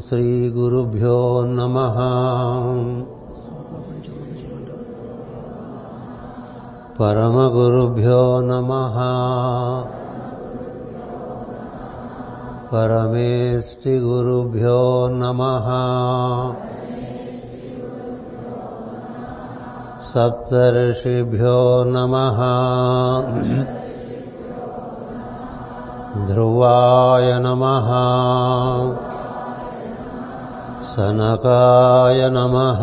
श्रीगुरुभ्यो नमः। परमगुरुभ्यो नमः। परमेष्टिगुरुभ्यो नमः। सप्तर्षिभ्यो नमः। ध्रुवाय नमः सनकाय नमः।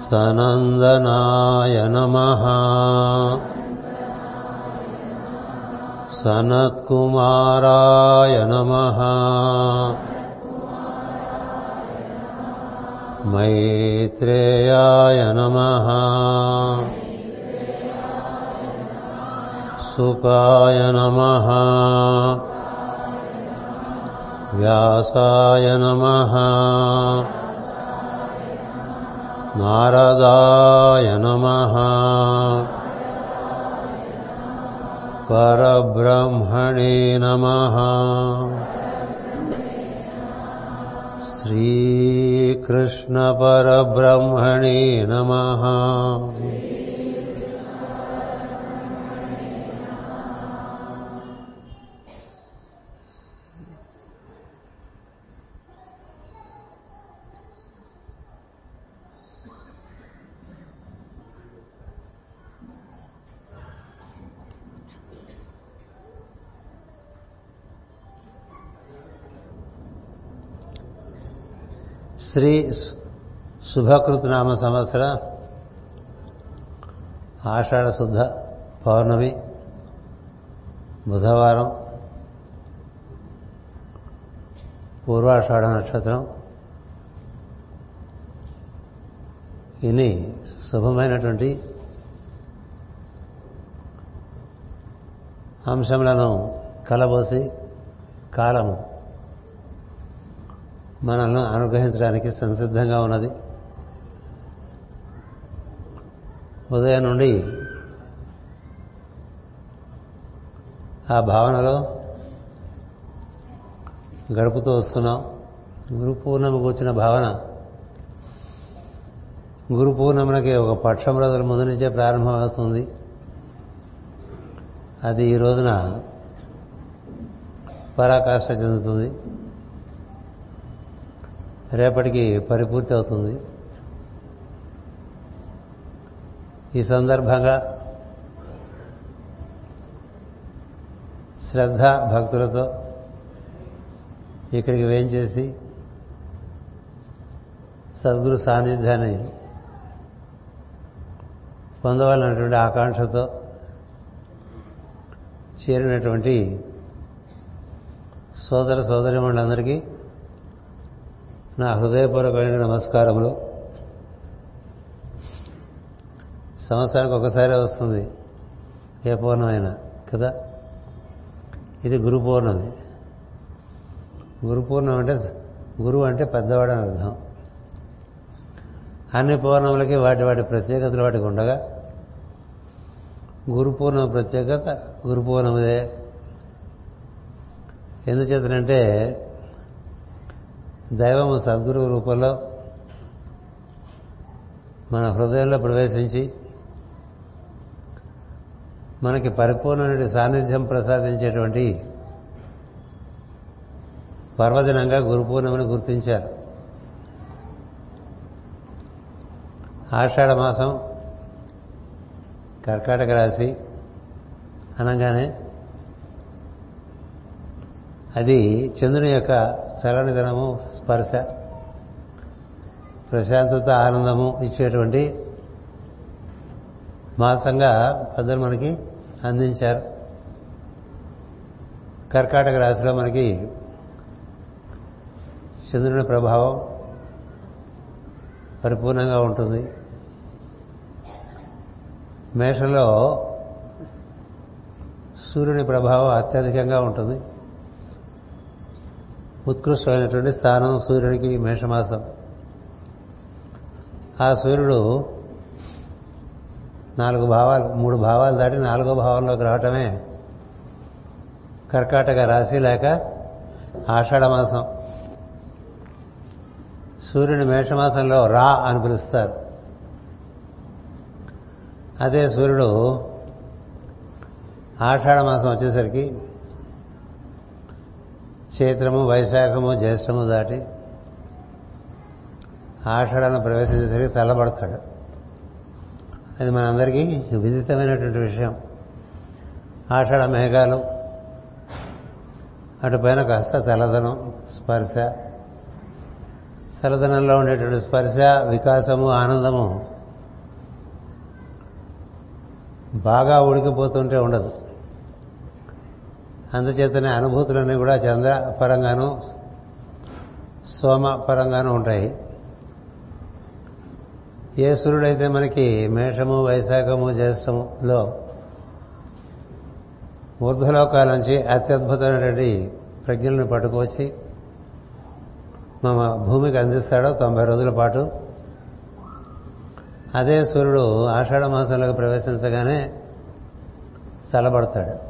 सनन्दनाय नमः। सनत्कुमाराय नमः। मैत्रेयाय नमः। सुकाय नमः व्यासाय नमः। नारदाय नमः। परब्रह्मणे नमः। श्रीकृष्णपरब्रह्मणे नमः శ్రీ శుభకృతనామ సంవత్సర ఆషాఢ శుద్ధ పౌర్ణమి బుధవారం పూర్వాషాఢ నక్షత్రం. ఇన్ని శుభమైనటువంటి అంశములను కలబోసి కాలము మనల్ని అనుగ్రహించడానికి సంసిద్ధంగా ఉన్నది. ఉదయం నుండి ఆ భావనలో గడుపుతూ వస్తున్నాం. గురు పూర్ణమి కూర్చున్న భావన. గురు పూర్ణమునకి ఒక పక్షం రోజుల ముందు నుంచే ప్రారంభమవుతుంది. అది ఈ రోజున పరాకాష్ట చెందుతుంది. రేపటికి పరిపూర్తి అవుతుంది. ఈ సందర్భంగా శ్రద్ధ భక్తులతో ఇక్కడికి వేయించేసి సద్గురు సాన్నిధ్యాన్ని పొందవాలన్నటువంటి ఆకాంక్షతో చేరినటువంటి సోదర సోదరిమణులందరికీ నా హృదయపూర్వకమైన నమస్కారములు. సంవత్సరానికి ఒకసారి వస్తుంది. ఏ పౌర్ణమైనా కదా? ఇది గురు పౌర్ణమి. గురు పౌర్ణమి అంటే గురువు అంటే పెద్దవాడు అని అర్థం. అన్ని పౌర్ణములకి వాటి వాటి ప్రత్యేకతలు వాటికి ఉండగా గురు పూర్ణమి ప్రత్యేకత గురు పూర్ణమిదే. ఎందుచేతనంటే దైవము సద్గురు రూపంలో మన హృదయంలో ప్రవేశించి మనకి పరిపూర్ణమైన సాన్నిధ్యం ప్రసాదించేటువంటి పర్వదినంగా గురుపూర్ణమని గుర్తించారు. ఆషాఢ మాసం కర్కాటక రాశి అనగానే అది చంద్రుని యొక్క చలనిదనము స్పర్శ ప్రశాంతత ఆనందము ఇచ్చేటువంటి మాసంగా పెద్దలు మనకి అందించారు. కర్కాటక రాశిలో మనకి చంద్రుని ప్రభావం పరిపూర్ణంగా ఉంటుంది. మేషంలో సూర్యుని ప్రభావం అత్యధికంగా ఉంటుంది. ఉత్కృష్టమైనటువంటి స్థానం సూర్యుడికి మేషమాసం. ఆ సూర్యుడు నాలుగు భావాలు మూడు భావాలు దాటి నాలుగో భావంలోకి రావటమే కర్కాటక రాశి లేక ఆషాఢమాసం సూర్యుని మేషమాసంలో రా అని పిలుస్తారు. అదే సూర్యుడు ఆషాఢమాసం వచ్చేసరికి చైత్రము వైశాఖము జ్యేష్ఠము దాటి ఆషాఢాన్ని ప్రవేశించేసరికి చల్లబడతాడు. అది మనందరికీ విదితమైనటువంటి విషయం. ఆషాఢ మేఘాలు అటుపైన కాస్త చల్లదనం స్పర్శ. చల్లదనంలో ఉండేటువంటి స్పర్శ వికాసము ఆనందము బాగా ఉడికిపోతుంటే ఉండదు. అందుచేతనే అనుభూతులన్నీ కూడా చంద్ర పరంగాను సోమ పరంగాను ఉంటాయి. ఏ సూర్యుడైతే మనకి మేషము వైశాఖము జ్యేష్ఠములో ఊర్ధ్వలోకాల నుంచి అత్యద్భుతమైనటువంటి ప్రజ్ఞలను పట్టుకొచ్చి మన భూమికి అందిస్తాడో తొంభై రోజుల పాటు. అదే సూర్యుడు ఆషాఢ మాసంలోకి ప్రవేశించగానే చల్లబడతాడు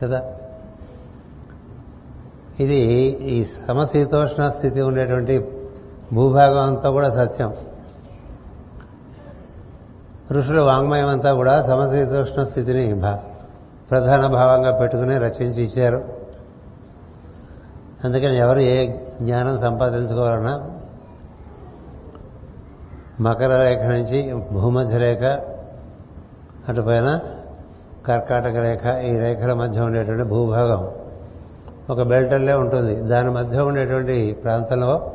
కదా? ఇది ఈ సమశీతోష్ణ స్థితి ఉండేటువంటి భూభాగం అంతా కూడా సత్యం. ఋషుల వాంగ్మయం అంతా కూడా సమశీతోష్ణ స్థితిని ప్రధాన భావంగా పెట్టుకుని రచించి ఇచ్చారు. అందుకని ఎవరు ఏ జ్ఞానం సంపాదించుకోవాలన్నా మకర రేఖ నుంచి భూమధ్య రేఖ అటుపైన కర్కాటక రేఖ ఈ రేఖల మధ్య ఉండేటువంటి భూభాగం. ఒక బెల్టల్లే ఉంటుంది. దాని మధ్య ఉండేటువంటి ప్రాంతంలో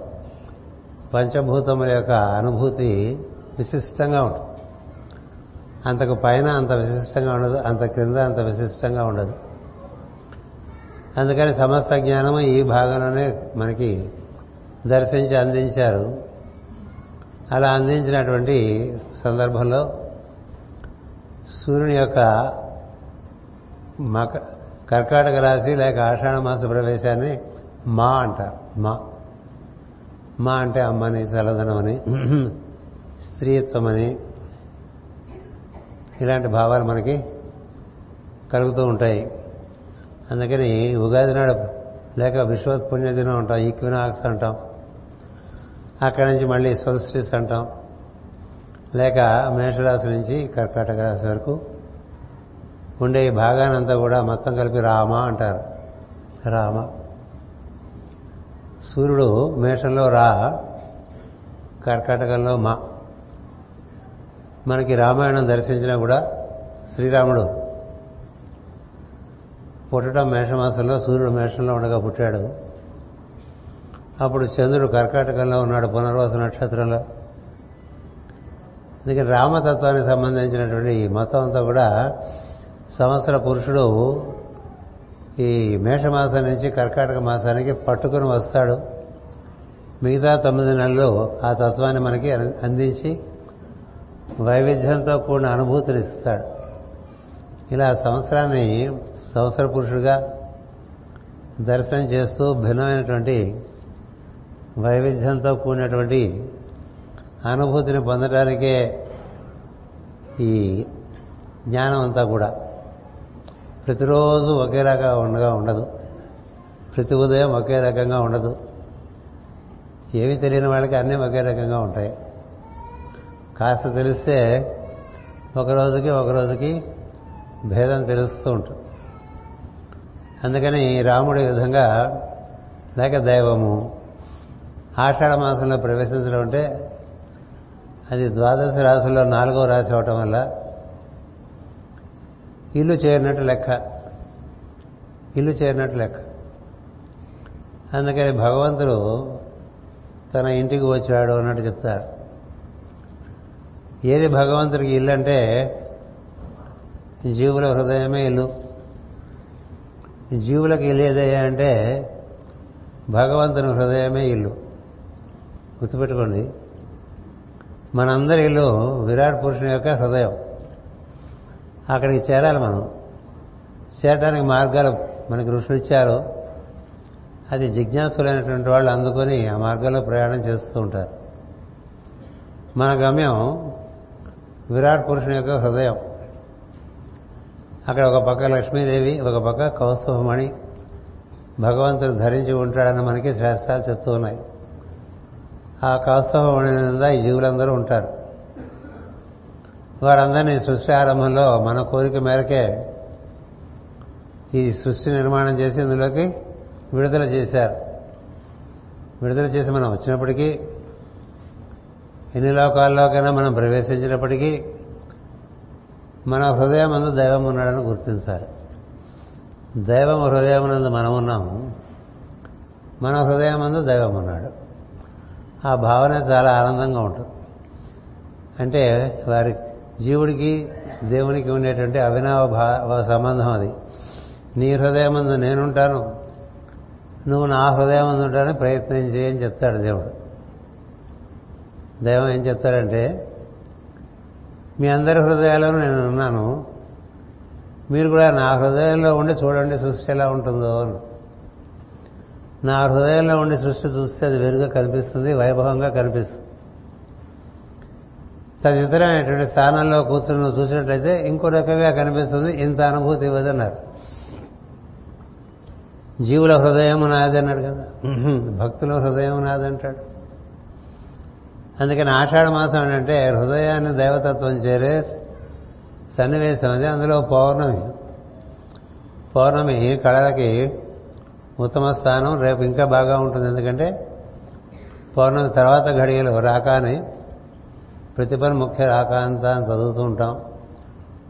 పంచభూతముల యొక్క అనుభూతి విశిష్టంగా ఉంటుంది. అంతకు పైన అంత విశిష్టంగా ఉండదు అంత క్రింద అంత విశిష్టంగా ఉండదు. అందుకని సమస్త జ్ఞానము ఈ భాగంలోనే మనకి దర్శించి అందించారు. అలా అందించినటువంటి సందర్భంలో సూర్యుని యొక్క మక కర్కాటక రాశి లేక ఆషాఢ మాస ప్రవేశాన్ని మా అంటారు. మా. మా అంటే అమ్మని చల్లదనమని స్త్రీత్వమని ఇలాంటి భావాలు మనకి కలుగుతూ ఉంటాయి. అందుకని ఉగాది నాడు లేక విశ్వత్ పుణ్యదినం అంటాం ఈక్వినాక్స్ అంటాం అక్కడి నుంచి మళ్ళీ సోల్స్టిస్ అంటాం లేక మేషరాశి నుంచి కర్కాటక రాశి వరకు ఉండే ఈ భాగానంతా కూడా మొత్తం కలిపి రామ అంటారు. రామ. సూర్యుడు మేషంలో రా కర్కాటకంలో మా. మనకి రామాయణం దర్శించినా కూడా శ్రీరాముడు పుట్టడం మేషమాసంలో సూర్యుడు మేషంలో ఉండగా పుట్టాడు. అప్పుడు చంద్రుడు కర్కాటకంలో ఉన్నాడు పునర్వాస నక్షత్రంలో. అందుకే రామతత్వానికి సంబంధించినటువంటి ఈ మొత్తం అంతా కూడా సంవత్సర పురుషుడు ఈ మేషమాసం నుంచి కర్కాటక మాసానికి పట్టుకుని వస్తాడు. మిగతా తొమ్మిది నెలలు ఆ తత్వాన్ని మనకి అందించి వైవిధ్యంతో కూడిన అనుభూతిని ఇస్తాడు. ఇలా సంవత్సరాన్ని సంవత్సర పురుషుడిగా దర్శనం చేస్తూ భిన్నమైనటువంటి వైవిధ్యంతో కూడినటువంటి అనుభూతిని పొందడానికే ఈ జ్ఞానం అంతా కూడా ప్రతిరోజు ఒకే రకంగా ఉండగా ఉండదు. ప్రతి ఉదయం ఒకే రకంగా ఉండదు. ఏమి తెలియని వాళ్ళకి అన్నీ ఒకే రకంగా ఉంటాయి. కాస్త తెలిస్తే ఒక రోజుకి ఒక రోజుకి భేదం తెలుస్తూ ఉంటుంది. అందుకని రాముడి విధంగా లేక దైవము ఆషాఢ మాసంలో ప్రవేశించడం అంటే అది ద్వాదశ రాశుల్లో నాలుగో రాశి అవటం వల్ల ఇల్లు చేరినట్టు లెక్క. ఇల్లు చేరినట్టు లెక్క. అందుకని భగవంతుడు తన ఇంటికి వచ్చాడు అన్నట్టు చెప్తారు. ఏది భగవంతుడికి ఇల్లు అంటే జీవుల హృదయమే ఇల్లు. జీవులకు ఇల్లు ఏదయ్యా అంటే భగవంతుని హృదయమే ఇల్లు. గుర్తుపెట్టుకోండి. మనందరి ఇల్లు విరాట్ పురుషుని యొక్క హృదయం. అక్కడికి చేరాలి మనం. చేరడానికి మార్గాలు మనకి ఋషులు ఇచ్చారు. అది జిజ్ఞాసులైనటువంటి వాళ్ళు అందుకొని ఆ మార్గంలో ప్రయాణం చేస్తూ ఉంటారు. మన గమ్యం విరాట్ పురుషుని యొక్క హృదయం. అక్కడ ఒక పక్క లక్ష్మీదేవి ఒక పక్క కౌస్తుభమణి భగవంతుడు ధరించి ఉంటాడని మనకి శాస్త్రాలు చెప్తూ ఉన్నాయి. ఆ కౌస్తవ నిందా ఈ జీవులందరూ ఉంటారు. వారందరినీ సృష్టి ఆరంభంలో మన కోరిక మేరకే ఈ సృష్టి నిర్మాణం చేసి ఇందులోకి విడుదల చేశారు. విడుదల చేసి మనం వచ్చినప్పటికీ ఎన్ని లోకాల్లోకైనా మనం ప్రవేశించినప్పటికీ మన హృదయం అందు దైవం ఉన్నాడని గుర్తించాలి. దైవం హృదయం నందు మనం ఉన్నాము. మన హృదయం అందు దైవం ఉన్నాడు. ఆ భావన చాలా ఆనందంగా ఉంటుంది. అంటే వారి జీవుడికి దేవునికి ఉండేటువంటి అవినావ భావ సంబంధం అది. నీ హృదయం అందు నేనుంటాను. నువ్వు నా హృదయం ఉంటానని ప్రయత్నం చేయని చెప్తాడు దేవుడు. దైవం ఏం చెప్తాడంటే మీ అందరి హృదయాలను నేను ఉన్నాను. మీరు కూడా నా హృదయంలో ఉండి చూడండి సృష్టి ఎలా ఉంటుందో నా హృదయంలో ఉండి సృష్టి చూస్తే అది వెరుగా కనిపిస్తుంది వైభవంగా కనిపిస్తుంది. తదితరమైనటువంటి స్థానంలో కూర్చుని నువ్వు చూసినట్లయితే ఇంకో రకంగా కనిపిస్తుంది ఇంత అనుభూతి ఇవ్వదన్నారు. జీవుల హృదయం నాది అన్నాడు కదా భక్తుల హృదయం నాది అంటాడు అందుకని ఆషాఢ మాసం ఏంటంటే హృదయాన్ని దైవతత్వం చేరే సన్నివేశం అది. అందులో పౌర్ణమి. పౌర్ణమి కళలకి ఉత్తమ స్థానం. రేపు ఇంకా బాగా ఉంటుంది. ఎందుకంటే పౌర్ణమి తర్వాత ఘడియలు రాకాని ప్రతిపని ముఖ్య రాకాంత అని చదువుతూ ఉంటాం.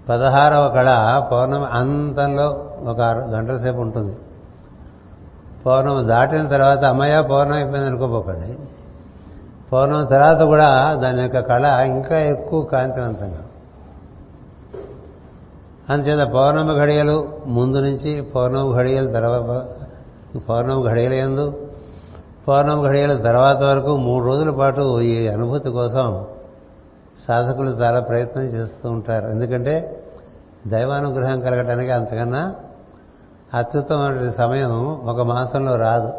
పదహారవ కళ పౌర్ణమి అంతంలో ఒక గంటల సేపు ఉంటుంది. పౌర్ణమి దాటిన తర్వాత అమ్మయ్య పౌర్ణమి అయిపోయింది అనుకోపోకండి. పౌర్ణమి తర్వాత కూడా దాని యొక్క కళ ఇంకా ఎక్కువ కాంతివంతంగా. అందుచేత పౌర్ణమి ఘడియలు ముందు నుంచి పౌర్ణమి ఘడియల తర్వాత పౌర్ణమి ఘడియల ఎందు పౌర్ణమి ఘడియల తర్వాత వరకు మూడు రోజుల పాటు ఈ అనుభూతి కోసం సాధకులు చాలా ప్రయత్నం చేస్తూ ఉంటారు. ఎందుకంటే దైవానుగ్రహం కలగటానికి అంతకన్నా అత్యుత్తమైన సమయం ఒక మాసంలో రాదు.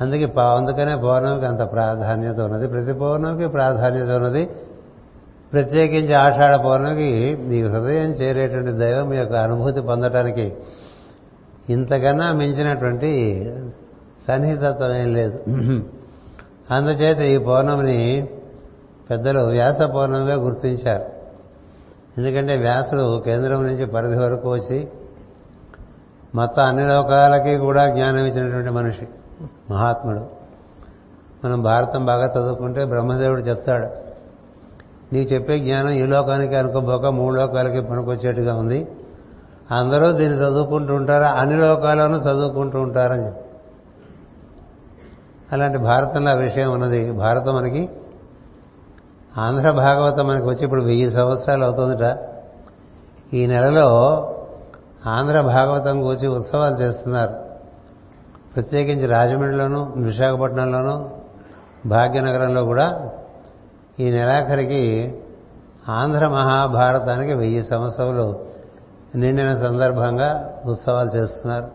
అందుకే అందుకనే పౌర్ణమికి అంత ప్రాధాన్యత ఉన్నది. ప్రతి పౌర్ణమికి ప్రాధాన్యత ఉన్నది. ప్రత్యేకించి ఆషాఢ పౌర్ణమికి నీ హృదయం చేరేటువంటి దైవం యొక్క అనుభూతి పొందటానికి ఇంతకన్నా మించినటువంటి సన్నిహితత్వం ఏం లేదు. అందుచేత ఈ పౌర్ణమిని పెద్దలు వ్యాస పౌర్ణమిగా గుర్తించారు. ఎందుకంటే వ్యాసుడు కేంద్రం నుంచి పరిధి వరకు వచ్చి మొత్తం అన్ని లోకాలకి కూడా జ్ఞానం ఇచ్చినటువంటి మనిషి మహాత్ముడు. మనం భారతం బాగా చదువుకుంటే బ్రహ్మదేవుడు చెప్తాడు నీకు చెప్పే జ్ఞానం ఈ లోకానికి అనుకోబోక మూడు లోకాలకి పనికొచ్చేట్టుగా ఉంది. అందరూ దీన్ని చదువుకుంటూ ఉంటారా? అన్ని లోకాలను చదువుకుంటూ ఉంటారని అలాంటి భారతంలో ఆ విషయం ఉన్నది. భారతం మనకి ఆంధ్ర భాగవతం మనకి వచ్చి ఇప్పుడు వెయ్యి సంవత్సరాలు అవుతుందిట. ఈ నెలలో ఆంధ్ర భాగవతం గురించి ఉత్సవాలు చేస్తున్నారు. ప్రత్యేకించి రాజమండ్రిలోను విశాఖపట్నంలోను భాగ్యనగరంలో కూడా ఈ నెలాఖరికి ఆంధ్ర మహాభారతానికి వెయ్యి సంవత్సరాలు నిండిన సందర్భంగా ఉత్సవాలు చేస్తున్నారు.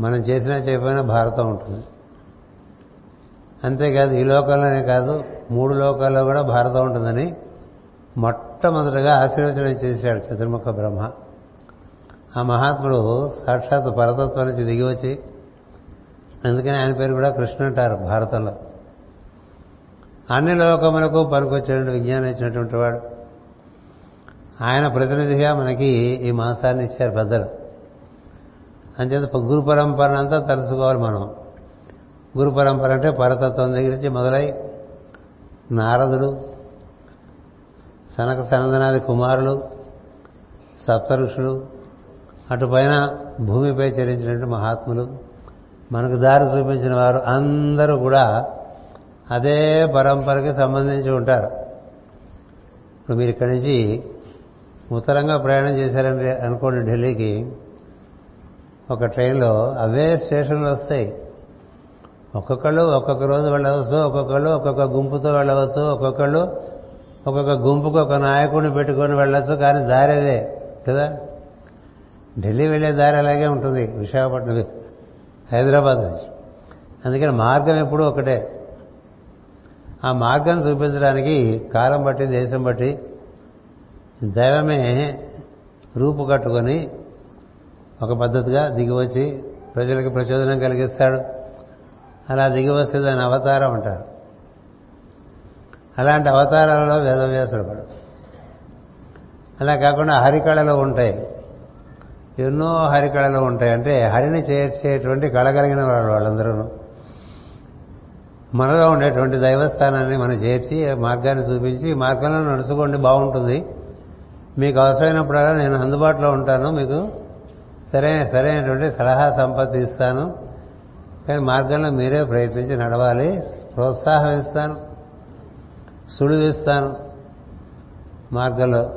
మనం చేసినా చేయకపోయినా భారతం ఉంటుంది. అంతేకాదు ఈ లోకంలోనే కాదు మూడు లోకాల్లో కూడా భారతం ఉంటుందని మొట్టమొదటగా ఆశీర్వచనం చేశాడు చతుర్ముఖ బ్రహ్మ. ఆ మహాత్ముడు సాక్షాత్ పరతత్వం నుంచి దిగి వచ్చి అందుకని ఆయన పేరు కూడా కృష్ణ అంటారు భారతంలో. అన్ని లోకములకు పనికొచ్చేటువంటి విజ్ఞానం ఇచ్చినటువంటి వాడు. ఆయన ప్రతినిధిగా మనకి ఈ మాసాన్ని ఇచ్చారు పెద్దలు. అంచేత గురు పరంపర అంతా తెలుసుకోవాలి మనం. గురు పరంపర అంటే పరతత్వం దగ్గర నుంచి మొదలై నారదుడు సనక సనందనాది కుమారులు సప్త ఋషులు అటుపైన భూమిపై చరించినటువంటి మహాత్ములు మనకు దారి చూపించిన వారు అందరూ కూడా అదే పరంపరకి సంబంధించి ఉంటారు. ఇప్పుడు మీరు ఇక్కడి నుంచి ఉత్తరంగా ప్రయాణం చేశారంటే అనుకోండి ఢిల్లీకి ఒక ట్రైన్లో అవే స్టేషన్లు వస్తాయి. ఒక్కొక్కళ్ళు ఒక్కొక్క రోజు వెళ్ళవచ్చు ఒక్కొక్కళ్ళు ఒక్కొక్క గుంపుతో వెళ్ళవచ్చు ఒక్కొక్కళ్ళు ఒక్కొక్క గుంపుకు ఒక నాయకుడిని పెట్టుకొని వెళ్ళచ్చు కానీ దారి అదే కదా? ఢిల్లీ వెళ్ళే దారి అలాగే ఉంటుంది విశాఖపట్నం హైదరాబాద్ నుంచి. అందుకని మార్గం ఎప్పుడూ ఒకటే. ఆ మార్గం చూపించడానికి కాలం బట్టి దేశం బట్టి దైవమే రూపు కట్టుకొని ఒక పద్ధతిగా దిగివచ్చి ప్రజలకు ప్రచోదనం కలిగిస్తాడు. అలా దిగి వస్తే దాని అవతారం అంటారు. అలాంటి అవతారాలలో వేదవ్యాసుడు పడు. అలా కాకుండా హరికళలు ఉంటాయి. ఎన్నో హరికళలు ఉంటాయి. అంటే హరిని చేర్చేటువంటి కళ కలిగిన వాళ్ళు వాళ్ళందరూ మనలో ఉండేటువంటి దైవస్థానాన్ని మనం చేర్చి మార్గాన్ని చూపించి మార్గంలో నడుచుకోండి బాగుంటుంది. మీకు అవసరమైనప్పుడల్లా నేను అందుబాటులో ఉంటాను. మీకు సరైన సరైనటువంటి సలహా సంపత్తి ఇస్తాను. కానీ మార్గంలో మీరే ప్రయత్నించి నడవాలి. ప్రోత్సాహం ఇస్తాను. సుడివిస్తాను. మార్గంలో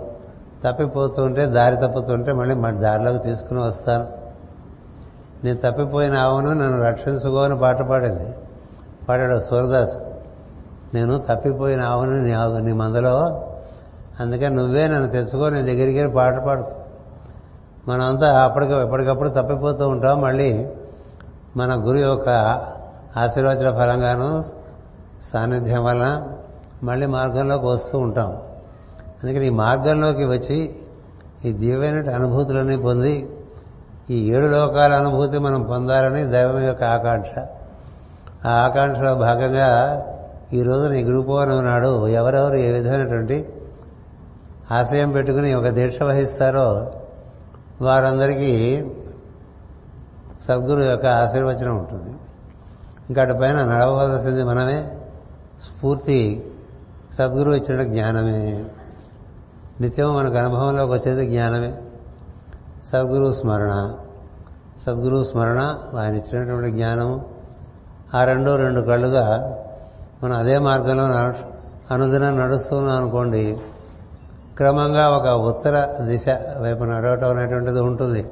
తప్పిపోతుంటే దారి తప్పుతుంటే మళ్ళీ మన దారిలోకి తీసుకుని వస్తాను. నేను తప్పిపోయిన ఆవును నన్ను రక్షించుకోని పాట పాడింది. పాడాడు సూరదాస్. నేను తప్పిపోయిన ఆవును నీ నీ మందలో. అందుకని నువ్వే నన్ను తెచ్చుకో నీ దగ్గరికి పాట పాడుతూ. మనమంతా అప్పటికి ఎప్పటికప్పుడు తప్పిపోతూ ఉంటాం. మళ్ళీ మన గురు యొక్క ఆశీర్వచన ఫలంగాను సాన్నిధ్యం వలన మళ్ళీ మార్గంలోకి వస్తూ ఉంటాం. అందుకని ఈ మార్గంలోకి వచ్చి ఈ దివ్యమైన అనుభూతులన్నీ పొంది ఈ ఏడు లోకాల అనుభూతి మనం పొందాలని దైవం యొక్క ఆకాంక్ష. ఆ ఆకాంక్షలో భాగంగా ఈ రోజున ఈ గురుపౌర్ణమి నాడు ఎవరెవరు ఏ విధమైనటువంటి ఆశయం పెట్టుకుని ఒక దీక్ష వహిస్తారో వారందరికీ సద్గురు యొక్క ఆశీర్వచనం ఉంటుంది. ఇంకా పైన నడవవలసింది మనమే. స్ఫూర్తి సద్గురు ఇచ్చిన జ్ఞానమే. నిత్యం మనకు అనుభవంలోకి వచ్చేది జ్ఞానమే. సద్గురు స్మరణ. సద్గురు స్మరణ ఆయన ఇచ్చినటువంటి జ్ఞానము. ఆ రెండో రెండు కళ్ళుగా మనం అదే మార్గంలో అనుదినం నడుస్తున్నాం అనుకోండి క్రమంగా ఒక ఉత్తర దిశ వైపు నడవటం అనేటువంటిది ఉంటుంది.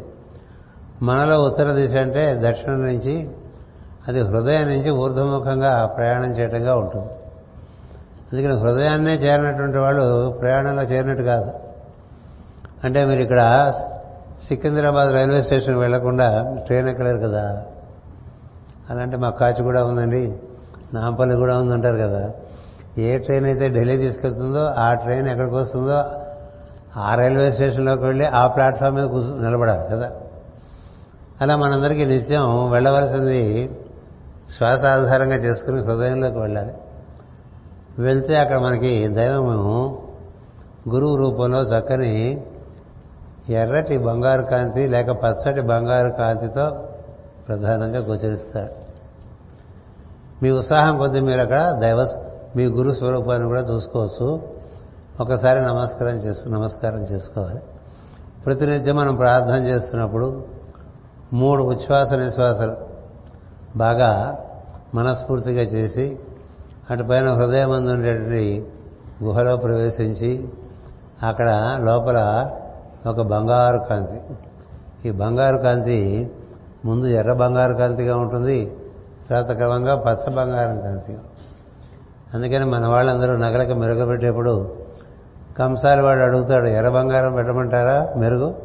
మనలో ఉత్తర దిశ అంటే దక్షిణం నుంచి అది హృదయం నుంచి ఊర్ధముఖంగా ప్రయాణం చేయటంగా ఉంటుంది. అందుకని హృదయాన్నే చేరినటువంటి వాళ్ళు ప్రయాణంలో చేరినట్టు కాదు. అంటే మీరు ఇక్కడ సికింద్రాబాద్ రైల్వే స్టేషన్ వెళ్ళకుండా ట్రైన్ ఎక్కలేరు కదా. అలాంటి మా కాచి కూడా ఉందండి. నాంపల్లి కూడా ఉందంటారు కదా. ఏ ట్రైన్ అయితే ఢిల్లీ తీసుకెళ్తుందో ఆ ట్రైన్ ఎక్కడికి వస్తుందో ఆ రైల్వే స్టేషన్లోకి వెళ్ళి ఆ ప్లాట్ఫామ్ మీద కూర్చు నిలబడాలి కదా. అలా మనందరికీ నిత్యం వెళ్ళవలసింది శ్వాస ఆధారంగా చేసుకుని హృదయంలోకి వెళ్ళాలి. వెళ్తే అక్కడ మనకి దైవము గురువు రూపంలో చక్కని ఎర్రటి బంగారు కాంతి లేక పచ్చటి బంగారు కాంతితో ప్రధానంగా గోచరిస్తాడు మీ ఉత్సాహం కొద్ది మీరు అక్కడ దైవ మీ గురు స్వరూపాన్ని కూడా చూసుకోవచ్చు. ఒకసారి నమస్కారం చేసు నమస్కారం చేసుకోవాలి. ప్రతినిత్యం మనం ప్రార్థన చేస్తున్నప్పుడు మూడు ఉచ్ఛ్వాస నిశ్వాసలు బాగా మనస్ఫూర్తిగా చేసి అటుపైన హృదయం ఉండేటువంటి గుహలో ప్రవేశించి అక్కడ లోపల ఒక బంగారు కాంతి. ఈ బంగారు కాంతి ముందు ఎర్ర బంగారు కాంతిగా ఉంటుంది తర్వాత క్రమంగా పచ్చ బంగారం కాంతిగా అందుకని మన వాళ్ళందరూ నగలకు మెరుగుపెట్టేప్పుడు కంసాలి వాడు అడుగుతాడు ఎర్ర బంగారం పెట్టమంటారా? మెరుగు.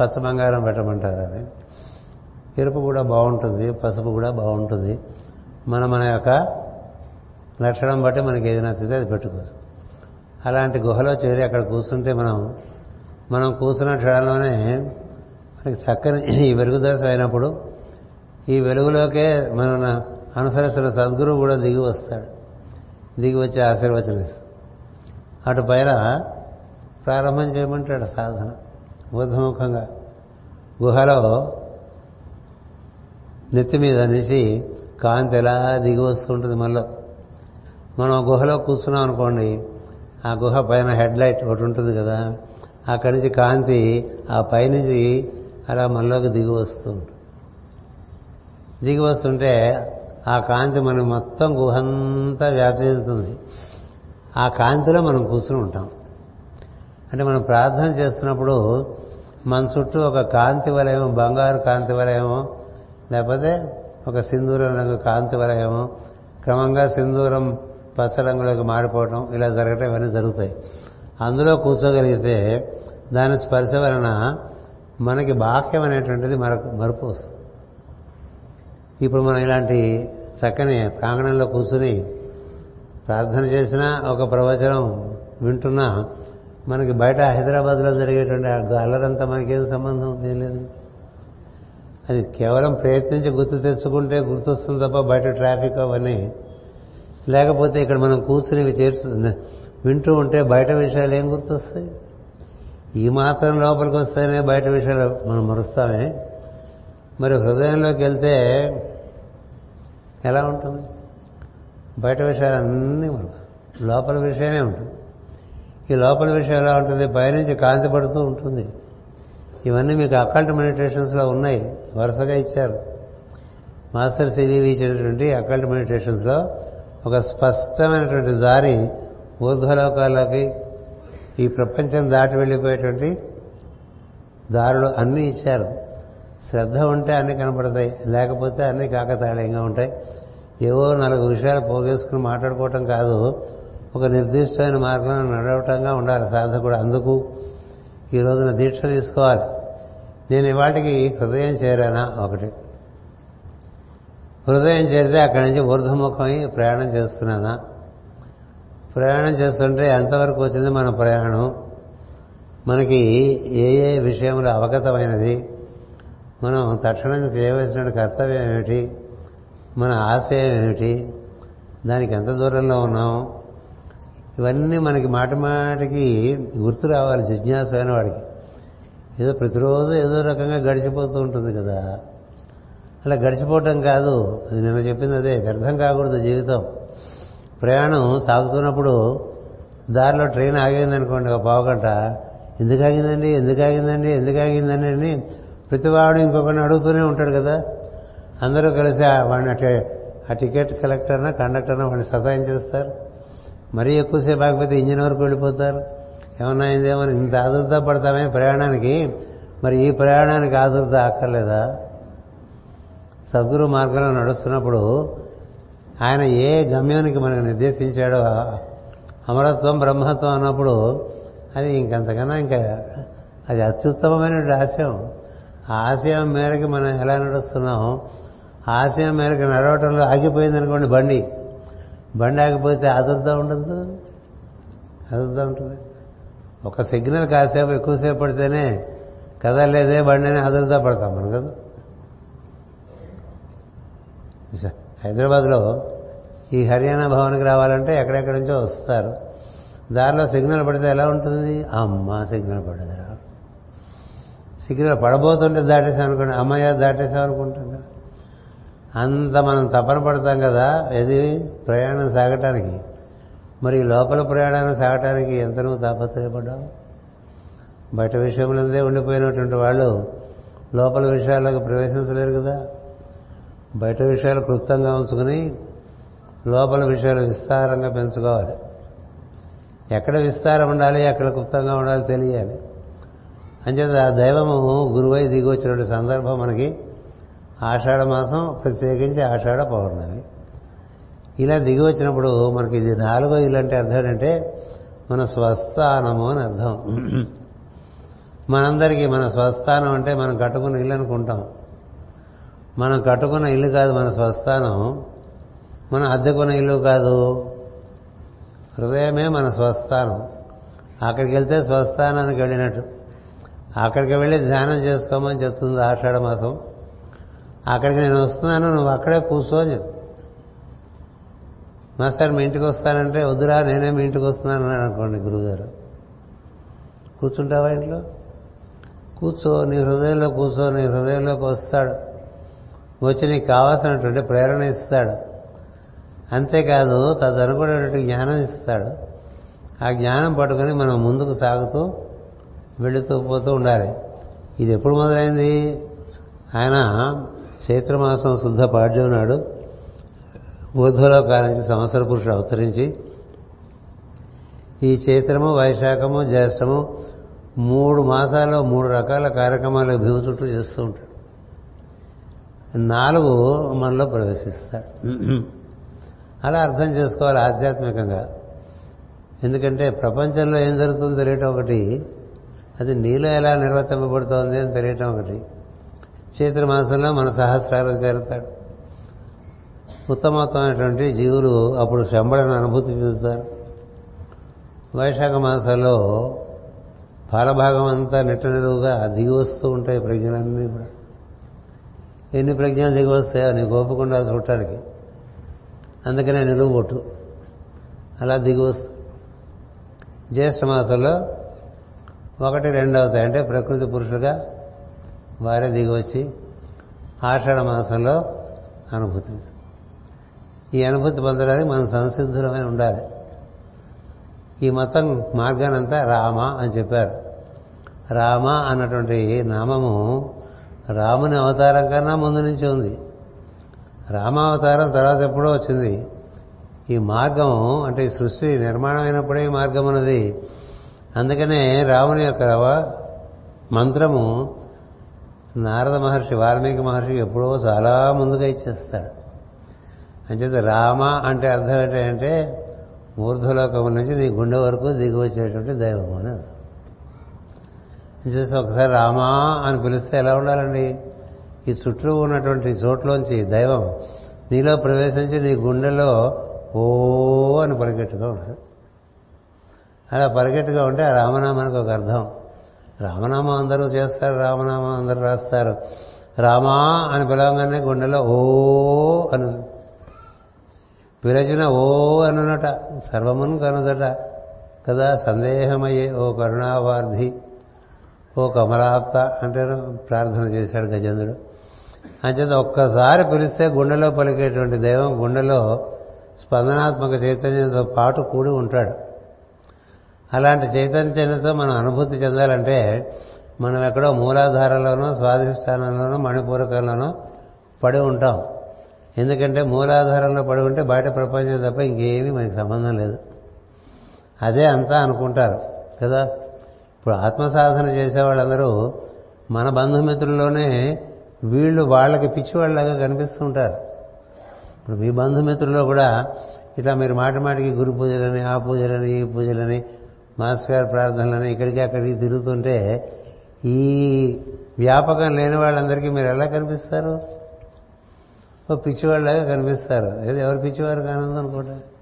పచ్చ బంగారం పెట్టమంటారా అని. ఎరుపు కూడా బాగుంటుంది పసుపు కూడా బాగుంటుంది. మన మన యొక్క లక్షణం బట్టి మనకి ఏది నచ్చితే అది పెట్టుకోవచ్చు. అలాంటి గుహలో చేరి అక్కడ కూర్చుంటే మనం మనం కూర్చున్న క్షణంలోనే మనకి చక్కని ఈ వెలుగుదశ అయినప్పుడు ఈ వెలుగులోకే మన అనుసరిస్తున్న సద్గురువు కూడా దిగి వస్తాడు. దిగి వచ్చి ఆశీర్వచనం ఇస్తాడు. అటు పైన ప్రారంభం చేయమంటాడు సాధన. బుద్ధముఖంగా. గుహలో నెత్తి మీద నుంచి కాంతి ఎలా దిగి వస్తుంటుంది మనలో. మనం గుహలో కూర్చున్నాం అనుకోండి ఆ గుహ పైన హెడ్ లైట్ ఒకటి ఉంటుంది కదా అక్కడి నుంచి కాంతి ఆ పైనుంచి అలా మనలోకి దిగి వస్తుంది ఉంటుంది. దిగి వస్తుంటే ఆ కాంతి మనం మొత్తం గుహంతా వ్యాప్తి చెందుతుంది ఆ కాంతిలో మనం కూర్చుని ఉంటాం. అంటే మనం ప్రార్థన చేస్తున్నప్పుడు మన చుట్టూ ఒక కాంతి వలయమో బంగారు కాంతి వలయమో లేకపోతే ఒక సింధూరం రంగు కాంతి వలయము క్రమంగా సింధూరం పచ్చ రంగులోకి మారిపోవటం ఇలా జరగటం ఇవన్నీ జరుగుతాయి. అందులో కూర్చోగలిగితే దాని స్పర్శ వలన మనకి బాహ్యం అనేటువంటిది మరొక మరుపు వస్తుంది. ఇప్పుడు మనం ఇలాంటి చక్కని ప్రాంగణంలో కూర్చుని ప్రార్థన చేసినా ఒక ప్రవచనం వింటున్నా మనకి బయట హైదరాబాద్లో జరిగేటువంటి ఆ అల్లరంతా మనకేం సంబంధం? తెలియదు అది కేవలం ప్రయత్నించి గుర్తు తెచ్చుకుంటే గుర్తొస్తుంది తప్ప బయట ట్రాఫిక్ అవన్నీ. లేకపోతే ఇక్కడ మనం కూర్చుని ఇవి వింటూ ఉంటే బయట విషయాలు ఏం గుర్తొస్తాయి? ఈ మాత్రం లోపలికి వస్తేనే బయట విషయాలు మనం మరుస్తామే. మరి హృదయంలోకి వెళ్తే ఎలా ఉంటుంది? బయట విషయాలన్నీ లోపల విషయమే ఉంటుంది. ఈ లోపల విషయం ఎలా ఉంటుంది? పైనుంచి కాంతి పడుతూ ఉంటుంది. ఇవన్నీ మీకు అకల్ట్ మెడిటేషన్స్లో ఉన్నాయి. వరుసగా ఇచ్చారు. మాస్టర్ సివివి ఇచ్చినటువంటి అకల్ట్ మెడిటేషన్స్లో ఒక స్పష్టమైనటువంటి దారి ఊర్ధ్వలోకాల్లోకి ఈ ప్రపంచం దాటి వెళ్ళిపోయేటువంటి దారులు అన్నీ ఇచ్చారు. శ్రద్ధ ఉంటే అన్నీ కనపడతాయి లేకపోతే అన్నీ కాకతాళీయంగా ఉంటాయి. ఏవో నాలుగు విషయాలు పోగేసుకుని మాట్లాడుకోవటం కాదు. ఒక నిర్దిష్టమైన మార్గంలో నడవటంగా ఉండాలి సాధకుడు. అందుకు ఈ రోజున దీక్ష తీసుకోవాలి. నేను ఇవాటికి హృదయం చేరానా? ఒకటి. హృదయం చేరితే అక్కడి నుంచి ఊర్ధముఖమై ప్రయాణం చేస్తున్నానా? ప్రయాణం చేస్తుంటే ఎంతవరకు వచ్చింది మన ప్రయాణం? మనకి ఏ ఏ విషయంలో అవగతమైనది? మనం తక్షణం చేయవలసిన కర్తవ్యం ఏమిటి? మన ఆశయం ఏమిటి? దానికి ఎంత దూరంలో ఉన్నాం? ఇవన్నీ మనకి మాటమాటికి గుర్తు రావాలి జిజ్ఞాసమైన అయిన వాడికి. ఏదో ప్రతిరోజు ఏదో రకంగా గడిచిపోతూ ఉంటుంది కదా. అలా గడిచిపోవటం కాదు. అది నిన్న చెప్పింది అదే. వ్యర్థం కాకూడదు జీవితం. ప్రయాణం సాగుతున్నప్పుడు దారిలో ట్రైన్ ఆగిందనుకోండి ఒక పావుగంట ఎందుకు ఆగిందండి? ఎందుకు ఆగిందండి? ఎందుకు ఆగిందండి అని ప్రతివాడు ఇంకొకరిని అడుగుతూనే ఉంటాడు కదా. అందరూ కలిసి వాడిని అట్లా ఆ టికెట్ కలెక్టర్నా కండక్టర్నా వాడిని సతాయించేస్తారు. మరీ ఎక్కువసేపు ఆగిపోతే ఇంజిన్ వరకు వెళ్ళిపోతారు. ఏమన్నాయిందేమో ఇంత ఆదుర్దా పడతామే ప్రయాణానికి? మరి ఈ ప్రయాణానికి ఆదుర్దా అక్కర్లేదా? సద్గురు మార్గంలో నడుస్తున్నప్పుడు ఆయన ఏ గమ్యానికి మనకు నిర్దేశించాడో అమరత్వం బ్రహ్మత్వం అన్నప్పుడు అది ఇంకంతకన్నా ఇంకా అది అత్యుత్తమమైన ఆశయం. ఆ ఆశయం మేరకు మనం ఎలా నడుస్తున్నాం? ఆశయం మేరకు నడవటంలో ఆగిపోయింది అనుకోండి బండి. బండి ఆగిపోతే ఆదుర్దా ఉండదు? ఆదుర్దా ఉంటుంది. ఒక సిగ్నల్ కాసేపు ఎక్కువసేపు పడితేనే కదలేదే బండి అని పడతాం మనం కదా? హైదరాబాద్లో ఈ హర్యానా భవన్కి రావాలంటే ఎక్కడెక్కడి నుంచో వస్తారు. దారిలో సిగ్నల్ పడితే ఎలా ఉంటుంది? అమ్మ సిగ్నల్ పడదురా. సిగ్నల్ పడబోతుంటే దాటేసాం అనుకోండి అమ్మయ్య దాటేసాం అనుకుంటాం కదా? అంత మనం తపన పడతాం కదా ఇది ప్రయాణం సాగటానికి. మరి లోపల ప్రయాణాన్ని సాగటానికి ఎంత నువ్వు తాపత్రయపడ్డావు? బయట విషయంలోనే ఉండిపోయినటువంటి వాళ్ళు లోపల విషయాలకు ప్రవేశించలేరు కదా? బయట విషయాలు క్లుప్తంగా ఉంచుకుని లోపల విషయాలు విస్తారంగా పెంచుకోవాలి. ఎక్కడ విస్తారం ఉండాలి ఎక్కడ క్లుప్తంగా ఉండాలి తెలియాలి. అంచేత ఆ దైవము గురువై దిగి వచ్చినటువంటి సందర్భం మనకి ఆషాఢ మాసం ప్రత్యేకించి ఆషాఢ పౌర్ణమి. ఇలా దిగి వచ్చినప్పుడు మనకి ఇది నాలుగో ఇల్లు అంటే అర్థం ఏంటంటే మన స్వస్థానము అని అర్థం. మనందరికీ మన స్వస్థానం అంటే మనం కట్టుకున్న ఇల్లు అనుకుంటాం. మనం కట్టుకున్న ఇల్లు కాదు మన స్వస్థానం. మనం అద్దెకున్న ఇల్లు కాదు. హృదయమే మన స్వస్థానం. అక్కడికి వెళ్తే స్వస్థానానికి వెళ్ళినట్టు. అక్కడికి వెళ్ళి ధ్యానం చేసుకోమని చెప్తుంది ఆషాఢ మాసం. అక్కడికి నేను వస్తున్నాను నువ్వు అక్కడే కూర్చో అని చెప్పు. మాస్టర్ మీ ఇంటికి వస్తానంటే వద్దురా నేనే మీ ఇంటికి వస్తున్నాను అని అనుకోండి గురువుగారు. కూర్చుంటావా ఇంట్లో? కూర్చో నీ హృదయంలో కూర్చో నీ హృదయంలోకి వస్తాడు. వచ్చి నీకు కావాల్సినటువంటి ప్రేరణ ఇస్తాడు. అంతేకాదు తదనుకునేటువంటి జ్ఞానం ఇస్తాడు. ఆ జ్ఞానం పట్టుకొని మనం ముందుకు సాగుతూ వెళుతూ పోతూ ఉండాలి. ఇది ఎప్పుడు మొదలైంది? ఆయన చైత్రమాసం శుద్ధ పాడ్యం నాడు ఊర్ధ్వలోకాల నుంచి సంవత్సర పురుషుడు అవతరించి ఈ చైత్రము వైశాఖము జ్యేష్టము మూడు మాసాల్లో మూడు రకాల కార్యక్రమాలు భీము చుట్టూ చేస్తూ ఉంటాడు. నాలుగు మనలో ప్రవేశిస్తాడు. అలా అర్థం చేసుకోవాలి ఆధ్యాత్మికంగా. ఎందుకంటే ప్రపంచంలో ఏం జరుగుతుందో తెలియటం ఒకటి అది నీలో ఎలా నిర్వర్తింపబడుతోంది అని తెలియటం ఒకటి. చైత్ర మాసంలో మన సహస్రారం చేరుతాడు. ఉత్తమత్వమైనటువంటి జీవులు అప్పుడు శంబళను అనుభూతి చెందుతారు. వైశాఖ మాసంలో పాలభాగం అంతా నిట్ట నిలువుగా దిగి వస్తూ ఉంటాయి ప్రజ్ఞలన్నీ కూడా. ఎన్ని ప్రజ్ఞలు దిగి వస్తాయో అని గోపకుండా చూడటానికి అందుకనే నిలువు కొట్టు అలా దిగి వస్తుంది జ్యేష్ఠ మాసంలో ఒకటి రెండు అవుతాయి. అంటే ప్రకృతి పురుషులుగా వారే దిగి వచ్చి ఆషాఢ మాసంలో అనుభూతి ఈ అనుభూతి పొందడానికి మనం సంసిద్ధులమై ఉండాలి. ఈ మతం మార్గానంతా రామ అని చెప్పారు. రామ అన్నటువంటి నామము రాముని అవతారం కన్నా ముందు నుంచి ఉంది. రామావతారం తర్వాత ఎప్పుడో వచ్చింది. ఈ మార్గం అంటే ఈ సృష్టి నిర్మాణం ఈ మార్గం అన్నది. అందుకనే రాముని యొక్క మంత్రము నారద మహర్షి వాల్మీకి మహర్షి ఎప్పుడో చాలా ముందుగా ఇచ్చేస్తాడు అంచేత రామ అంటే అర్థం ఏంటంటే మూర్ధలోకం నుంచి నీ గుండె వరకు దిగి వచ్చేటువంటి దైవం అని చేసి ఒకసారి రామా అని పిలిస్తే ఎలా ఉండాలండి? ఈ చుట్టూ ఉన్నటువంటి చోట్లోంచి దైవం నీలో ప్రవేశించి నీ గుండెలో ఓ అని పరిగెట్టుగా ఉంటుంది అలా పరిగెట్టుగా ఉంటే ఆ రామనామానికి ఒక అర్థం. రామనామం అందరూ చేస్తారు రామనామం అందరూ రాస్తారు. రామా అని పిలవగానే గుండెలో ఓ అని విరచన ఓ అనునట సర్వమును కనుదట కదా సందేహమయ్యే ఓ కరుణావార్ధి ఓ కమలాప్త అంటే ప్రార్థన చేశాడు గజేంద్రుడు. అంచేత ఒక్కసారి పిలిస్తే గుండెలో పలికేటువంటి దైవం గుండెలో స్పందనాత్మక చైతన్యంతో పాటు కూడి ఉంటాడు. అలాంటి చైతన్యంతో మనం అనుభూతి చెందాలంటే మనం ఎక్కడో మూలాధారంలోనో స్వాధిష్టానంలోనో మణిపూరకంలోనో పడి ఉంటాం. ఎందుకంటే మూలాధారంలో పడి ఉంటే బయట ప్రపంచం తప్ప ఇంకేమీ మనకి సంబంధం లేదు. అదే అంతా అనుకుంటారు కదా? ఇప్పుడు ఆత్మసాధన చేసే వాళ్ళందరూ మన బంధుమిత్రుల్లోనే వీళ్ళు వాళ్ళకి పిచ్చివాళ్ళలాగా కనిపిస్తూ ఉంటారు ఇప్పుడు మీ బంధుమిత్రుల్లో కూడా ఇట్లా మీరు మాటి మాటికి గురు పూజలని ఆ పూజలని ఈ పూజలని మాస్టర్ గారి ప్రార్థనలని ఇక్కడికి అక్కడికి తిరుగుతుంటే ఈ వ్యాపకం లేని వాళ్ళందరికీ మీరు ఎలా కనిపిస్తారు? ఓ కనిపిస్తారు. ఏదో ఎవరు పిచ్చివారు కానుంది అనుకుంటారు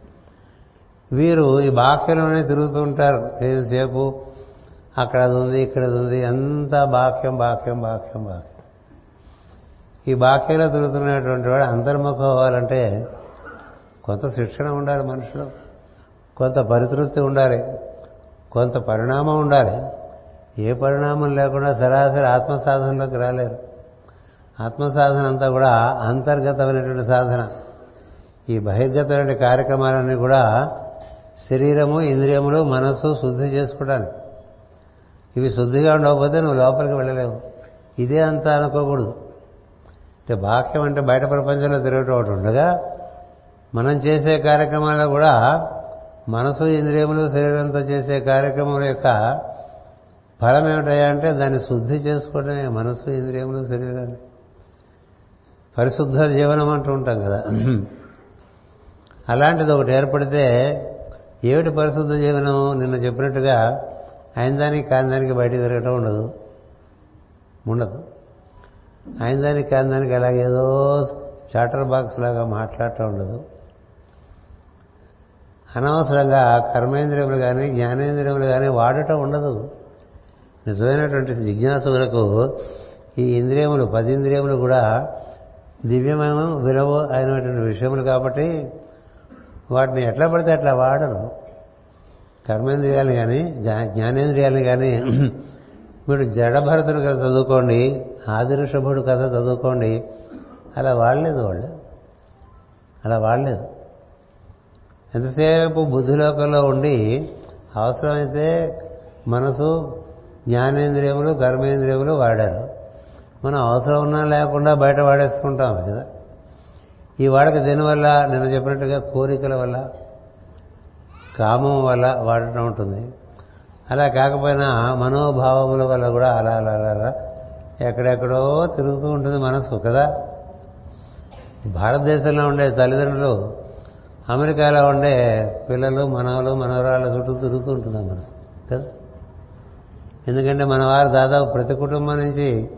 వీరు ఈ బాక్యంలోనే తిరుగుతూ ఉంటారు. సేపు అక్కడ అది ఉంది ఇక్కడ అది ఉంది. అంతా బాక్యం బాక్యం బాక్యం బాక్యం ఈ బాక్యంలో తిరుగుతున్నటువంటి వాడు అంతర్ముఖం అవ్వాలంటే కొంత శిక్షణ ఉండాలి మనుషులు. కొంత పరితృప్తి ఉండాలి. కొంత పరిణామం ఉండాలి. ఏ పరిణామం లేకుండా సరాసరి ఆత్మసాధనలోకి రాలేరు. ఆత్మ సాధన అంతా కూడా అంతర్గతమైనటువంటి సాధన. ఈ బహిర్గతమైన కార్యక్రమాలన్నీ కూడా శరీరము ఇంద్రియములు మనస్సు శుద్ధి చేసుకోవడానికి. ఇవి శుద్ధిగా ఉండకపోతే నువ్వు లోపలికి వెళ్ళలేవు. ఇదే అంతా అనుకోకూడదు. అంటే బాక్యం అంటే బయట ప్రపంచంలో తిరగటం ఒకటి ఉండగా మనం చేసే కార్యక్రమాల్లో కూడా మనసు ఇంద్రియములు శరీరంతో చేసే కార్యక్రమం యొక్క ఫలం ఏమిటయ్యా అంటే దాన్ని శుద్ధి చేసుకోవడమే. మనసు ఇంద్రియములు శరీరాన్ని. పరిశుద్ధ జీవనం అంటూ ఉంటాం కదా. అలాంటిది ఒకటి ఏర్పడితే ఏమిటి పరిశుద్ధ జీవనం? నిన్న చెప్పినట్టుగా ఆయన దానికి కాని దానికి బయట తిరగటం ఉండదు. ఉండదు. ఆయన దానికి కాని దానికి అలాగేదో చాటర్ బాక్స్ లాగా మాట్లాడటం ఉండదు. అనవసరంగా కర్మేంద్రియములు కానీ జ్ఞానేంద్రియములు కానీ వాడటం ఉండదు. నిజమైనటువంటి జిజ్ఞాసులకు ఈ ఇంద్రియములు పది ఇంద్రియములు కూడా దివ్యమైన విలువ అయినటువంటి విషయములు కాబట్టి వాటిని ఎట్లా పడితే అట్లా వాడరు. కర్మేంద్రియాలు కానీ జ్ఞానేంద్రియాలు కానీ మీరు జడభరతుడు కథ చదువుకోండి ఆదిరుషభుడు కథ చదువుకోండి అలా వాడలేదు వాళ్ళు. అలా వాడలేదు. ఎంతసేపు బుద్ధిలోకంలో ఉండి అవసరమైతే మనసు జ్ఞానేంద్రియములు కర్మేంద్రియములు వాడారు. మనం అవసరం ఉన్నా లేకుండా బయట వాడేసుకుంటాం కదా? ఈ వాడక దేనివల్ల నిన్న చెప్పినట్టుగా కోరికల వల్ల కామం వల్ల వాడటం ఉంటుంది. అలా కాకపోయినా మనోభావముల వల్ల కూడా అలా అలా అలా అలా ఎక్కడెక్కడో తిరుగుతూ ఉంటుంది మనసు కదా? భారతదేశంలో ఉండే తల్లిదండ్రులు అమెరికాలో ఉండే పిల్లలు మనవలు మనవరాళ్ళ చుట్టూ తిరుగుతూ ఉంటుంది మనసు కదా? ఎందుకంటే మన వారు దాదాపు ప్రతి కుటుంబం నుంచి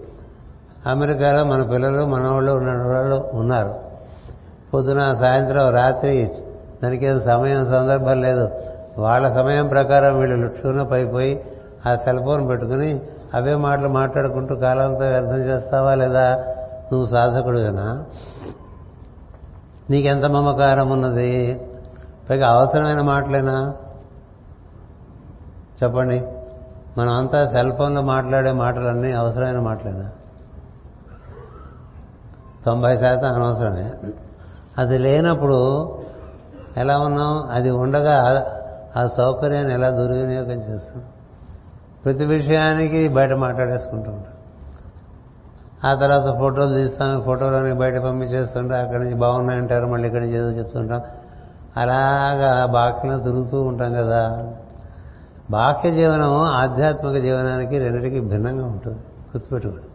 అమెరికాలో మన పిల్లలు మనవాళ్ళు ఉన్న వాళ్ళు ఉన్నారు. పొద్దున సాయంత్రం రాత్రి దానికి ఏదో సమయం సందర్భం లేదు. వాళ్ళ సమయం ప్రకారం వీళ్ళు లుట్టుకున్న పైపోయి ఆ సెల్ ఫోన్ పెట్టుకుని అవే మాటలు మాట్లాడుకుంటూ కాలంతో వ్యర్థం చేస్తావా లేదా? నువ్వు సాధకుడువేనా? నీకెంత మమకారం ఉన్నది? పైగా అవసరమైన మాటలేనా? చెప్పండి. మనం అంతా సెల్ ఫోన్లో మాట్లాడే మాటలన్నీ అవసరమైన మాటలేనా? తొంభై శాతం అనవసరమే. అది లేనప్పుడు ఎలా ఉన్నాం? అది ఉండగా ఆ సౌకర్యాన్ని ఎలా దుర్వినియోగం చేస్తాం? ప్రతి విషయానికి బయట మాట్లాడేసుకుంటూ ఉంటాం. ఆ తర్వాత ఫోటోలు తీస్తాం ఫోటోలని బయట పంపించేస్తుంటాం అక్కడి నుంచి బాగున్నాయంటారు మళ్ళీ ఇక్కడి నుంచి ఏదో చెప్తుంటాం. అలాగా బాక్యంలో తిరుగుతూ ఉంటాం కదా. బాహ్య జీవనం ఆధ్యాత్మిక జీవనానికి రెండింటికి భిన్నంగా ఉంటుంది. గుర్తుపెట్టుకోండి.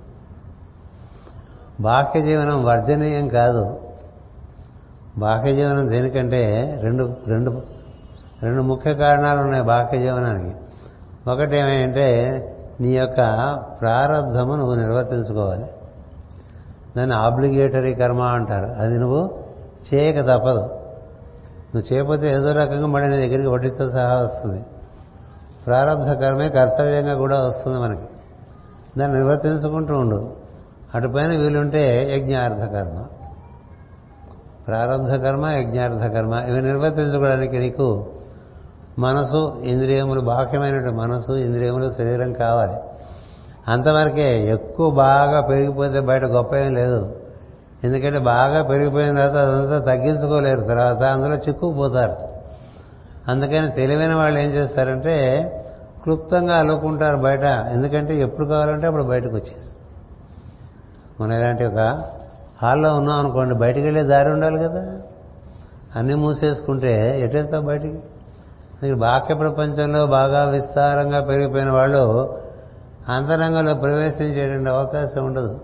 బాహ్య జీవనం వర్జనీయం కాదు. బాహ్య జీవనం దేనికంటే రెండు రెండు రెండు ముఖ్య కారణాలు ఉన్నాయి బాహ్య జీవనానికి ఒకటి ఏమంటే నీ యొక్క ప్రారంధము నువ్వు నిర్వర్తించుకోవాలి. దాన్ని ఆబ్లిగేటరీ కర్మ అంటారు. అది నువ్వు చేయక తప్పదు. నువ్వు చేయకపోతే ఏదో రకంగా మళ్ళీ నీ దగ్గరికి వడ్డీతో సహా వస్తుంది. ప్రారంభ కర్మే కర్తవ్యంగా కూడా వస్తుంది మనకి. దాన్ని నిర్వర్తించుకుంటూ ఉండు. అటుపైన వీలుంటే యజ్ఞార్థ కర్మ ప్రారంభ కర్మ యజ్ఞార్థ కర్మ ఇవి నిర్వర్తించుకోవడానికి నీకు మనసు ఇంద్రియములు బాహ్యమైనటువంటి మనసు ఇంద్రియములు శరీరం కావాలి. అంతవరకే ఎక్కువ బాగా పెరిగిపోతే బయట గొప్ప ఏం లేదు. ఎందుకంటే బాగా పెరిగిపోయిన తర్వాత అదంతా తగ్గించుకోలేరు తర్వాత అందులో చిక్కుకుపోతారు. అందుకని తెలివైన వాళ్ళు ఏం చేస్తారంటే క్లుప్తంగా అల్లుకుంటారు బయట. ఎందుకంటే ఎప్పుడు కావాలంటే అప్పుడు బయటకు వచ్చేసి మనం ఇలాంటి ఒక హాల్లో ఉన్నాం అనుకోండి బయటికి వెళ్ళే దారి ఉండాలి కదా. అన్నీ మూసేసుకుంటే ఎటెళ్తావు బయటికి? మీరు బాహ్య ప్రపంచంలో బాగా విస్తారంగా పెరిగిపోయిన వాళ్ళు అంతరంగంలో ప్రవేశించేటువంటి అవకాశం ఉండదు.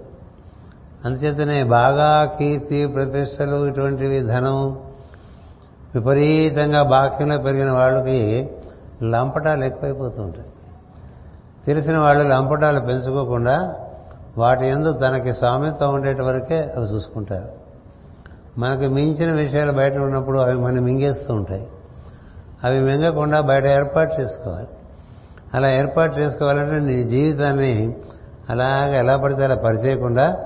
అందుచేతనే బాగా కీర్తి ప్రతిష్టలు ఇటువంటివి ధనం విపరీతంగా బాక్యంలో పెరిగిన వాళ్ళకి లంపటాలు ఎక్కువైపోతూ ఉంటాయి. తెలిసిన వాళ్ళు లంపటాలు పెంచుకోకుండా వాటి ఎందు తనకి స్వామిత్వం ఉండేటి వరకే అవి చూసుకుంటారు. మనకు మించిన విషయాలు బయట ఉన్నప్పుడు అవి మనం మింగేస్తూ ఉంటాయి. అవి మింగకుండా బయట ఏర్పాటు చేసుకోవాలి. అలా ఏర్పాటు చేసుకోవాలంటే నీ జీవితాన్ని అలాగ ఎలా పడితే అలా పరిచేయకుండా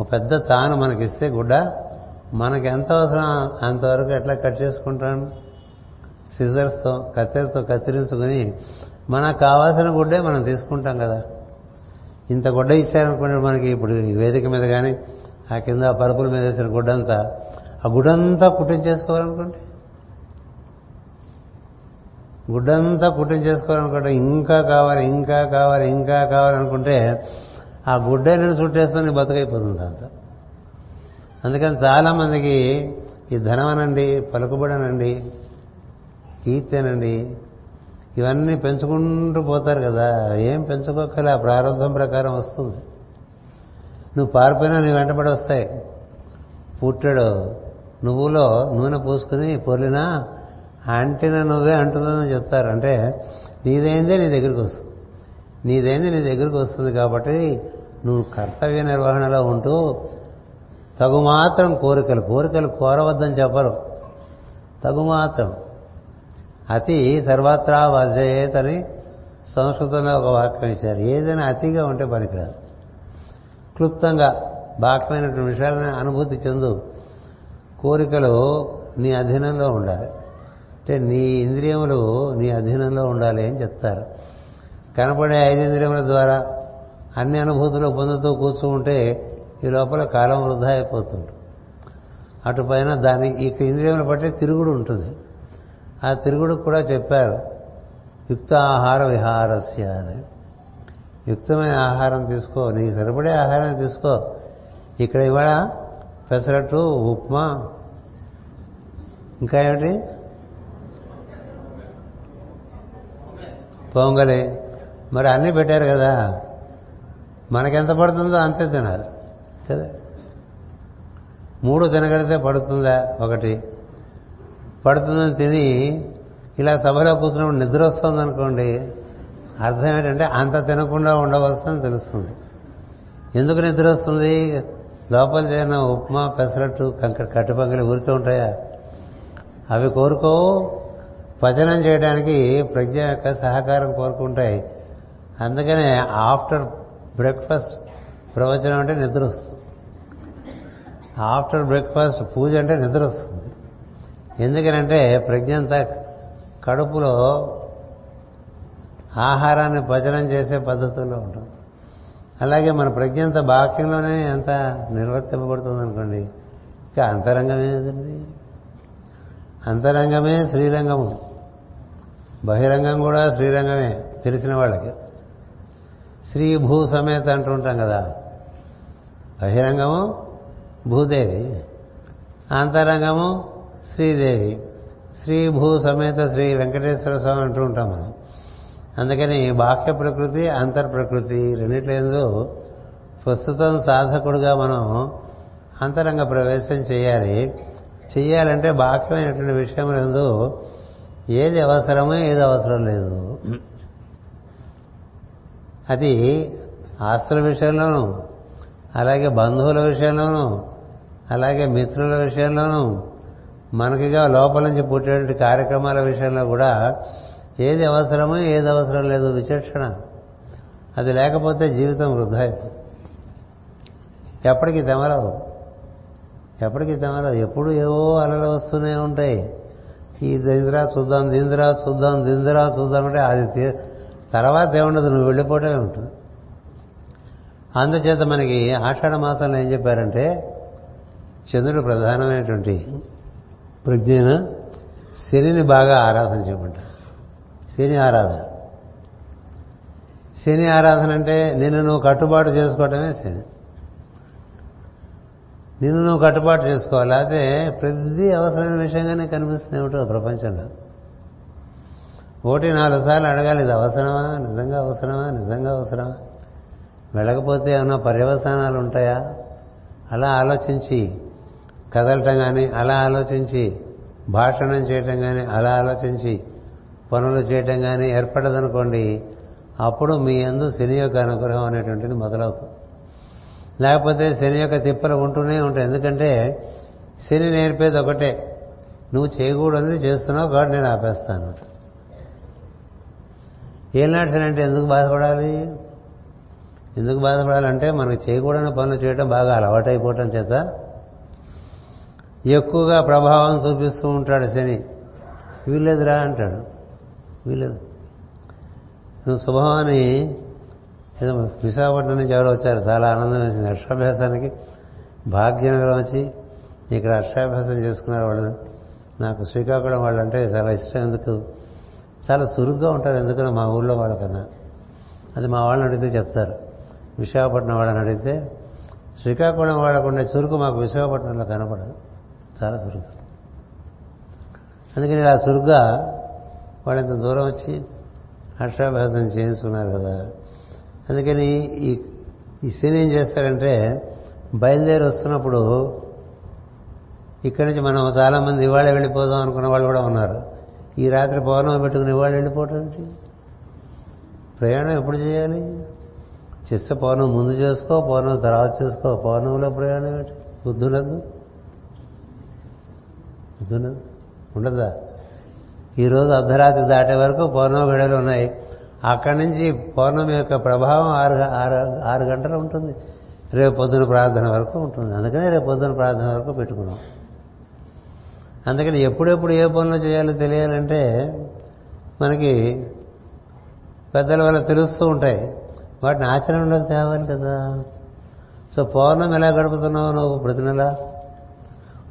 ఒక పెద్ద తాను మనకిస్తే గుడ్డ మనకి ఎంత అవసరం అంతవరకు ఎట్లా కట్ చేసుకుంటాను సిజర్స్తో కత్తెరతో కత్తిరించుకుని మనకు కావాల్సిన గుడ్డే మనం తీసుకుంటాం కదా. ఇంత గుడ్డ ఇచ్చారనుకోండి మనకి ఇప్పుడు ఈ వేదిక మీద కానీ ఆ కింద ఆ పరుపుల మీద వేసిన గుడ్డంతా ఆ గుడ్డంతా కుట్టించేసుకోవాలనుకుంటే గుడ్డంతా కుట్టించేసుకోవాలనుకుంటే ఇంకా కావాలి ఇంకా కావాలి ఇంకా కావాలనుకుంటే ఆ గుడ్డ నేను చుట్టేసుకొని బతుకైపోతుంది అంత అందుకని చాలామందికి ఈ ధనమనండి పలుకుబడనండి కీర్తనండి ఇవన్నీ పెంచుకుంటూ పోతారు కదా. ఏం పెంచుకోకలే ఆ ప్రారంభం ప్రకారం వస్తుంది. నువ్వు పారిపోయినా నీ వెంటబడి వస్తాయి. పుట్టాడు నువ్వులో నూనె పూసుకుని పొర్లినా అంటిన నువ్వే అంటుందని చెప్తారు. అంటే నీదైందే నీ దగ్గరికి వస్తుంది. నీదైంది నీ దగ్గరికి వస్తుంది కాబట్టి నువ్వు కర్తవ్య నిర్వహణలో ఉంటూ తగు మాత్రం కోరికలు కోరికలు కోరవద్దని చెప్పరు. తగు మాత్రం. అతి సర్వత్రా వర్జయేత్ అని సంస్కృతంలో ఒక వాక్యం ఇచ్చారు. ఏదైనా అతిగా ఉంటే పనికిరాదు. క్లుప్తంగా బాక్యమైనటువంటి విషయాలను అనుభూతి చెందు కోరికలు నీ అధీనంలో ఉండాలి. అంటే నీ ఇంద్రియములు నీ అధీనంలో ఉండాలి అని చెప్తారు. కనపడే ఐదు ఇంద్రియముల ద్వారా అన్ని అనుభూతులు పొందుతూ కూర్చుంటే ఈ లోపల కాలం వృధా అయిపోతుంది. అటుపైన దాని ఈ ఇంద్రియములు బట్టి తిరుగుడు ఉంటుంది. ఆ తిరుగుడు కూడా చెప్పారు యుక్త ఆహార విహారస్య అని. యుక్తమైన ఆహారం తీసుకో నీకు సరిపడే ఆహారం తీసుకో. ఇక్కడ ఇవాళ పెసరట్టు ఉప్మా. ఇంకా ఏమిటి? పొంగలి. మరి అన్నీ పెట్టారు కదా. మనకెంత పడుతుందో అంతే తినాలి. కదా. మూడు తినగలిగితే పడుతుందా? ఒకటి. పడుతుందని తిని ఇలా సభలో కూర్చున్నప్పుడు నిద్ర వస్తుంది అనుకోండి అర్థం ఏంటంటే అంత తినకుండా ఉండవలసిందని తెలుస్తుంది. ఎందుకు నిద్ర వస్తుంది? లోపల చేరిన ఉప్మా పెసరట్టు కంక కట్టుపంగలి ఊరికే ఉంటాయా? అవి కోరుకోవు పచనం చేయడానికి ప్రజ్ఞ యొక్క సహకారం కోరుకుంటాయి. అందుకనే ఆఫ్టర్ బ్రేక్ఫాస్ట్ ప్రవచనం అంటే నిద్ర వస్తుంది. ఆఫ్టర్ బ్రేక్ఫాస్ట్ పూజ అంటే నిద్ర వస్తుంది. ఎందుకనంటే ప్రజ్ఞంతా కడుపులో ఆహారాన్ని పచనం చేసే పద్ధతుల్లో ఉంటుంది అలాగే మన ప్రజ్ఞంత బాక్యంలోనే ఎంత నిర్వర్తింపబడుతుంది అనుకోండి ఇంకా అంతరంగం ఏదండి అంతరంగమే శ్రీరంగము. బహిరంగం కూడా శ్రీరంగమే తెలిసిన వాళ్ళకి. శ్రీ భూ సమేత అంటుంటాం కదా. బహిరంగము భూదేవి అంతరంగము శ్రీదేవి. శ్రీభూ సమేత శ్రీ వెంకటేశ్వర స్వామి అంటూ ఉంటాం మనం. అందుకని బాహ్య ప్రకృతి అంతర్ ప్రకృతి రెండిట్లందు ప్రస్తుతం సాధకుడుగా మనం అంతరంగ ప్రవేశం చేయాలి. చేయాలంటే బాహ్యమైనటువంటి విషయం ఎందు ఏది అవసరమో ఏది అవసరం లేదు. అది ఆస్తుల విషయంలోనూ అలాగే బంధువుల విషయంలోనూ అలాగే మిత్రుల విషయంలోనూ మనకిగా లోపల నుంచి పుట్టేటువంటి కార్యక్రమాల విషయంలో కూడా ఏది అవసరమో ఏది అవసరం లేదు విచక్షణ. అది లేకపోతే జీవితం వృధా అయిపోతుంది. ఎప్పటికీ తెమరవు ఎప్పటికీ తెమరవు ఎప్పుడు ఏవో అలలు వస్తూనే ఉంటాయి. ఈ దిందిరా చూద్దాం దిందిరా చూద్దాం దిందిరా చూద్దాం అంటే అది తర్వాత ఏముండదు నువ్వు వెళ్ళిపోవటమే ఉంటుంది. అందుచేత మనకి ఆషాఢ మాసంలో ఏం చెప్పారంటే చంద్రుడు ప్రధానమైనటువంటి ప్రజ్ఞన శనిని బాగా ఆరాధన చేయమంటారు. శని ఆరాధన. శని ఆరాధన అంటే నిన్ను నువ్వు కట్టుబాటు చేసుకోవటమే శని. నిన్ను నువ్వు కట్టుబాటు చేసుకోవాలి. అయితే ప్రతి అవసరమైన విషయంగానే కనిపిస్తుంది ఏమిటో ప్రపంచంలో. ఒకటి నాలుగు సార్లు అడగాలి ఇది అవసరమా? నిజంగా అవసరమా? నిజంగా అవసరమా? వెళ్ళకపోతే ఏమైనా పర్యవసానాలు ఉంటాయా? అలా ఆలోచించి కదలటం కానీ అలా ఆలోచించి భాషణం చేయటం కానీ అలా ఆలోచించి పనులు చేయటం కానీ ఏర్పడదనుకోండి అప్పుడు మీ అందు శని యొక్క అనుగ్రహం అనేటువంటిది మొదలవుతుంది. లేకపోతే శని యొక్క తిప్పలు ఉంటూనే ఉంటాయి. ఎందుకంటే శని నేర్పేది ఒకటే. నువ్వు చేయకూడదు చేస్తున్నావు కాబట్టి నేను ఆపేస్తాను. ఏం శని అంటే ఎందుకు బాధపడాలి? ఎందుకు బాధపడాలంటే మనకు చేయకూడని పనులు చేయడం బాగా అలవాటైపోవటం చేత ఎక్కువగా ప్రభావం చూపిస్తూ ఉంటాడు శని. వీళ్ళేదురా అంటాడు. వీలేదు నువ్వు శుభమని ఏదో విశాఖపట్నం నుంచి ఎవరు వచ్చారు. చాలా ఆనందం వేసింది. అక్షరాభ్యాసానికి భాగ్యనగరం వచ్చి ఇక్కడ అక్షరాభ్యాసం చేసుకున్నారు వాళ్ళు. నాకు శ్రీకాకుళం వాళ్ళు అంటే చాలా ఇష్టం. ఎందుకు? చాలా చురుగ్గా ఉంటారు. ఎందుకని మా ఊళ్ళో వాళ్ళకన్నా. అది మా వాళ్ళని అడిగితే చెప్తారు. విశాఖపట్నం వాళ్ళని అడిగితే శ్రీకాకుళం వాళ్ళకుండే చురుకు మాకు విశాఖపట్నంలో కనపడదు. చాలా చురుకు అందుకని ఇలా చురుగ్గా వాళ్ళు ఇంత దూరం వచ్చి అక్షరాభ్యాసం చేయించుకున్నారు కదా. అందుకని ఈ ఈ శని ఏం చేస్తారంటే బయలుదేరి వస్తున్నప్పుడు ఇక్కడి నుంచి మనం చాలామంది ఇవాళ వెళ్ళిపోదాం అనుకున్న వాళ్ళు కూడా ఉన్నారు. ఈ రాత్రి పౌర్ణమి పెట్టుకుని ఇవాళ వెళ్ళిపోవటం ఏంటి? ప్రయాణం ఎప్పుడు చేయాలి? చేస్తే పౌర్ణం ముందు చేసుకో పౌర్ణం తర్వాత చేసుకో. పౌర్ణంలో ప్రయాణం ఏంటి? బుద్ధులందు ఉండదా? ఈరోజు అర్ధరాత్రి దాటే వరకు పౌర్ణమి గడలు ఉన్నాయి. అక్కడి నుంచి పౌర్ణమి యొక్క ప్రభావం ఆరు ఆరు ఆరు గంటలు ఉంటుంది. రేపు పొద్దున ప్రార్థన వరకు ఉంటుంది. అందుకనే రేపు పొద్దున ప్రార్థన వరకు పెట్టుకున్నాం. అందుకని ఎప్పుడెప్పుడు ఏ పనులు చేయాలో తెలియాలంటే మనకి పెద్దల వల్ల తెలుస్తూ ఉంటాయి. వాటిని ఆచరణలోకి తేవాలి కదా. సో పౌర్ణమి ఎలా గడుపుతున్నావు నువ్వు ప్రతి నెల?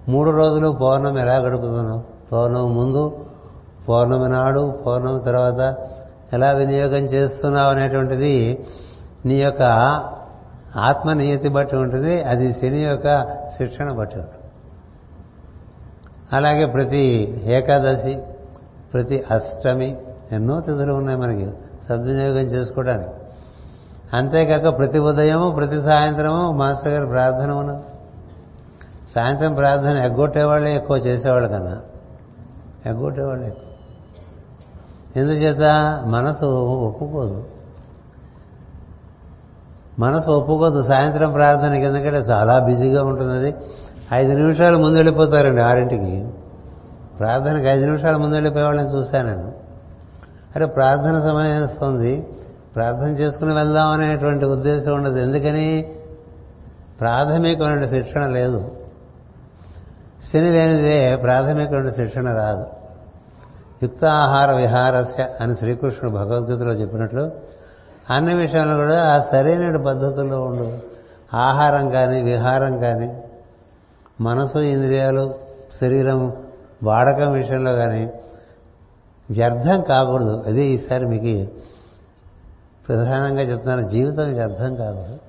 మూడు రోజులు పౌర్ణమి ఎలా గడుపుతున్నావు పౌర్ణమి ముందు పౌర్ణమి నాడు పౌర్ణమి తర్వాత ఎలా వినియోగం చేస్తున్నావు అనేటువంటిది నీ యొక్క ఆత్మనియతి బట్టి ఉంటుంది. అది శని యొక్క శిక్షణ బట్టి ఉంటుంది. అలాగే ప్రతి ఏకాదశి ప్రతి అష్టమి ఎన్నో తిథులు ఉన్నాయి మనకి సద్వినియోగం చేసుకోవడానికి. అంతేకాక ప్రతి ఉదయము ప్రతి సాయంత్రము మాస్టర్ గారి ప్రార్థన ఉన్నది. సాయంత్రం ప్రార్థన ఎగ్గొట్టేవాళ్ళే ఎక్కువ చేసేవాళ్ళు కన్నా ఎగ్గొట్టేవాళ్ళే ఎక్కువ. ఎందుచేత మనసు ఒప్పుకోదు. మనసు ఒప్పుకోదు. సాయంత్రం ప్రార్థనకి ఎందుకంటే చాలా బిజీగా ఉంటుంది అది ఐదు నిమిషాలు ముందు వెళ్ళిపోతారండి ఆరింటికి. ప్రార్థనకి ఐదు నిమిషాలు ముందు వెళ్ళిపోయేవాళ్ళని చూశాను నేను. అరే ప్రార్థన సమయం వస్తుంది. ప్రార్థన చేసుకుని వెళ్దాం అనేటువంటి ఉద్దేశం ఉండదు. ఎందుకని? ప్రాథమికమైన శిక్షణ లేదు. శని లేనిదే ప్రాథమిక శిక్షణ రాదు. యుక్తాహార విహారస్య అని శ్రీకృష్ణుడు భగవద్గీతలో చెప్పినట్లు అన్ని విషయాలు కూడా ఆ సరైన పద్ధతుల్లో ఉండు. ఆహారం కానీ విహారం కానీ మనసు ఇంద్రియాలు శరీరం వాడకం విషయంలో కానీ వ్యర్థం కాకూడదు. అదే ఈసారి మీకు ప్రధానంగా చెప్తున్నాను జీవితం వ్యర్థం కాకూడదు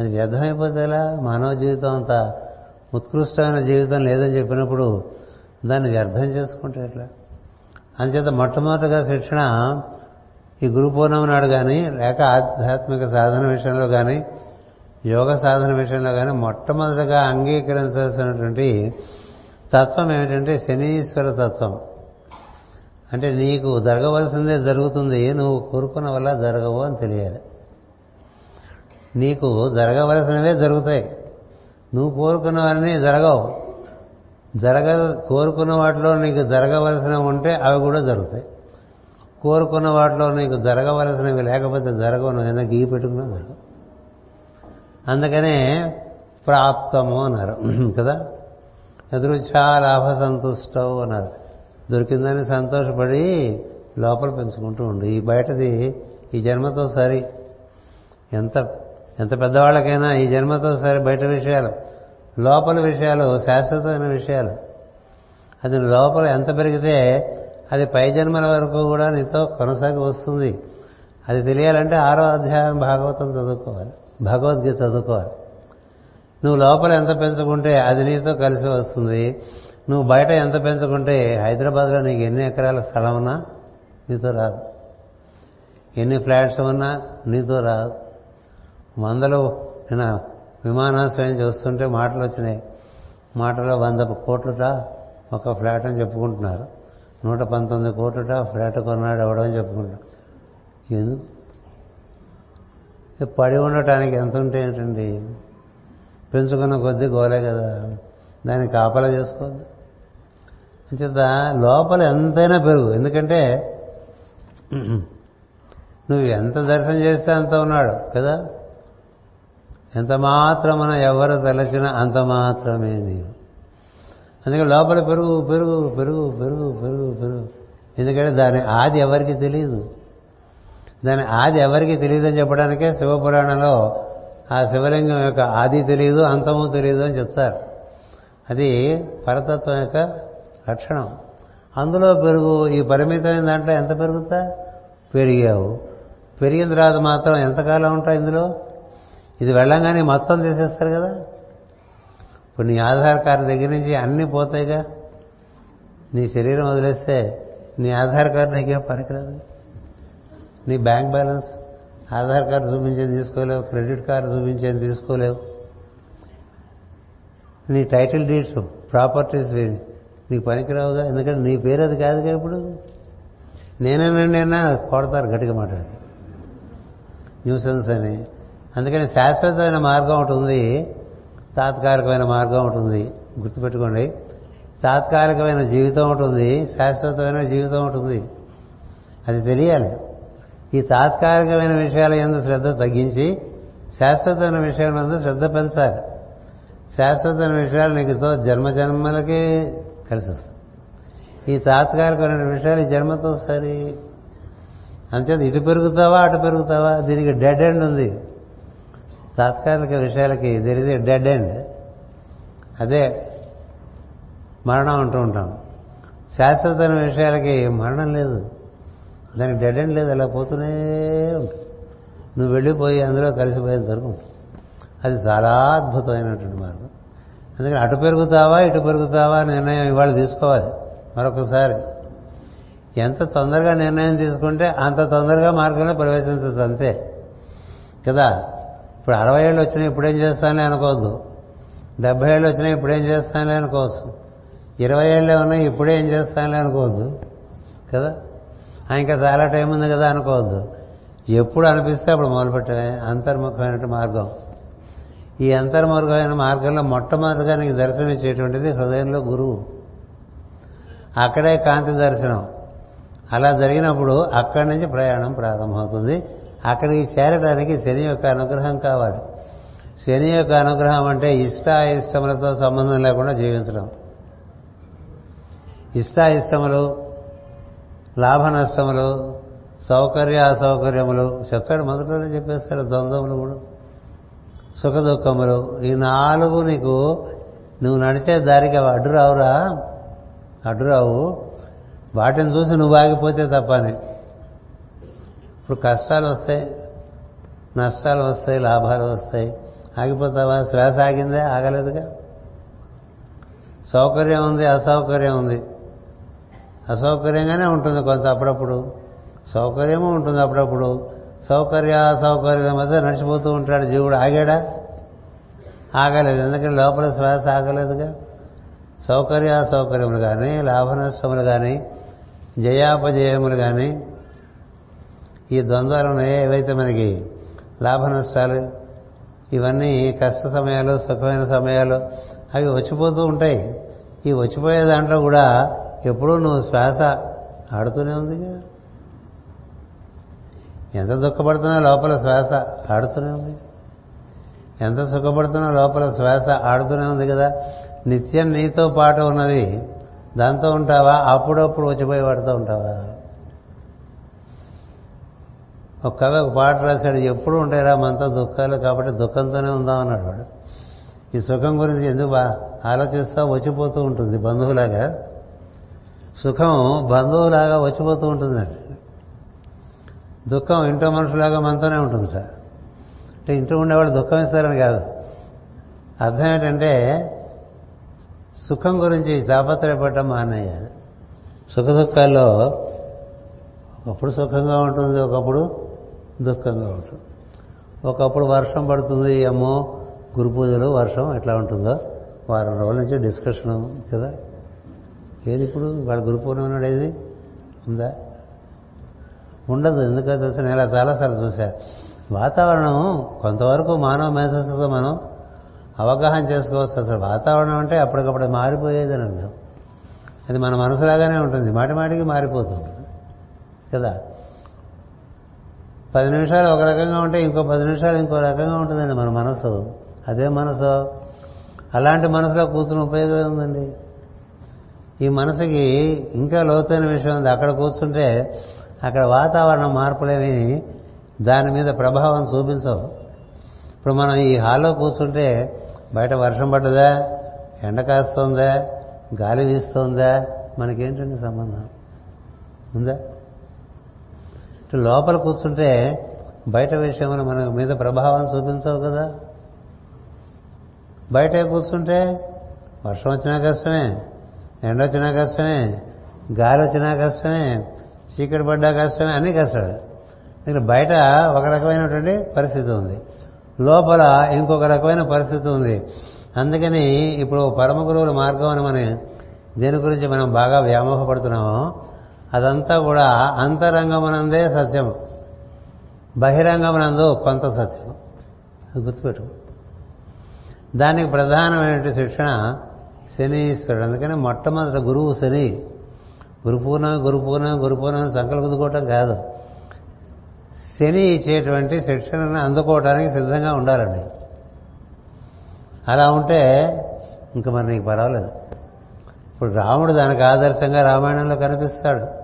అది వ్యర్థమైపోతే ఎలా? మానవ జీవితం అంతా ఉత్కృష్టమైన జీవితం లేదని చెప్పినప్పుడు దాన్ని వ్యర్థం చేసుకుంటే ఎట్లా? అంచేత మొట్టమొదటిగా శిక్షణ ఈ గురు పూర్ణమి నాడు కానీ లేక ఆధ్యాత్మిక సాధన విషయంలో కానీ యోగ సాధన విషయంలో కానీ మొట్టమొదటిగా అంగీకరించాల్సినటువంటి తత్వం ఏమిటంటే శనీశ్వర తత్వం. అంటే నీకు జరగవలసిందే జరుగుతుంది నువ్వు కోరుకున్న వల్ల జరగవు అని తెలియాలి. నీకు జరగవలసినవే జరుగుతాయి. నువ్వు కోరుకున్నవన్నీ జరగవు. జరగ కోరుకున్న వాటిలో నీకు జరగవలసినవి ఉంటే అవి కూడా జరుగుతాయి. కోరుకున్న వాటిలో నీకు జరగవలసినవి లేకపోతే జరగవు. నువ్వు ఏదైనా గీ పెట్టుకున్నా జరగవు. అందుకనే ప్రాప్తము అన్నారు. కదా? ఎదురుచా లాభ సంతుష్టవు అన్నారు. దొరికిందని సంతోషపడి లోపల పెంచుకుంటూ ఉండు. ఈ బయటది ఈ జన్మతో సరి. ఎంత ఎంత పెద్దవాళ్ళకైనా ఈ జన్మతో సరి బయట విషయాలు. లోపల విషయాలు శాశ్వతమైన విషయాలు. అది లోపల ఎంత పెరిగితే అది పై జన్మల వరకు కూడా నీతో కొనసాగి వస్తుంది. అది తెలియాలంటే ఆరో అధ్యాయం భాగవతం చదువుకోవాలి. భగవద్గీత చదువుకోవాలి. నువ్వు లోపల ఎంత పెంచుకుంటే అది నీతో కలిసి వస్తుంది. నువ్వు బయట ఎంత పెంచుకుంటే హైదరాబాద్లో నీకు ఎన్ని ఎకరాల స్థలం ఉన్నా నీతో రాదు. ఎన్ని ఫ్లాట్స్ ఉన్నా నీతో రాదు. వందలు నేను విమానాశ్రయం చూస్తుంటే మాటలు వచ్చినాయి మాటలో వంద కోట్లుట ఒక ఫ్లాట్ అని చెప్పుకుంటున్నారు. నూట పంతొమ్మిది కోట్లుట ఫ్లాట్ కొన్నాడు అవడం చెప్పుకుంటున్నారు. ఎందుకు? పడి ఉండటానికి ఎంత ఉంటే ఏంటండి? పెంచుకున్న కొద్దీ గోలే కదా. దాన్ని కాపలా చేసుకోవద్దు. అంచేత లోపల ఎంతైనా పెరుగు. ఎందుకంటే నువ్వు ఎంత దర్శనం చేస్తే అంత ఉన్నాడు కదా? ఎంత మాత్రమున ఎవరు తలచినా అంత మాత్రమే నీవు. అందుకే లోపల పెరుగు పెరుగు పెరుగు పెరుగు పెరుగు పెరుగు. ఎందుకంటే దాని ఆది ఎవరికి తెలియదు దాని ఆది ఎవరికి తెలియదని చెప్పడానికే శివపురాణంలో ఆ శివలింగం యొక్క ఆది తెలియదు అంతము తెలియదు అని చెప్తారు. అది పరతత్వం యొక్క లక్షణం. అందులో పెరుగు ఈ పరిమితమైన దాంట్లో ఎంత పెరుగుతా? పెరిగావు. పెరిగిన తర్వాత మాత్రం ఎంతకాలం ఉంటాయి ఇందులో? ఇది వెళ్ళంగానే మొత్తం తీసేస్తారు కదా? ఇప్పుడు నీ ఆధార్ కార్డు దగ్గర నుంచి అన్నీ పోతాయిగా. నీ శరీరం వదిలేస్తే నీ ఆధార్ కార్డు నీకేం పనికిరాదు? నీ బ్యాంక్ బ్యాలెన్స్ ఆధార్ కార్డు చూపించేది తీసుకోలేవు క్రెడిట్ కార్డు చూపించేది తీసుకోలేవు. నీ టైటిల్ డీడ్స్ ప్రాపర్టీస్ నీకు పనికిరావుగా? ఎందుకంటే నీ పేరు అది కాదుగా ఇప్పుడు? నేనేనండి అయినా కొడతారు గట్టిగా మాట్లాడి న్యూసెన్స్ అని అందుకని శాశ్వతమైన మార్గం ఒకటి ఉంది తాత్కాలికమైన మార్గం ఒకటి ఉంది. గుర్తుపెట్టుకోండి. తాత్కాలికమైన జీవితం ఒకటి ఉంది శాశ్వతమైన జీవితం ఒకటి ఉంది. అది తెలియాలి. ఈ తాత్కాలికమైన విషయాల ఎందు శ్రద్ధ తగ్గించి శాశ్వతమైన విషయాల ఎందు శ్రద్ధ పెంచాలి. శాశ్వతమైన విషయాలు నీకుతో జన్మ జన్మలకి కలిసి వస్తుంది ఈ తాత్కాలికమైన విషయాలు ఈ జన్మతో సరి. అంతేత ఇటు పెరుగుతావా అటు పెరుగుతావా? దీనికి డెడ్ ఎండ్ ఉంది. తాత్కాలిక విషయాలకి దెర్ ఇస్ డెడ్ ఎండ్ అదే మరణం అంటూ ఉంటాం. శాశ్వతమైన విషయాలకి మరణం లేదు. దానికి డెడ్ ఎండ్ లేదు. అలా పోతూనే ఉంటుంది నువ్వు వెళ్ళిపోయి అందులో కలిసిపోయేంత వరకు అది చాలా అద్భుతమైనటువంటి మార్గం. అందుకని అటు పెరుగుతావా ఇటు పెరుగుతావా నిర్ణయం ఇవాళ తీసుకోవాలి. మరొకసారి. ఎంత తొందరగా నిర్ణయం తీసుకుంటే అంత తొందరగా మార్గంలో ప్రవేశించవచ్చు అంతే. కదా? ఇప్పుడు అరవై ఏళ్ళు వచ్చినా ఇప్పుడేం చేస్తానులే అనుకోవద్దు. డెబ్బై ఏళ్ళు వచ్చినా ఇప్పుడేం చేస్తానులే అనుకోవచ్చు. ఇరవై ఏళ్ళే ఉన్నాయి ఇప్పుడే ఏం చేస్తానులే అనుకోవద్దు. కదా? ఇంకా చాలా టైం ఉంది కదా అనుకోవద్దు. ఎప్పుడు అనిపిస్తే అప్పుడు మొదలుపెట్టమే అంతర్ముఖమైన మార్గం. ఈ అంతర్ముఖమైన మార్గంలో మొట్టమొదటిగా నీకు దర్శనం ఇచ్చేటువంటిది హృదయంలో గురువు. అక్కడే కాంతి దర్శనం. అలా జరిగినప్పుడు అక్కడి నుంచి ప్రయాణం ప్రారంభమవుతుంది. అక్కడికి చేరడానికి శని యొక్క అనుగ్రహం కావాలి. శని యొక్క అనుగ్రహం అంటే ఇష్ట ఇష్టములతో సంబంధం లేకుండా జీవించడం. ఇష్ట ఇష్టములు లాభ నష్టములు సౌకర్య అసౌకర్యములు చెప్తాడు మొదట్లోనే చెప్పేస్తాడు ద్వంద్వములు కూడా. సుఖ దుఃఖములు ఈ నాలుగు నీకు నువ్వు నడిచే దారికి అవి అడ్డు రావురా అడ్డు రావు వాటిని చూసి నువ్వు ఆగిపోతే తప్పని ఇప్పుడు కష్టాలు వస్తాయి నష్టాలు వస్తాయి లాభాలు వస్తాయి. ఆగిపోతావా? శ్వాస ఆగిందే ఆగలేదుగా? సౌకర్యం ఉంది అసౌకర్యం ఉంది. అసౌకర్యంగానే ఉంటుంది కొంత అప్పుడప్పుడు. సౌకర్యము ఉంటుంది అప్పుడప్పుడు. సౌకర్య అసౌకర్యం మధ్య నడిచిపోతూ ఉంటాడు జీవుడు. ఆగాడా? ఆగలేదు. ఎందుకంటే లోపల శ్వాస ఆగలేదుగా? సౌకర్య అసౌకర్యములు కానీ లాభ నష్టములు కానీ జయాపజయములు కానీ ఈ ద్వంద్వాలు ఉన్నాయో ఏవైతే మనకి లాభ నష్టాలు ఇవన్నీ కష్ట సమయాలు సుఖమైన సమయాలు అవి వచ్చిపోతూ ఉంటాయి. ఈ వచ్చిపోయే దాంట్లో కూడా ఎప్పుడూ నువ్వు శ్వాస ఆడుతూనే ఉందిగా. ఎంత దుఃఖపడుతున్నా లోపల శ్వాస ఆడుతూనే ఉంది. ఎంత సుఖపడుతున్నా లోపల శ్వాస ఆడుతూనే ఉంది కదా. నిత్యం నీతో పాటు ఉన్నది దాంతో ఉంటావా? అప్పుడప్పుడు వచ్చిపోయి వాడుతూ ఉంటావా? ఒక కవి ఒక పాట రాశాడు ఎప్పుడు ఉంటాయిరా మనతో దుఃఖాలు కాబట్టి దుఃఖంతోనే ఉందాం అన్నాడు వాడు. ఈ సుఖం గురించి ఎందుకు బా ఆలోచిస్తా వచ్చిపోతూ ఉంటుంది బంధువులాగా. సుఖం బంధువులాగా వచ్చిపోతూ ఉంటుందండి. దుఃఖం ఇంట్లో మనుషులాగా మనతోనే ఉంటుందిట. అంటే ఇంట్లో ఉండేవాళ్ళు దుఃఖం ఇస్తారని కాదు. అర్థం ఏంటంటే సుఖం గురించి తాపత్రయపడటం మానేయాలి సుఖ దుఃఖాల్లో ఒకప్పుడు సుఖంగా ఉంటుంది ఒకప్పుడు దుఃఖంగా ఉంటుంది. ఒకప్పుడు వర్షం పడుతుంది అమ్మో గురు పూజలో వర్షం ఎట్లా ఉంటుందో వారం రోజుల నుంచి డిస్కషన్ కదా. ఏది ఇప్పుడు? వాళ్ళ గురు పూర్ణిమ ఏది? ఉందా? ఉండదు ఎందుకంటే తెలుసు? నేను ఇలా చాలాసార్లు చూశా. వాతావరణం కొంతవరకు మానవ మేధస్సుతో మనం అవగాహన చేసుకోవచ్చు. అసలు వాతావరణం అంటే అప్పటికప్పుడు మారిపోయేది అని అర్థం. అది మన మనసులాగానే ఉంటుంది. మాటి మాటికి మారిపోతుంది. కదా? పది నిమిషాలు ఒక రకంగా ఉంటే ఇంకో పది నిమిషాలు ఇంకో రకంగా ఉంటుందండి మన మనసు. అదే మనసు. అలాంటి మనసులో కూర్చుని ఉపయోగం ఉందండి ఈ మనసుకి ఇంకా లోతైన విషయం ఉంది. అక్కడ కూర్చుంటే అక్కడ వాతావరణ మార్పులేమి దాని మీద ప్రభావం చూపించవు. ఇప్పుడు మనం ఈ హాల్లో కూర్చుంటే బయట వర్షం పడ్డదా? ఎండ కాస్తుందా? గాలి వీస్తుందా? మనకేంటండి సంబంధం? ఉందా? లోపల కూర్చుంటే బయట విషయములు మన మీద ప్రభావం చూపించవు కదా. బయట కూర్చుంటే వర్షం వచ్చినా కష్టమే ఎండ వచ్చినా కష్టమే గాలి వచ్చినా కష్టమే చీకటి పడ్డా కష్టమే అన్ని కష్టమే ఇక్కడ బయట ఒక రకమైనటువంటి పరిస్థితి ఉంది. లోపల ఇంకొక రకమైన పరిస్థితి ఉంది. అందుకని ఇప్పుడు పరమ గురువుల మార్గం అని మనం దేని గురించి మనం బాగా వ్యామోహపడుతున్నామో అదంతా కూడా అంతరంగమునందే సత్యము. బహిరంగమునందు కొంత సత్యం అది గుర్తుపెట్టు దానికి ప్రధానమైన శిక్షణ శనీశ్వరుడు అందుకని మొట్టమొదటి గురువు శని. గురు పూర్ణమి గురు పూర్ణమి గురు పూర్ణమి సంకల్పుకోవటం కాదు. శని ఇచ్చేటువంటి శిక్షణను అందుకోవడానికి సిద్ధంగా ఉండాలండి. అలా ఉంటే ఇంక మరి నీకు పర్వాలేదు. ఇప్పుడు రాముడు దానికి ఆదర్శంగా రామాయణంలో కనిపిస్తాడు.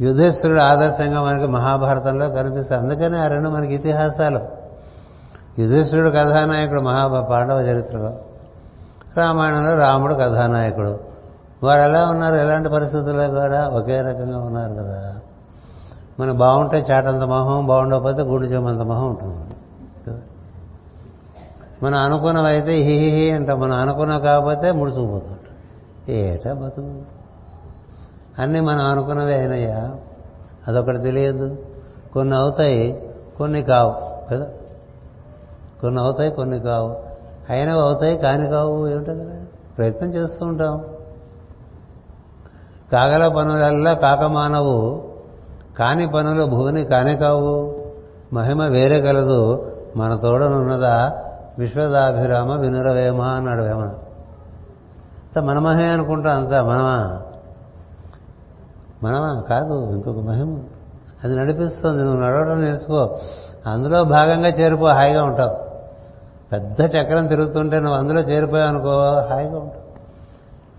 యుధేశ్వరుడు ఆదర్శంగా మనకి మహాభారతంలో కనిపిస్తుంది అందుకనే ఆ రెండు మనకి ఇతిహాసాలు. యుధేశ్వరుడు కథానాయకుడు మహాభా పాండవ చరిత్రలో. రామాయణంలో రాముడు కథానాయకుడు. వారు ఎలా ఉన్నారు? ఎలాంటి పరిస్థితుల్లో కూడా ఒకే రకంగా ఉన్నారు కదా. మనం బాగుంటే చాటంత మొహం బాగుండకపోతే గుండు చెమంత మొహం ఉంటుంది. కదా? మనం అనుకున్నవైతే హిహి అంటాం. మనం అనుకున్నాం కాకపోతే ముడుచుకుపోతుంటాం. ఏటా బతుకు? అన్నీ మనం అనుకున్నవే అయినాయా అదొకటి తెలియదు. కొన్ని అవుతాయి కొన్ని కావు కదా? కొన్ని అవుతాయి కొన్ని కావు. అయినవి అవుతాయి కాని కావు ఏమిటో కదా ప్రయత్నం చేస్తూ ఉంటాం. కాగల పనులల్లా కాకమానవు కాని పనులు భూమిని కానే కావు. మహిమ వేరే కలదు. మన తోడనున్నదా? విశ్వదాభిరామ వినురవేమ అన్నాడు వేమన. మన మహిమ అనుకుంటాం అంతా మనమా? మనమా? కాదు ఇంకొక మహిమ. అది నడిపిస్తుంది. నువ్వు నడవడం నేర్చుకో. అందులో భాగంగా చేరిపో హాయిగా ఉంటావు. పెద్ద చక్రం తిరుగుతుంటే నువ్వు అందులో చేరిపోయావు అనుకో హాయిగా ఉంటావు.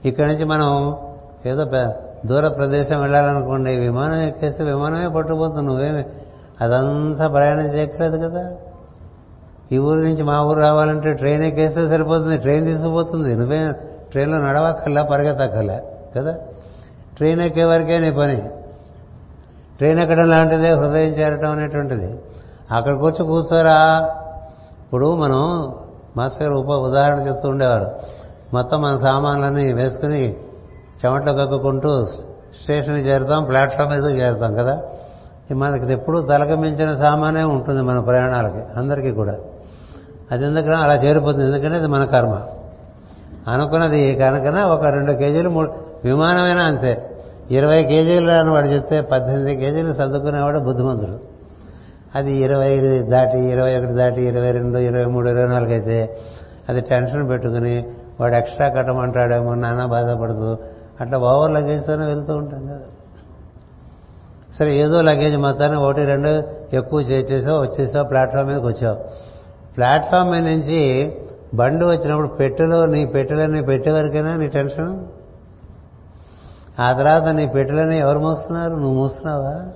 ఇక్కడి నుంచి మనం ఏదో దూర ప్రదేశం వెళ్ళాలనుకోండి విమానం ఎక్కేస్తే విమానమే పట్టుకుపోతుంది. నువ్వేమి అదంతా ప్రయాణం చేయక్కలేదు కదా. ఈ ఊరు నుంచి మా ఊరు రావాలంటే ట్రైన్ ఎక్కేస్తే సరిపోతుంది. ట్రైన్ తీసుకుపోతుంది. నువ్వే ట్రైన్లో నడవక్కర్లా పరిగెత్తక్కర్లా కదా? ట్రైన్ ఎక్కే వరకే నీ పని. ట్రైన్ ఎక్కడం లాంటిదే హృదయం చేరటం అనేటువంటిది. అక్కడికి వచ్చి కూర్చోరా. ఇప్పుడు మనం మాస్టర్ ఉప ఉదాహరణ చెప్తూ ఉండేవారు. మొత్తం మన సామాన్లన్నీ వేసుకుని చెమట్లో కక్కుకుంటూ స్టేషన్కి చేరుతాం ప్లాట్ఫామ్ మీద చేరుతాం కదా. మనకి ఎప్పుడు తలకమించిన సామానే ఉంటుంది మన ప్రయాణాలకి అందరికీ కూడా. అది ఎందుకన అలా చేరిపోతుంది. ఎందుకంటే అది మన కర్మ. అనుకున్నది కనుకన? ఒక రెండు కేజీలు మూడు విమానమైనా అంతే. ఇరవై కేజీలు అని వాడు చెప్తే పద్దెనిమిది కేజీలు సర్దుకునేవాడు బుద్ధిమంతుడు. అది ఇరవై దాటి ఇరవై ఒకటి దాటి ఇరవై రెండు ఇరవై మూడు ఇరవై నాలుగు అయితే అది టెన్షన్ పెట్టుకుని వాడు ఎక్స్ట్రా కట్టమంటాడేమో నానా బాధపడుతూ అట్లా ఓవర్ లగేజ్తోనే వెళ్తూ ఉంటాం కదా. సరే ఏదో లగేజ్ మొత్తాన్ని ఒకటి రెండు ఎక్కువ చేసేసావు వచ్చేసావు ప్లాట్ఫామ్ మీదకి వచ్చావు. ప్లాట్ఫామ్ మీద నుంచి బండి వచ్చినప్పుడు పెట్టెలో నీ పెట్టెలన్నీ పెట్టే వరకైనా నీ టెన్షన్? ఆ తర్వాత నీ పెట్టెలని ఎవరు మోస్తున్నారు? నువ్వు మోస్తున్నావా?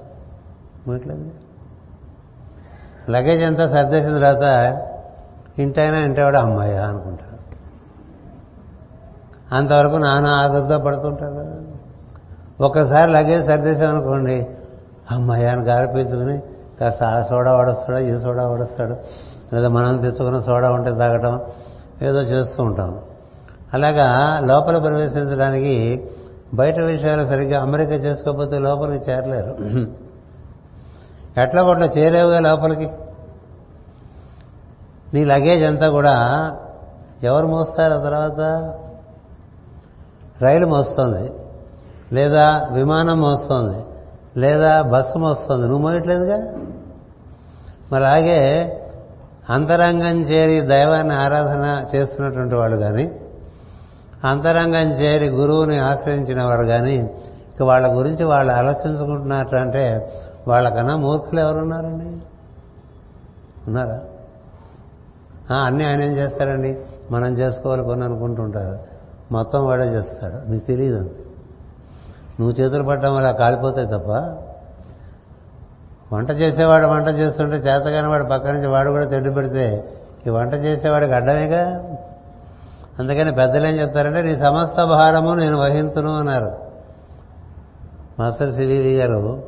మోయట్లేదు లగేజ్ అంతా సర్దేసిన తర్వాత ఇంటైనా ఇంటేవాడు అమ్మాయి అనుకుంటారు. అంతవరకు నాన్న ఆదుర్దా పడుతుంటారు. కదా ఒక్కసారి లగేజ్ సర్దేశామనుకోండి అమ్మాయి అని గారిపించుకుని కాస్త ఆ సోడా వాడొస్తాడు ఈ సోడా వాడొస్తాడు లేదా మనం తెచ్చుకున్న సోడా ఉంటే తాగటం ఏదో చేస్తూ ఉంటాం. అలాగా లోపల ప్రవేశించడానికి బయట విషయాలు సరిగ్గా అమెరికా చేసుకోకపోతే లోపలికి చేరలేరు. ఎట్లా కొట్ల చేరేవుగా లోపలికి. నీ లగేజ్ అంతా కూడా ఎవరు మోస్తారు ఆ తర్వాత? రైలు మోస్తుంది లేదా విమానం మోస్తుంది లేదా బస్సు మోస్తుంది. నువ్వు మోయట్లేదుగా? మరి అలాగే అంతరంగం చేరి దైవాన్ని ఆరాధన చేస్తున్నటువంటి వాళ్ళు కానీ అంతరంగం చేరి గురువుని ఆశ్రయించిన వాడు కానీ ఇక వాళ్ళ గురించి వాళ్ళు ఆలోచించుకుంటున్నట్టు అంటే వాళ్ళకన్నా మూర్ఖులు ఎవరున్నారండి? ఉన్నారా? అన్నీ ఆయన ఏం చేస్తారండి? మనం చేసుకోవాలి కొన్ని అనుకుంటుంటారు. మొత్తం వాడే చేస్తాడు. నీకు తెలియదు అంతే. నువ్వు చేతులు పట్టడం వల్ల కాలిపోతాయి తప్ప వంట చేసేవాడు వంట చేస్తుంటే చేతగాని వాడు పక్క నుంచి వాడు కూడా తిండి పెడితే ఈ వంట చేసేవాడికి అడ్డమేగా? అందుకని పెద్దలు ఏం చెప్తారంటే నీ సమస్త భారము నేను వహింతును అన్నారు. మాస్టర్ సివివి గారు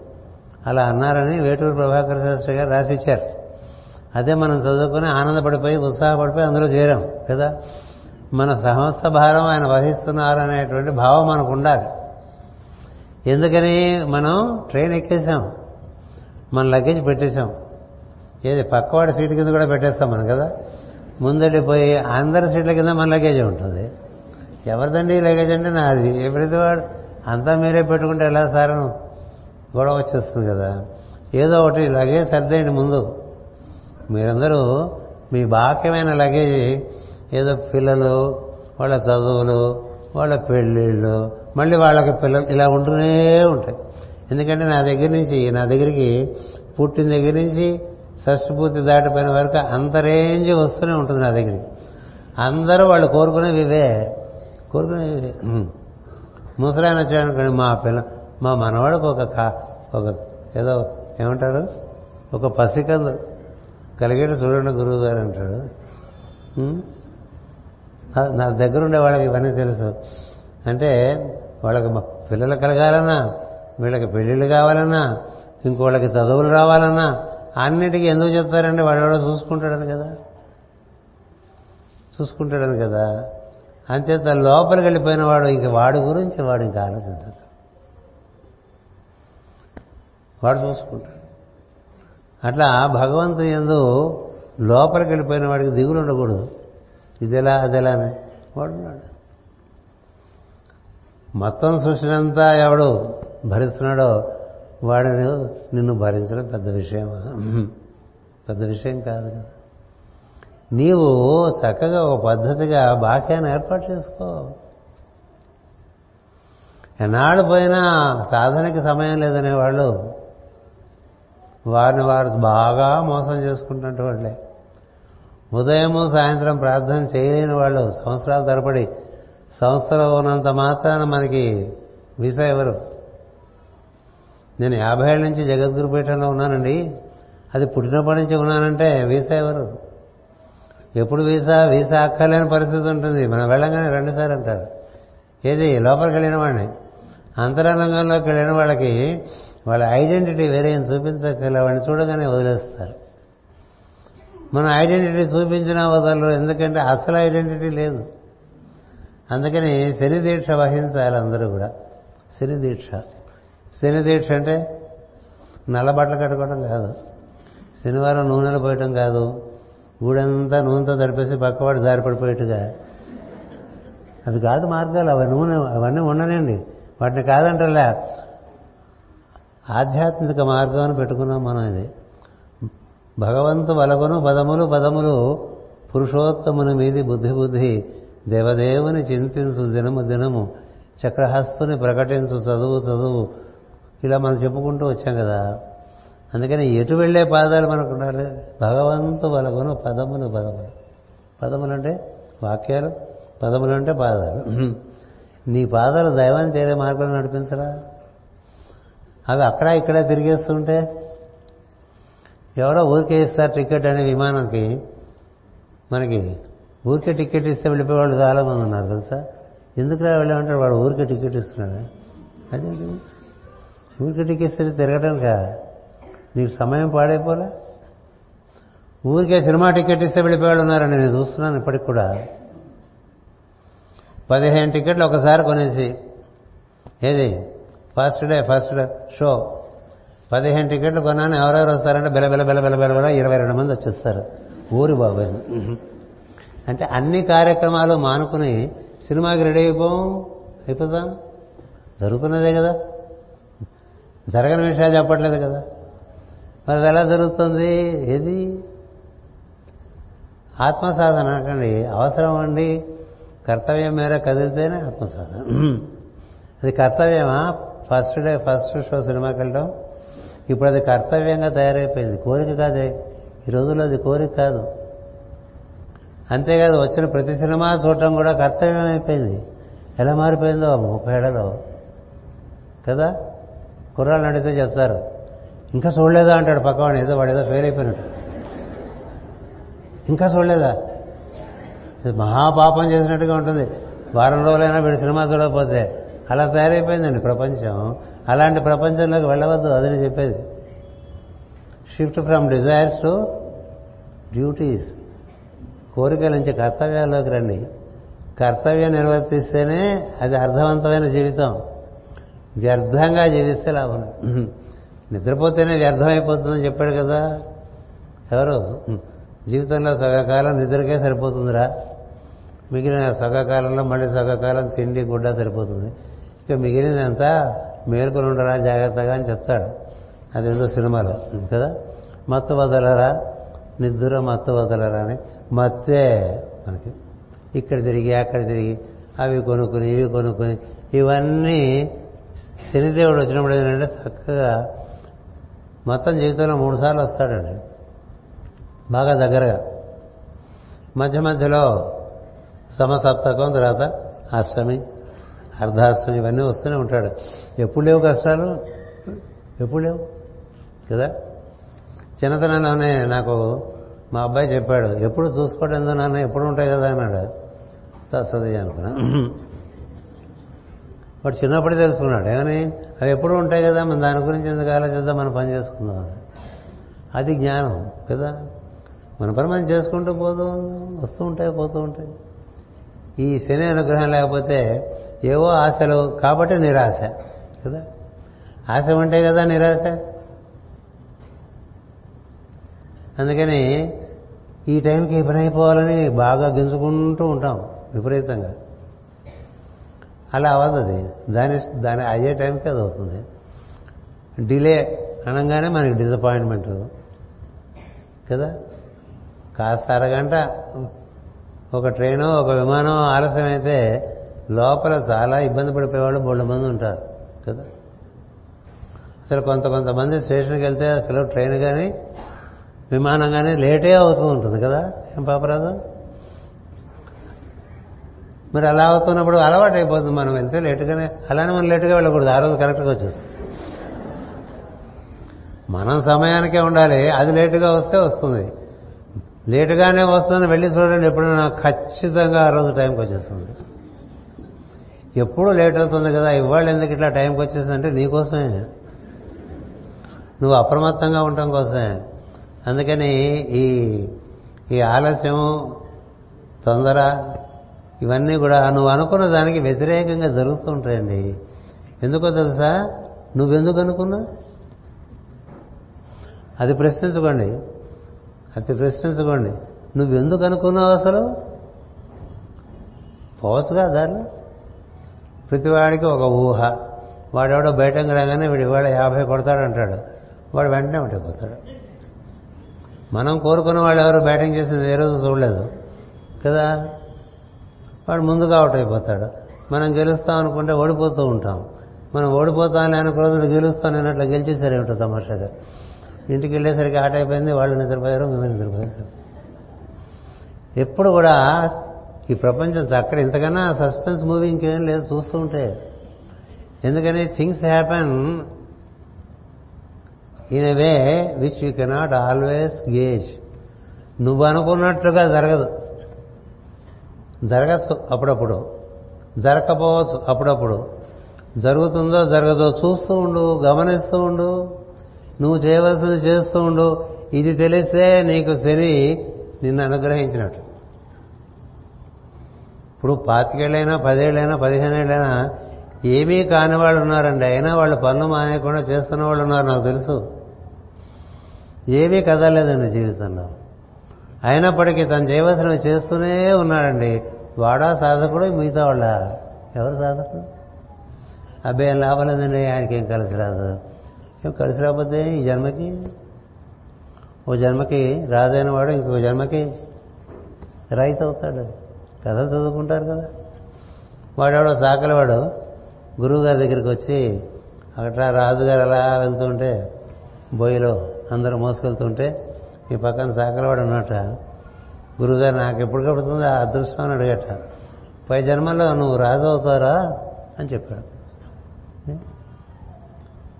అలా అన్నారని వేటూరు ప్రభాకర్ శాస్త్రి గారు రాసిచ్చారు. అదే మనం చదువుకుని ఆనందపడిపోయి ఉత్సాహపడిపోయి అందులో చేరాం కదా? మన సమస్త భారం ఆయన వహిస్తున్నారు అనేటువంటి భావం మనకు ఉండాలి ఎందుకని మనం ట్రైన్ ఎక్కేసాం మన లగేజ్ పెట్టేశాం ఏది పక్కవాడి సీటు కింద కూడా పెట్టేస్తాం మనం కదా? ముందడిపోయి అందరి సీట్ల కింద మన లగేజ్ ఉంటుంది. ఎవరిదండి లగేజ్ అంటే నాది. ఎప్పుడైతే వాడు? అంతా మీరే పెట్టుకుంటే ఎలా సారను గొడవ వచ్చేస్తుంది కదా. ఏదో ఒకటి లగేజ్ సర్దేయండి ముందు. మీరందరూ మీ బాక్యమైన లగేజ్ ఏదో పిల్లలు వాళ్ళ చదువులు వాళ్ళ పెళ్ళిళ్ళు మళ్ళీ వాళ్ళకి పిల్లలు ఇలా ఉంటూనే ఉంటాయి. ఎందుకంటే నా దగ్గర నుంచి నా దగ్గరికి పుట్టిన దగ్గర నుంచి షష్టి దాటిపోయిన వరకు అంతరేంజ్ వస్తూనే ఉంటుంది నా దగ్గరికి. అందరూ వాళ్ళు కోరుకునేవి ఇవే. కోరుకునేవి ఇవే. ముసలాయన వచ్చాడనుకోండి మా పిల్ల మా మనవాడికి ఒక కా ఒక ఏదో ఏమంటారు? ఒక పసికందు కలిగేటి చూడండి గురువు గారు అంటాడు. నా దగ్గర ఉండే వాళ్ళకి ఇవన్నీ తెలుసు. అంటే వాళ్ళకి పిల్లలు కలగాలన్నా వీళ్ళకి పెళ్ళిళ్ళు కావాలన్నా ఇంకోళ్ళకి చదువులు రావాలన్నా అన్నిటికీ ఎందుకు చెప్తారంటే వాడెవడో చూసుకుంటాడని కదా. చూసుకుంటాడని కదా. అంచేత లోపలికి వెళ్ళిపోయిన వాడు ఇంక వాడి గురించి వాడు ఇంకా ఆలోచించడు వాడు చూసుకుంటాడు. అట్లా భగవంతు ఎందు లోపలికి వెళ్ళిపోయిన వాడికి దిగులు ఉండకూడదు. ఇదెలా అదెలా అని వాడున్నాడు. మొత్తం సృష్టినంతా ఎవడు భరిస్తున్నాడో వాడిని నిన్ను భరించడం పెద్ద విషయమా? పెద్ద విషయం కాదు కదా. నీవు చక్కగా ఒక పద్ధతిగా బాక్యాన్ని ఏర్పాటు చేసుకో. ఎన్నాళ్ళు పోయినా సాధనకి సమయం లేదనే వాళ్ళు వారిని వారు బాగా మోసం చేసుకుంటున్నట్టు వాళ్ళే. ఉదయము సాయంత్రం ప్రార్థన చేయలేని వాళ్ళు సంవత్సరాల తరబడి సంస్థలో ఉన్నంత మాత్రాన మనకి వీసా ఎవరు? నేను యాభై ఏళ్ళ నుంచి జగద్గురుపీఠంలో ఉన్నానండి. అది పుట్టినప్పటి నుంచి ఉన్నానంటే వీసా ఎవరు? ఎప్పుడు వీసా? వీసా అక్కర్లేని పరిస్థితి ఉంటుంది. మనం వెళ్ళంగానే రెండుసార్లు అంటారు. ఏది? లోపలికి వెళ్ళిన వాడిని అంతరంగంలోకి వెళ్ళిన వాళ్ళకి వాళ్ళ ఐడెంటిటీ వేరే చూపించక్కర్లే వాడిని చూడగానే వదిలేస్తారు. మన ఐడెంటిటీ చూపించినా వదలరు. ఎందుకంటే అసలు ఐడెంటిటీ లేదు. అందుకని శని దీక్ష వహించాలి అందరూ కూడా. శని దీక్ష. శని దీక్ష అంటే నల్ల బట్టలు కట్టుకోవడం కాదు. శనివారం నూనెలు పోయటం కాదు. ఊడంతా నూనెతో తడిపేసి పక్కవాడు జారిపడిపోయేట్టుగా అవి కాదు మార్గాలు అవి నూనె అవన్నీ ఉండనండి. వాటిని కాదంటలే. ఆధ్యాత్మిక మార్గం అని పెట్టుకున్నాం మనం ఇది. భగవంతు వలగను పదములు పదములు పురుషోత్తముని మీది బుద్ధి బుద్ధి దేవదేవుని చింతించు దినము దినము చక్రహస్తుని ప్రకటించు చదువు చదువు ఇలా మనం చెప్పుకుంటూ వచ్చాం కదా. అందుకని ఎటు వెళ్ళే పాదాలు మనకు ఉండాలి భగవంతు వలగును పదములు పదములు. పదములు అంటే వాక్యాలు పదములు అంటే పాదాలు. నీ పాదాలు దైవాన్ని చేరే మార్గంలో నడిపించరా? అవి అక్కడ ఇక్కడ తిరిగేస్తుంటే ఎవరో ఊరికే ఇస్తారు టికెట్ అనే విమానంకి. మనకి ఊరికే టికెట్ ఇస్తే వెళ్ళిపోయేవాళ్ళు చాలా మంది ఉన్నారు తెలుసా? ఎందుకురా వెళ్ళామంటే వాడు ఊరికే టికెట్ ఇస్తున్నాడు. అదేంటి ఊరికే టికెట్ ఇస్తే తిరగటానిక నీకు సమయం పాడైపోలే? ఊరికే సినిమా టికెట్ ఇస్తే వెళ్ళిపోయాడు ఉన్నారని నేను చూస్తున్నాను ఇప్పటికి కూడా. పదిహేను టికెట్లు ఒకసారి కొనేసి. ఏది? First day first day show. పదిహేను టికెట్లు కొన్నాను ఎవరెవరు వస్తారంటే బెల బెల బెల బెల బెల బెల ఇరవై రెండు మంది వచ్చేస్తారు. ఊరి బాబాయ్. అంటే అన్ని కార్యక్రమాలు మానుకుని సినిమాకి రెడీ అయిపోం అయిపోతాం. జరుగుతున్నదే కదా. జరగని విషయాలు చెప్పట్లేదు కదా. మరి అది ఎలా జరుగుతుంది? ఏది? ఆత్మసాధన అనకండి అవసరం అండి. కర్తవ్యం మేర కదిలితేనే ఆత్మసాధన. అది కర్తవ్యమా? ఫస్ట్ డే ఫస్ట్ షో సినిమాకి వెళ్ళడం. ఇప్పుడు అది కర్తవ్యంగా తయారైపోయింది. కోరిక కాదే. ఈ రోజుల్లో అది కోరిక కాదు. అంతేకాదు వచ్చిన ప్రతి సినిమా చూడటం కూడా కర్తవ్యం అయిపోయింది ఎలా మారిపోయిందో? ముప్పై ఏళ్ళలో. కదా? కుర్రాళ్ళు అడిగితే చెప్తారు ఇంకా చూడలేదా? అంటాడు పక్కవాడిని. ఏదో వాడు ఏదో ఫెయిల్ అయిపోయినట్టు. ఇంకా చూడలేదా? ఇది మహాపాపం చేసినట్టుగా ఉంటుంది. వారం రోజులైనా వీడు సినిమా చూడకపోతే అలా తయారైపోయిందండి ప్రపంచం. అలాంటి ప్రపంచంలోకి వెళ్ళవద్దు అదని చెప్పేది. Shift from desires to duties కోరికల నుంచి కర్తవ్యాల్లోకి రండి. కర్తవ్యం నిర్వర్తిస్తేనే అది అర్థవంతమైన జీవితం. వ్యర్థంగా జీవిస్తే లాభం. నిద్రపోతేనే వ్యర్థమైపోతుందని చెప్పాడు కదా. ఎవరు? జీవితంలో సగకాలం నిద్రకే సరిపోతుందిరా. మిగిలిన సగకాలంలో మళ్ళీ సగకాలం తిండి గుడ్డ సరిపోతుంది. ఇక మిగిలినంతా మేల్కొని ఉండరా జాగ్రత్తగా అని చెప్తాడు. అదేదో సినిమాలో. కదా? మత్తు వదలరా? నిద్ర మత్తు వదలరా అని. మత్తే మనకి. ఇక్కడ తిరిగి అక్కడ తిరిగి. అవి కొనుక్కుని ఇవి కొనుక్కుని. ఇవన్నీ శనిదేవుడు వచ్చినప్పుడు ఏంటంటే చక్కగా మొత్తం జీవితంలో మూడు సార్లు వస్తాడండి. బాగా దగ్గరగా. మధ్య మధ్యలో సమసప్తకం తర్వాత అష్టమి అర్ధాష్టమి ఇవన్నీ వస్తూనే ఉంటాడు. ఎప్పుడు లేవు కష్టాలు? ఎప్పుడు లేవు? కదా? చిన్నతనంలోనే నాకు మా అబ్బాయి చెప్పాడు ఎప్పుడు చూసుకోవడం ఎందో నాన్న? ఎప్పుడు ఉంటాయి కదా? అన్నాడు. వస్తుంది అనుకున్నా. వాడు చిన్నప్పుడే తెలుసుకున్నాడు. ఏమని? అవి ఎప్పుడు ఉంటాయి కదా మనం దాని గురించి ఎందుకు ఆలోచిద్దాం మనం పని చేసుకుందాం అది జ్ఞానం కదా? మన పని మనం చేసుకుంటూ పోతూ వస్తూ ఉంటాయి పోతూ ఉంటాయి. ఈ శని అనుగ్రహం లేకపోతే ఏవో ఆశలు కాబట్టి నిరాశ కదా? ఆశ ఉంటే కదా నిరాశ? అందుకని ఈ టైంకి ఈ పని అయిపోవాలని బాగా గింజుకుంటూ ఉంటాం విపరీతంగా. అలా అవ్వదు అది. దాని దాని అయ్యే టైంకి అది అవుతుంది. డిలే అనగానే మనకి డిసప్పాయింట్మెంట్ కదా? కాస్త అరగంట ఒక ట్రైను ఒక విమానం ఆలస్యం అయితే లోపల చాలా ఇబ్బంది పడిపోయేవాళ్ళు బోళ్ళ మంది ఉంటారు. కదా? అసలు కొంత కొంతమంది స్టేషన్కి వెళ్తే అసలు ట్రైన్ కానీ విమానం కానీ లేటే అవుతూ ఉంటుంది కదా? ఏం పాపరాదు మరి అలా అవుతున్నప్పుడు అలవాటు అయిపోతుంది మనం వెళ్తే లేటుగానే అలానే మనం లేటుగా వెళ్ళకూడదు. ఆ రోజు కరెక్ట్గా వచ్చేస్తుంది మనం సమయానికే ఉండాలి. అది లేటుగా వస్తే వస్తుంది. లేటుగానే వస్తుందని వెళ్ళి చూడండి ఎప్పుడైనా ఖచ్చితంగా ఆ రోజు టైంకి వచ్చేస్తుంది. ఎప్పుడు లేట్ అవుతుంది కదా ఇవాళ ఎందుకు ఇట్లా టైంకి వచ్చేసిందంటే నీకోసమే నువ్వు అప్రమత్తంగా ఉండటం కోసమే. అందుకని ఈ ఈ ఆలస్యం తొందర ఇవన్నీ కూడా నువ్వు అనుకున్న దానికి వ్యతిరేకంగా జరుగుతూ ఉంటాయండి. ఎందుకో తెలుసా? నువ్వెందుకు అనుకున్నా? అది ప్రశ్నించుకోండి. అది ప్రశ్నించుకోండి. నువ్వెందుకు అనుకున్నావు అసలు? పోవచ్చుగా దాన్ని ప్రతివాడికి ఒక ఊహ. వాడెవడో బయటకు రాగానే వీడు ఇవాళ యాభై కొడతాడంటాడు. వాడు వెంటనే ఉండిపోతాడు మనం కోరుకున్న వాళ్ళు ఎవరు బ్యాటింగ్ చేసింది ఏ రోజు చూడలేదు. కదా? వాడు ముందుగా అవుట్ అయిపోతాడు. మనం గెలుస్తాం అనుకుంటే ఓడిపోతూ ఉంటాం. మనం ఓడిపోతామని అనుకు రోజులు గెలుస్తాను అన్నట్లు గెలిచేసారు ఏమిటో తమాషాగా. ఇంటికి వెళ్ళేసరికి ఆట అయిపోయింది వాళ్ళు నిద్రపోయారు మేము నిద్రపోయారు. ఎప్పుడు కూడా ఈ ప్రపంచం చక్కడ ఇంతకన్నా సస్పెన్స్ మూవీ ఇంకేం లేదు చూస్తూ ఉంటే. ఎందుకని things happen in a way which you cannot always gauge. నువ్వు అనుకున్నట్లుగా జరగదు. జరగచ్చు అప్పుడప్పుడు. జరగకపోవచ్చు అప్పుడప్పుడు. జరుగుతుందో జరగదో చూస్తూ ఉండు గమనిస్తూ ఉండు. నువ్వు చేయవలసింది చేస్తూ ఉండు. ఇది తెలిస్తే నీకు శని నిన్ను అనుగ్రహించినట్టు. ఇప్పుడు పాతికేళ్ళైనా పదేళ్ళైనా పదిహేనేళ్ళైనా ఏమీ కాని వాళ్ళు ఉన్నారండి. అయినా వాళ్ళు పనులు మానేయకుండా చేస్తున్న వాళ్ళు ఉన్నారు నాకు తెలుసు. ఏమీ కదలేదండి జీవితంలో. అయినప్పటికీ తను చేయవలసిన చేస్తూనే ఉన్నాడండి. వాడా సాధకుడు మిగతా వాళ్ళ? ఎవరు సాధకుడు? అబ్బాయి ఏం లాభం లేదండి ఏం కలిసి రాదు. ఏం కలిసి రాకపోతే ఈ జన్మకి? ఓ జన్మకి రాజైన వాడు ఇంకో జన్మకి రైతు అవుతాడు. కథలు చదువుకుంటారు కదా. వాడెవడో సాకలవాడు గురువు గారి దగ్గరికి వచ్చి అక్కడ రాజుగారు అలా వెళ్తుంటే బొయ్యిలో అందరూ మోసుకెళ్తుంటే ఈ పక్కన సాకలవాడు అన్నట గురుగారు నాకు ఎప్పుడు కడుతుంది ఆ అదృష్టం అని అడిగట. పై జన్మలో నువ్వు రాజు అవుతారా అని చెప్పాడు.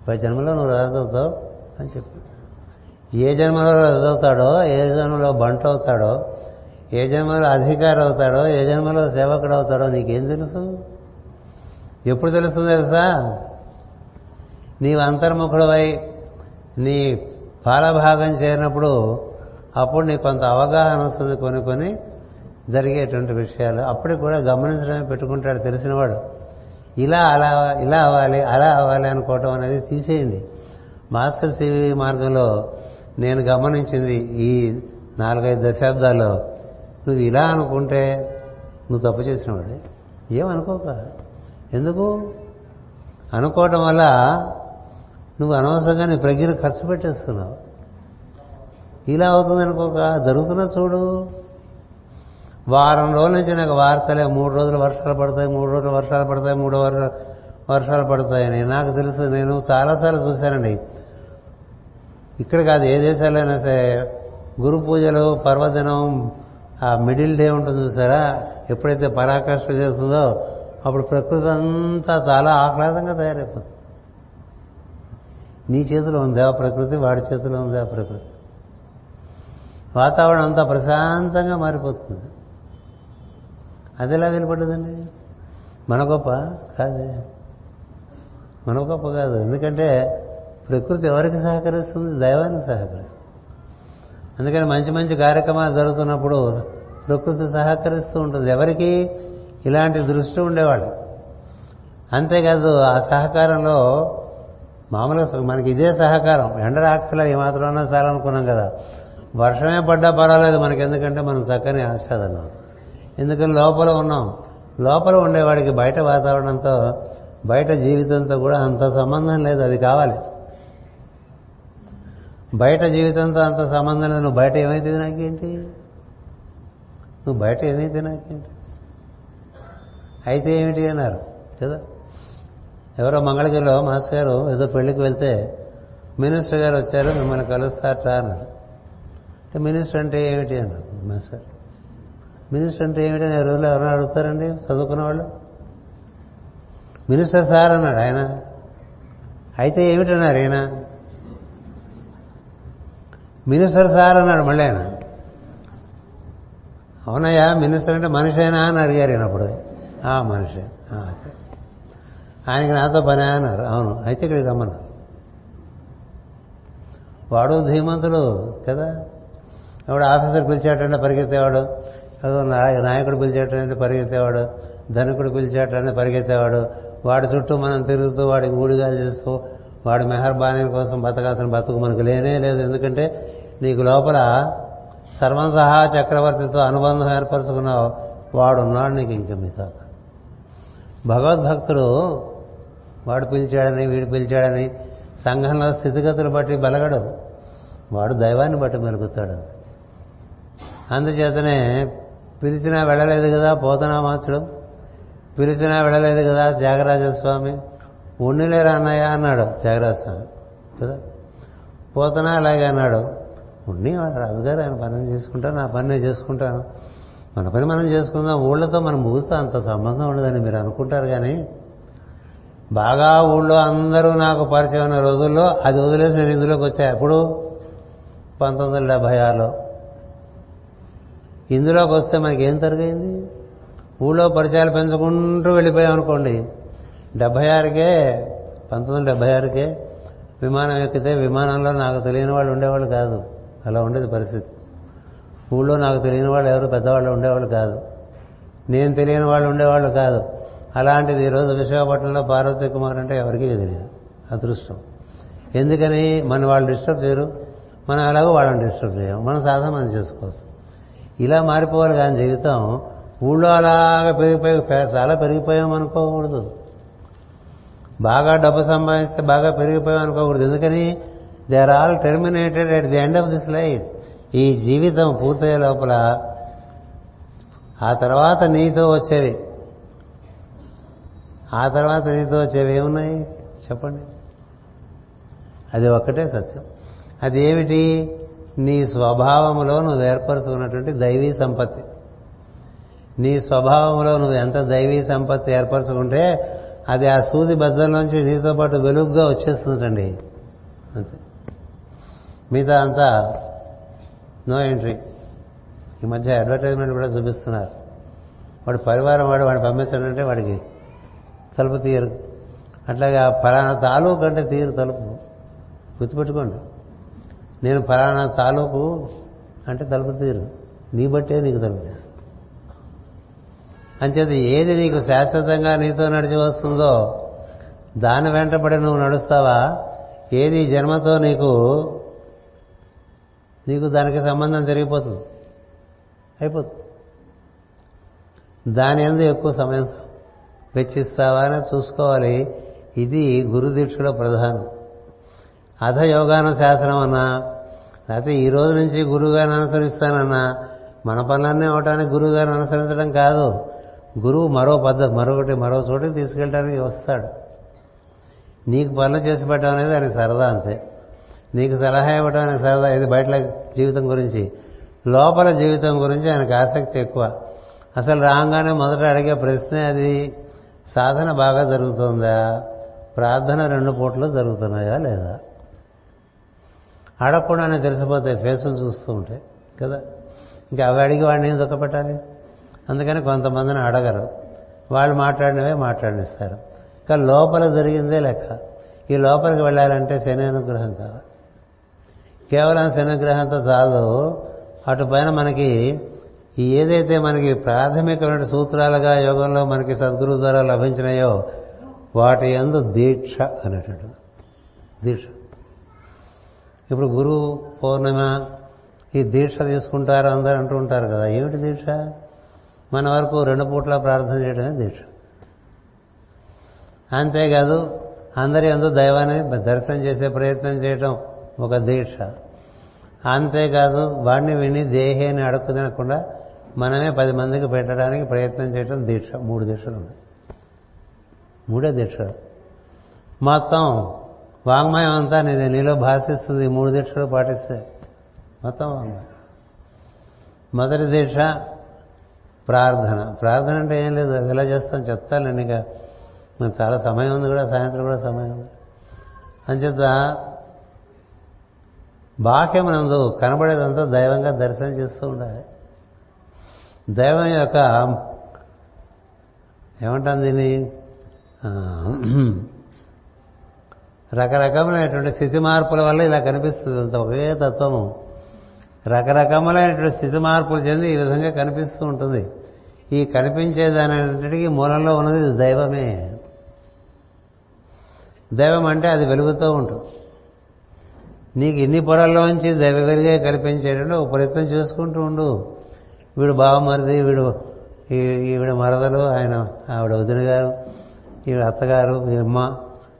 పై జన్మలో నువ్వు రాజు అవుతావు? అని చెప్పాడు. ఏ జన్మలో రాజు అవుతాడో ఏ జన్మలో బంట అవుతాడో ఏ జన్మలో అధికారి అవుతాడో ఏ జన్మలో సేవకుడు అవుతాడో నీకేం తెలుసు? ఎప్పుడు తెలుస్తుంది తెలుసా? నీవు అంతర్ముఖుడవై నీ పాలభాగం చేరినప్పుడు అప్పుడు నీకు కొంత అవగాహన వస్తుంది కొన్ని కొన్ని జరిగేటువంటి విషయాలు. అప్పటికి కూడా గమనించడమే పెట్టుకుంటాడు తెలిసినవాడు. ఇలా అలా ఇలా అవ్వాలి అలా అవ్వాలి అనుకోవటం అనేది తీసేయండి. మాస్టర్ సివి మార్గంలో నేను గమనించింది ఈ నాలుగైదు దశాబ్దాల్లో. నువ్వు ఇలా అనుకుంటే నువ్వు తప్పు చేసినవాడే. ఏమనుకోక? ఎందుకు? అనుకోవటం వల్ల నువ్వు అనవసరంగా నీ ప్రజ్ఞను ఖర్చు పెట్టేస్తున్నావు. ఇలా అవుతుందనుకోక జరుగుతున్న చూడు. వారం రోజుల నుంచి నాకు వార్తలే మూడు రోజులు వర్షాలు పడతాయి మూడు రోజులు వర్షాలు పడతాయి మూడు వర్షాలు పడతాయని నాకు తెలుసు నేను చాలాసార్లు చూశానండి. ఇక్కడ కాదు ఏ దేశాలైనా సరే గురు పూజలు పర్వదినం ఆ మిడిల్ డే ఉంటుంది చూసారా? ఎప్పుడైతే పరాకాష్ఠ చేస్తుందో అప్పుడు ప్రకృతి అంతా చాలా ఆహ్లాదంగా తయారైపోతుంది. నీ చేతిలో ఉంది ఆ ప్రకృతి వాడి చేతిలో ఉంది ఆ ప్రకృతి. వాతావరణం అంతా ప్రశాంతంగా మారిపోతుంది. అది ఎలా వినపడ్డదండి మన గొప్ప కాదే. మన గొప్ప కాదు. ఎందుకంటే ప్రకృతి ఎవరికి సహకరిస్తుంది? దైవానికి సహకరిస్తుంది. అందుకని మంచి మంచి కార్యక్రమాలు జరుగుతున్నప్పుడు ప్రకృతి సహకరిస్తూ ఉంటుంది. ఎవరికి ఇలాంటి దృష్టి ఉండేవాళ్ళు. అంతేకాదు ఆ సహకారంలో మామూలుగా మనకి ఇదే సహకారం. ఎండ రాక్కల ఏమాత్రమన్నా చాలనుకున్నాం కదా. వర్షమే పడ్డా పర్వాలేదు మనకి ఎందుకంటే మనం చక్కని ఆస్వాదనం. ఎందుకని లోపల ఉన్నాం. లోపల ఉండేవాడికి బయట వాతావరణంతో బయట జీవితంతో కూడా అంత సంబంధం లేదు అది కావాలి. బయట జీవితంతో అంత సంబంధం లేదు. నువ్వు బయట ఏమైతే నాకేంటి? నువ్వు బయట ఏమైతే నాకేంటి? అయితే ఏమిటి అన్నారు. కదా? ఎవరో మంగళగిరిలో మాస్ గారు ఏదో పెళ్ళికి వెళ్తే మినిస్టర్ గారు వచ్చారు మిమ్మల్ని కలుస్తారట అన్నారు. అంటే మినిస్టర్ అంటే ఏమిటి అన్నారు మాస్టర్ మినిస్టర్ అంటే ఏమిటి అని రోజులు ఎవరైనా అడుగుతారండి చదువుకున్న వాళ్ళు? మినిస్టర్ సార్ అన్నాడు ఆయన. అయితే ఏమిటన్నారు ఈయన? మినిస్టర్ సార్ అన్నాడు మళ్ళీ ఆయన. అవునయ్యా మినిస్టర్ అంటే మనిషేనా అని అడిగారు ఈయనప్పుడు ఆ మనిషే. సరే. ఆయనకి నాతో పని అన్నారు. అవును అయితే ఇక్కడికి రమ్మన్నారు. వాడు ధీమంతుడు కదా? ఎవడు ఆఫీసర్ పిలిచేటంటే పరిగెత్తేవాడు? నాయకుడు పిలిచేటంటే పరిగెత్తేవాడు? ధనికుడు పిలిచేటంటే పరిగెత్తేవాడు? వాడి చుట్టూ మనం తిరుగుతూ వాడికి ఊడిగాలు చేస్తూ వాడి మెహర్బానీ కోసం బతకాల్సిన బతుకు మనకు లేనే లేదు. ఎందుకంటే నీకు లోపల సర్వం సహా చక్రవర్తితో అనుబంధం ఏర్పరచుకున్నావు. వాడు ఉన్నాడు నీకు ఇంక మిగతా. భగవద్భక్తుడు వాడు పిలిచాడని వీడు పిలిచాడని సంఘంలో స్థితిగతులు బట్టి బలగడు వాడు దైవాన్ని బట్టి మెలుగుతాడు. అందుచేతనే పిలిచినా వెళ్ళలేదు కదా పోతనా మాత్రుడు పిలిచినా వెళ్ళలేదు కదా త్యాగరాజస్వామి? ఉండిలేరా అన్నయ్య? అన్నాడు త్యాగరాజస్వామి. కదా? పోతనా అలాగే అన్నాడు. ఉండి రాజుగారు ఆయన పని చేసుకుంటాను నా పని నేను చేసుకుంటాను. మన పని మనం చేసుకుందాం ఊళ్ళతో మనం ముగుస్తూ అంత సంబంధం ఉండదని మీరు అనుకుంటారు కానీ బాగా ఊళ్ళో అందరూ నాకు పరిచయం ఉన్న రోజుల్లో అది వదిలేసి నేను ఇందులోకి వచ్చా. ఎప్పుడు? పంతొమ్మిది వందల డెబ్భై ఆరులో. ఇందులోకి వస్తే మనకి ఏం తరుగైంది? ఊళ్ళో పరిచయాలు పెంచుకుంటూ వెళ్ళిపోయాం అనుకోండి. డెబ్భై ఆరుకే పంతొమ్మిది వందల డెబ్భై ఆరుకే విమానం ఎక్కితే విమానంలో నాకు తెలియని వాళ్ళు ఉండేవాళ్ళు కాదు. అలా ఉండేది పరిస్థితి. ఊళ్ళో నాకు తెలియని వాళ్ళు ఎవరు పెద్దవాళ్ళు ఉండేవాళ్ళు కాదు. నేను తెలియని వాళ్ళు ఉండేవాళ్ళు కాదు. అలాంటిది ఈరోజు విశాఖపట్నంలో పార్వతీ కుమార్ అంటే ఎవరికీ తెలియదు. అదృష్టం. ఎందుకని? మన వాళ్ళు డిస్టర్బ్ చేయరు. మనం ఎలాగో వాళ్ళని డిస్టర్బ్ చేయం. మనం సాధన మనం చేసుకోవచ్చు. ఇలా మారిపోవాలి కానీ జీవితం ఊళ్ళో అలాగా పెరిగిపోయి చాలా పెరిగిపోయాం అనుకోకూడదు. బాగా డబ్బు సంపాదిస్తే బాగా పెరిగిపోయాం అనుకోకూడదు. ఎందుకని? They are all terminated at the end of this life ఈ జీవితం పూర్తయ్యే లోపల ఆ తర్వాత నీతో వచ్చేవి. ఆ తర్వాత నీతో వచ్చేవి ఏమున్నాయి? చెప్పండి. అది ఒక్కటే సత్యం. అది ఏమిటి నీ స్వభావంలో నువ్వు ఏర్పరచుకున్నటువంటి దైవీ సంపత్తి. నీ స్వభావంలో నువ్వు ఎంత దైవీ సంపత్తి ఏర్పరచుకుంటే అది ఆ సూది బద్దల్లోంచి నీతో పాటు వెలుగుగా వచ్చేస్తుందండి. అంతే. మిగతా అంతా నో ఎంట్రీ. ఈ మధ్య అడ్వర్టైజ్మెంట్ కూడా చూపిస్తున్నారు. వాడు పరివారం వాడు వాడిని పంపించాడంటే వాడికి తలుపు తీయరు. అట్లాగే ఆ ఫలానా తాలూకు అంటే తీరు తలుపు. గుర్తుపెట్టుకోండి. నేను ఫలానా తాలూకు అంటే తలుపు తీరు నీ బట్టే నీకు తలుపు తీరు అంచేది ఏది నీకు శాశ్వతంగా నీతో నడిచి వస్తుందో దాని వెంటబడి నువ్వు నడుస్తావా? ఏది జన్మతో నీకు నీకు దానికి సంబంధం తిరిగిపోతుంది అయిపోతుంది. దాని ఎందు ఎక్కువ సమయం వెచ్చిస్తావా అని చూసుకోవాలి. ఇది గురుదీక్షలో ప్రధానం. అధ యోగాన శాసనం అన్నా లేకపోతే ఈ రోజు నుంచి గురువుగారిని అనుసరిస్తానన్నా మన పనులన్నీ అవటానికి గురువుగారిని అనుసరించడం కాదు. గురువు మరో పద్ధతి మరొకటి మరో చోటికి తీసుకెళ్ళడానికి వస్తాడు. నీకు పనులు చేసి పెట్టడం అనేది ఆయన సరదా అంతే. నీకు సలహా ఇవ్వడం అనేది సరదా. ఇది బయట జీవితం గురించి. లోపల జీవితం గురించి ఆయనకు ఆసక్తి ఎక్కువ. అసలు రాగానే మొదట అడిగే ప్రశ్నే అది. సాధన బాగా జరుగుతుందా? ప్రార్థన రెండు పూటలు జరుగుతున్నాయా లేదా? అడగకుండానే తెలిసిపోతాయి ఫేసులు చూస్తూ ఉంటాయి కదా? ఇంకా అవి అడిగి వాడిని ఏం దుఃఖపెట్టాలి అందుకని కొంతమందిని అడగరు. వాళ్ళు మాట్లాడినవే మాట్లాడిస్తారు కానీ లోపల జరిగిందే లెక్క. ఈ లోపలికి వెళ్ళాలంటే శని అనుగ్రహం కావాలి. కేవలం శని అనుగ్రహంతో చాలు. అటు పైన మనకి ఏదైతే మనకి ప్రాథమికమైన సూత్రాలుగా యోగంలో మనకి సద్గురు ద్వారా లభించినాయో వాటి ఎందు దీక్ష అనేటట్టు. దీక్ష. ఇప్పుడు గురు పౌర్ణిమ ఈ దీక్ష తీసుకుంటారు అందరూ అంటూ ఉంటారు కదా. ఏమిటి దీక్ష? మన వరకు రెండు పూట్ల ప్రార్థన చేయడమే దీక్ష. అంతేకాదు అందరి అందు దైవాన్ని దర్శనం చేసే ప్రయత్నం చేయటం ఒక దీక్ష. అంతేకాదు వాడిని విని దేహేని అడుక్కు తినకుండా మనమే పది మందికి పెట్టడానికి ప్రయత్నం చేయటం దీక్ష. మూడు దీక్షలు ఉన్నాయి. మూడే దీక్షలు. మొత్తం వాంగ్మయం అంతా నేను నీలో భాషిస్తుంది. మూడు దీక్షలు పాటిస్తే మొత్తం వాంగ్మయం. మొదటి దీక్ష ప్రార్థన. ప్రార్థన అంటే ఏం లేదు. అది ఎలా చేస్తాం చెప్తానండి ఇక. మనకు చాలా సమయం ఉంది కూడా. సాయంత్రం కూడా సమయం ఉంది. అంచేత బాహ్యమునందు కనబడేదంతా దైవంగా దర్శనం చేస్తూ ఉండాలి. దైవం యొక్క ఏమంటాం దీన్ని? రకరకములైనటువంటి స్థితి మార్పుల వల్ల ఇలా కనిపిస్తుంది. అంత ఒకే తత్వము. రకరకములైనటువంటి స్థితి మార్పులు చెంది ఈ విధంగా కనిపిస్తూ ఉంటుంది. ఈ కనిపించేదానిటికి మూలంలో ఉన్నది దైవమే. దైవం అంటే అది వెలుగుతూ ఉంటుంది. నీకు ఇన్ని పొరల్లోంచి దైవ వెలుగే కనిపించేటంటే ఒక ప్రయత్నం చేసుకుంటూ ఉండు. వీడు బావమరిది వీడు ఈ- ఈవిడ మరదలు ఆయన ఆవిడ వదిన గారు ఈవిడ అత్తగారు ఈ అమ్మ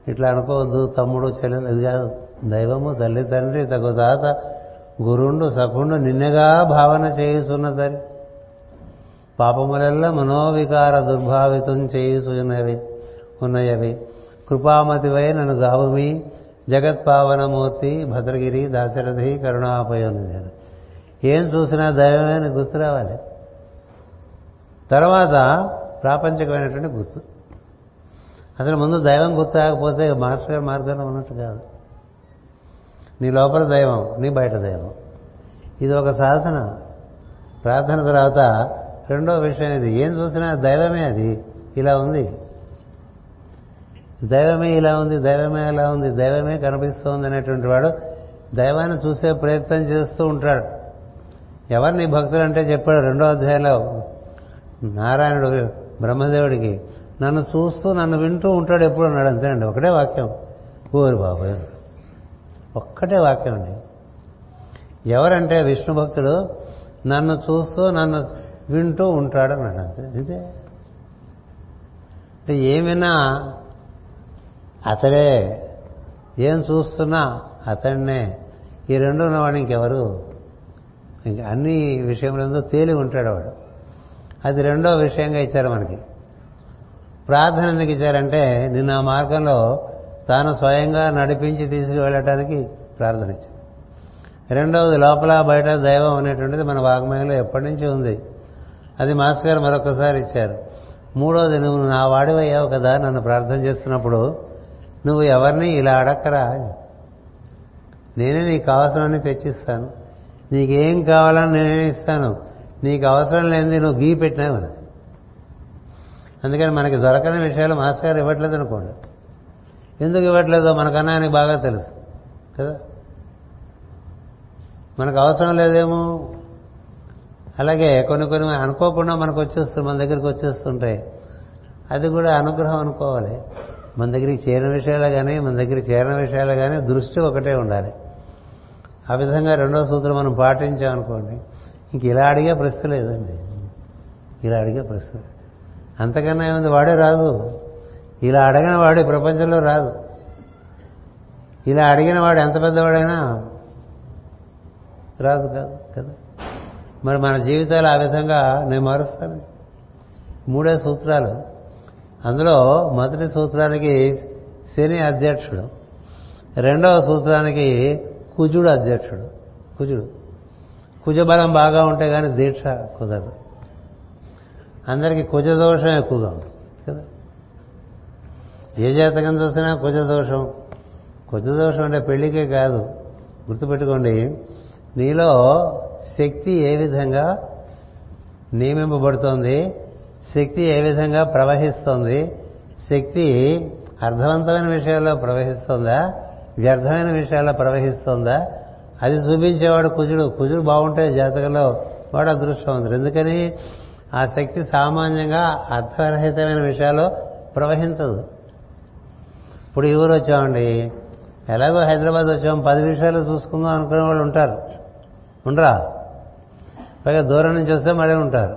ఇట్లా అనుకోవద్దు తమ్ముడు చెల్లెలు ఇది కాదు. దైవము తల్లి తండ్రి తగు తాత గురుండు సఖుండు నిన్నగా భావన చేయుచున్నదని. పాపములెల్లా మనోవికార దుర్భావితం చేయుచున్నవి ఉన్నయవి. కృపామతివై నన్ను గావుమి. జగత్పావనమూర్తి భద్రగిరి దాశరథి కరుణాపయోనిధి ఏం చూసినా దైవమే అని గుర్తు రావాలి. తర్వాత ప్రాపంచికమైనటువంటి గుర్తు. అసలు ముందు దైవం గుర్తు రాకపోతే మాస్టర్ గారి మార్గంలో ఉన్నట్టు కాదు. నీ లోపల దైవం నీ బయట దైవం. ఇది ఒక సాధన. ప్రార్థన తర్వాత రెండో విషయం ఇది. ఏం చూసినా దైవమే అది. ఇలా ఉంది. దైవమే ఇలా ఉంది దైవమే ఇలా ఉంది దైవమే కనిపిస్తోంది అనేటువంటి వాడు దైవాన్ని చూసే ప్రయత్నం చేస్తూ ఉంటాడు. ఎవరిని భక్తులు అంటే చెప్పాడు రెండో అధ్యాయంలో నారాయణుడు బ్రహ్మదేవుడికి నన్ను చూస్తూ నన్ను వింటూ ఉంటాడు ఎప్పుడు అన్నాడు అంతేనండి. ఒకటే వాక్యం. ఊరు బాబు ఒక్కటే వాక్యం అండి. ఎవరంటే విష్ణు భక్తుడు నన్ను చూస్తూ నన్ను వింటూ ఉంటాడు అన్నాడు అంతే. ఇదే. అంటే ఏమైనా అతడే ఏం చూస్తున్నా అతడినే ఈ రెండు ఉన్నవాడు ఇంకెవరు? ఇంకా అన్ని విషయంలో తేలి ఉంటాడు వాడు. అది రెండో విషయంగా ఇచ్చారు మనకి. ప్రార్థన ఎందుకు ఇచ్చారంటే నిన్న ఆ మార్గంలో తాను స్వయంగా నడిపించి తీసుకువెళ్ళటానికి ప్రార్థన ఇచ్చారు. రెండవది లోపల బయట దైవం అనేటువంటిది మన వాగ్మయంలో ఎప్పటి నుంచి ఉంది. అది మాస్ గారు మరొకసారి ఇచ్చారు. మూడోది నువ్వు నా వాడివయ్యావు కదా నన్ను ప్రార్థన చేస్తున్నప్పుడు నువ్వు ఎవరిని ఇలా అడక్కరా? నేనే నీకు కావాల్సినవన్నీ తెచ్చిస్తాను. నీకేం కావాలని నేనే ఇస్తాను. నీకు అవసరం లేనిది నువ్వు గీ పెట్టినావు అని అందుకని మనకి దొరకని విషయాలు మాస్టర్ గారు ఇవ్వట్లేదు అనుకోండి. ఎందుకు ఇవ్వట్లేదో మనకన్నా ఆయనకు బాగా తెలుసు. కదా? మనకు అవసరం లేదేమో? అలాగే కొన్ని కొన్ని అనుకోకుండా మనకు వచ్చేస్తుంది మన దగ్గరికి వచ్చేస్తుంటాయి అది కూడా అనుగ్రహం అనుకోవాలి. మన దగ్గరికి చేరిన విషయాలు కానీ మన దగ్గరికి చేరిన విషయాలు కానీ దృష్టి ఒకటే ఉండాలి. ఆ విధంగా రెండో సూత్రం మనం పాటించామనుకోండి ఇంక ఇలా అడిగే ప్రశ్న లేదండి. ఇలా అడిగే ప్రశ్న. అంతకన్నా ఏముంది? వాడే రాదు. ఇలా అడిగిన వాడు ప్రపంచంలో రాదు. ఇలా అడిగిన వాడు ఎంత పెద్దవాడైనా రాదు కాదు కదా? మరి మన జీవితాలు ఆ విధంగా నేను మారుస్తాను మూడే సూత్రాలు. అందులో మొదటి సూత్రానికి శని అధ్యక్షుడు రెండవ సూత్రానికి కుజుడు అధ్యక్షుడు. కుజుడు. కుజబలం బాగా ఉంటే కానీ దీక్ష కుదరదు. అందరికీ కుజదోషం ఎక్కువగా ఉంటుంది కదా? ఏ జాతకం చూసినా కుజదోషం కుజదోషం అంటే పెళ్ళికే కాదు. గుర్తుపెట్టుకోండి నీలో శక్తి ఏ విధంగా నియమింపబడుతోంది? శక్తి ఏ విధంగా ప్రవహిస్తోంది? శక్తి అర్థవంతమైన విషయాల్లో ప్రవహిస్తుందా? వ్యర్థమైన విషయాల్లో ప్రవహిస్తుందా? అది చూపించేవాడు కుజుడు. కుజుడు బాగుంటే జాతకంలో వాడు అదృష్టవంతుడు. ఎందుకని? ఆ శక్తి సామాన్యంగా అర్థరహితమైన విషయాల్లో ప్రవహించదు. ఇప్పుడు ఈ ఊరు వచ్చామండి. ఎలాగో హైదరాబాద్ వచ్చాం. పది విషయాలు చూసుకుందాం అనుకునే వాళ్ళు ఉంటారు. ఉండరా? పైగా దూరం నుంచి వస్తే మళ్ళీ ఉంటారు.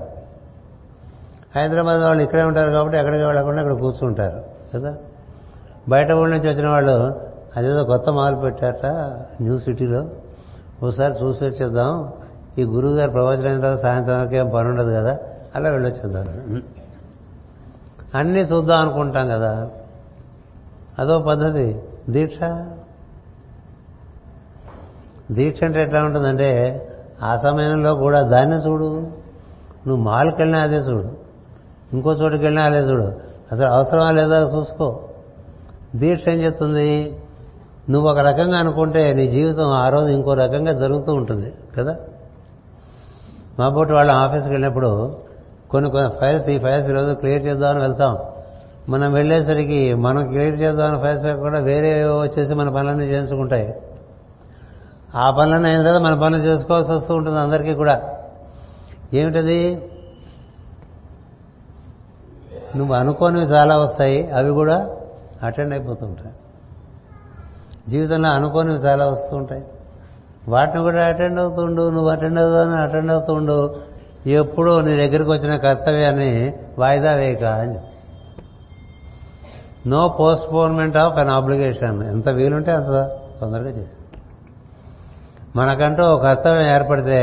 హైదరాబాద్ వాళ్ళు ఇక్కడే ఉంటారు కాబట్టి ఎక్కడికి వెళ్ళకుండా ఇక్కడ కూర్చుంటారు. కదా? బయట ఊళ్ళ నుంచి వచ్చిన వాళ్ళు అదేదో కొత్త మాల్ పెట్టారట న్యూ సిటీలో. ఒకసారి చూసి వచ్చేద్దాం. ఈ గురువు గారు ప్రవచనం అయిన తర్వాత సాయంత్రం ఏం పని ఉండదు కదా అలా వెళ్ళొచ్చేద్దాం. అన్నీ చూద్దాం అనుకుంటాం కదా. అదో పద్ధతి. దీక్ష. దీక్ష అంటే ఎట్లా ఉంటుందంటే ఆ సమయంలో కూడా దాన్ని చూడు. నువ్వు మాల్కి వెళ్ళినా అదే చూడు. ఇంకో చోటుకి వెళ్ళినా అదే చూడు. అసలు అవసరమా లేదా చూసుకో. దీక్ష ఏం చెప్తుంది? నువ్వు ఒక రకంగా అనుకుంటే నీ జీవితం ఆ రోజు ఇంకో రకంగా జరుగుతూ ఉంటుంది కదా? మా పోటీ వాళ్ళ ఆఫీస్కి వెళ్ళినప్పుడు కొన్ని కొన్ని ఫైల్స్ ఈ ఫైల్స్ ఈరోజు క్లియర్ చేద్దామని వెళ్తాం. మనం వెళ్ళేసరికి మనం క్లియర్ చేద్దామని ఫైల్స్ కూడా వేరే వచ్చేసి మన పనులన్నీ చేయించుకుంటాయి. ఆ పనులన్నీ అయిన తర్వాత మన పనులు చేసుకోవాల్సి వస్తూ ఉంటుంది అందరికీ కూడా. ఏమిటది? నువ్వు అనుకోనివి చాలా వస్తాయి అవి కూడా అటెండ్ అయిపోతుంటాయి జీవితంలో అనుకోనివి చాలా వస్తూ ఉంటాయి. వాటిని కూడా అటెండ్ అవుతుండు నువ్వు అటెండ్ అవుతావు అటెండ్ అవుతుండు. ఎప్పుడూ నీ దగ్గరికి వచ్చిన కర్తవ్యాన్ని వాయిదా వేయక అని no postponement of an obligation ఎంత వీలుంటే అంత తొందరగా చేసి మనకంటూ ఒక కర్తవ్యం ఏర్పడితే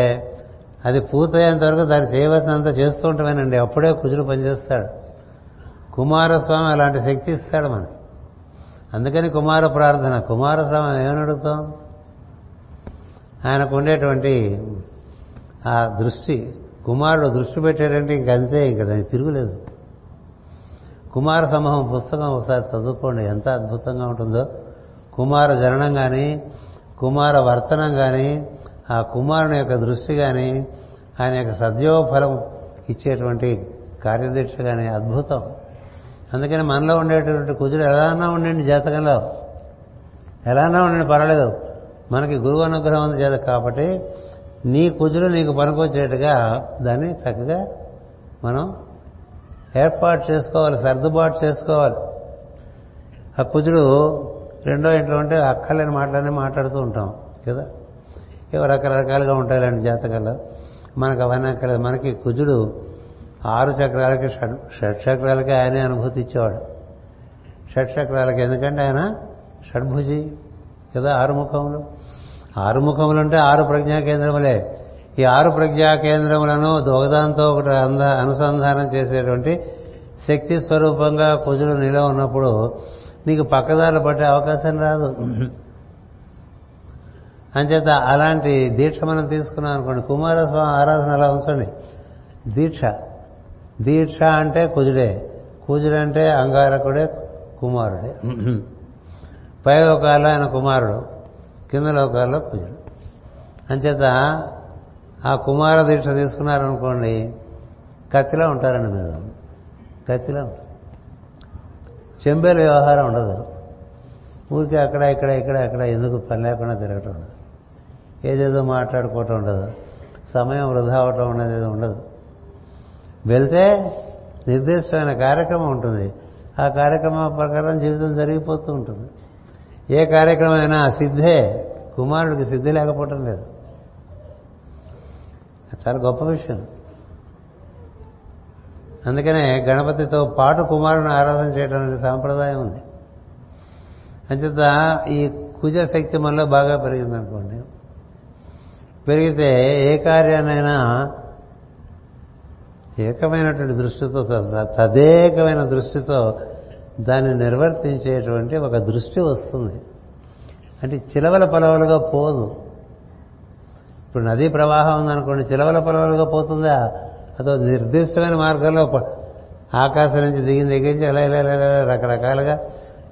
అది పూర్తయ్యేంత వరకు దాన్ని చేయవలసినంత చేస్తూ ఉంటామేనండి. అప్పుడే కుజుడు పనిచేస్తాడు. కుమారస్వామి అలాంటి శక్తి ఇస్తాడు మనకి. అందుకని కుమార ప్రార్థన. కుమార సమయం ఏమని అడుగుతాం? ఆయనకు ఉండేటువంటి ఆ దృష్టి కుమారుడు దృష్టి పెట్టాడంటే ఇంకంతే ఇంక దానికి తిరుగులేదు. కుమార సమూహం పుస్తకం ఒకసారి చదువుకోండి. ఎంత అద్భుతంగా ఉంటుందో. కుమార జననం కానీ కుమార వర్తనం కానీ ఆ కుమారుని యొక్క దృష్టి కానీ ఆయన యొక్క సద్యోఫలం ఇచ్చేటువంటి కార్యదీక్ష కానీ అద్భుతం. అందుకని మనలో ఉండేటువంటి కుదురు ఎలానా ఉండండి జాతకంలో. ఎలానా ఉండండి పర్వాలేదు. మనకి గురువు అనుగ్రహం ఉంది చేత కాబట్టి నీ కుదురు నీకు పనికొచ్చేట్టుగా దాన్ని చక్కగా మనం ఏర్పాటు చేసుకోవాలి సర్దుబాటు చేసుకోవాలి. ఆ కుజుడు రెండో ఇంట్లో ఉంటే అక్కర్లేని మాటలనే మాట్లాడుతూ ఉంటాం కదా. ఇవి రకరకాలుగా ఉంటాయి ఇలాంటి జాతకాలు మనకు అవన్నీ అక్కర్లేదు. మనకి కుజుడు ఆరు చక్రాలకి షడ్ చక్రాలకి ఆయనే అనుభూతి ఇచ్చేవాడు. షడ్ చక్రాలకి ఎందుకంటే ఆయన షడ్భుజి కదా ఆరు ముఖములు? ఆరు ముఖములు అంటే ఆరు ప్రజ్ఞా కేంద్రములే. ఈ ఆరు ప్రజ్ఞా కేంద్రములను ఒకదాంతో ఒకటి అంద అనుసంధానం చేసేటువంటి శక్తి స్వరూపంగా కుజుడు నిల ఉన్నప్పుడు నీకు పక్కదారులు పట్టే అవకాశం రాదు. అంచేత అలాంటి దీక్ష మనం తీసుకున్నాం అనుకోండి. కుమారస్వామి ఆరాధన అలా ఉంచండి. దీక్ష. దీక్ష అంటే కుజుడే. కుజుడంటే అంగారకుడే కుమారుడే. పై లోకాల్లో ఆయన కుమారుడు కింద లోకాల్లో కుజుడు. అంచేత ఆ కుమార దీక్ష తీసుకున్నారనుకోండి కత్తిలో ఉంటారండి మీరు. కత్తిలో చెంబేల వ్యవహారం ఉండదు. ఊరికే అక్కడ ఇక్కడ ఇక్కడ అక్కడ ఎందుకు పని లేకుండా తిరగటం ఉండదు. ఏదేదో మాట్లాడుకోవటం ఉండదు. సమయం వృధా అవటం అనేది ఉండదు. వెళ్తే నిర్దిష్టమైన కార్యక్రమం ఉంటుంది. ఆ కార్యక్రమం ప్రకారం జీవితం జరిగిపోతూ ఉంటుంది. ఏ కార్యక్రమం అయినా సిద్ధే. కుమారుడికి సిద్ధి లేకపోవటం లేదు. చాలా గొప్ప విషయం. అందుకనే గణపతితో పాటు కుమారుని ఆరాధన చేయడం అనే సాంప్రదాయం ఉంది. అంచేత ఈ కుజ శక్తి మనలో బాగా పెరిగిందనుకోండి. పెరిగితే ఏ కార్యాన్నైనా ఏకమైనటువంటి దృష్టితో తదేకమైన దృష్టితో దాన్ని నిర్వర్తించేటువంటి ఒక దృష్టి వస్తుంది. అంటే చిలవల పొలవలుగా పోదు. ఇప్పుడు నదీ ప్రవాహం ఉందనుకోండి చిలవల పొలవలుగా పోతుందా? అదో నిర్దిష్టమైన మార్గంలో ఆకాశం నుంచి దిగిన దగ్గర నుంచి ఎలా ఇలా ఇలా రకరకాలుగా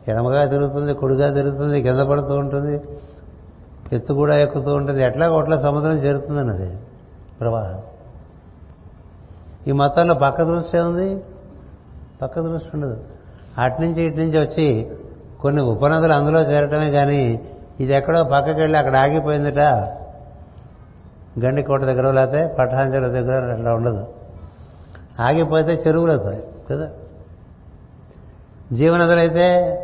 ఎడమగా తిరుగుతుంది కుడిగా తిరుగుతుంది కింద పడుతూ ఉంటుంది ఎత్తు కూడా ఎక్కుతూ ఉంటుంది ఎట్లా కొట్ల సముద్రం చేరుతుందని అది ప్రవాహం. ఈ మొత్తంలో పక్క దృష్టి ఉంది పక్క దృష్టి ఉండదు. అటు నుంచి ఇటు నుంచి వచ్చి కొన్ని ఉపనదులు అందులో చేరటమే కానీ ఇది ఎక్కడో పక్కకి వెళ్ళి అక్కడ ఆగిపోయిందిట. గండికోట దగ్గర లేకపోతే పటాంజల దగ్గర అట్లా ఉండదు. ఆగిపోతే చెరువులు అవుతాయి కదా. జీవనదులైతే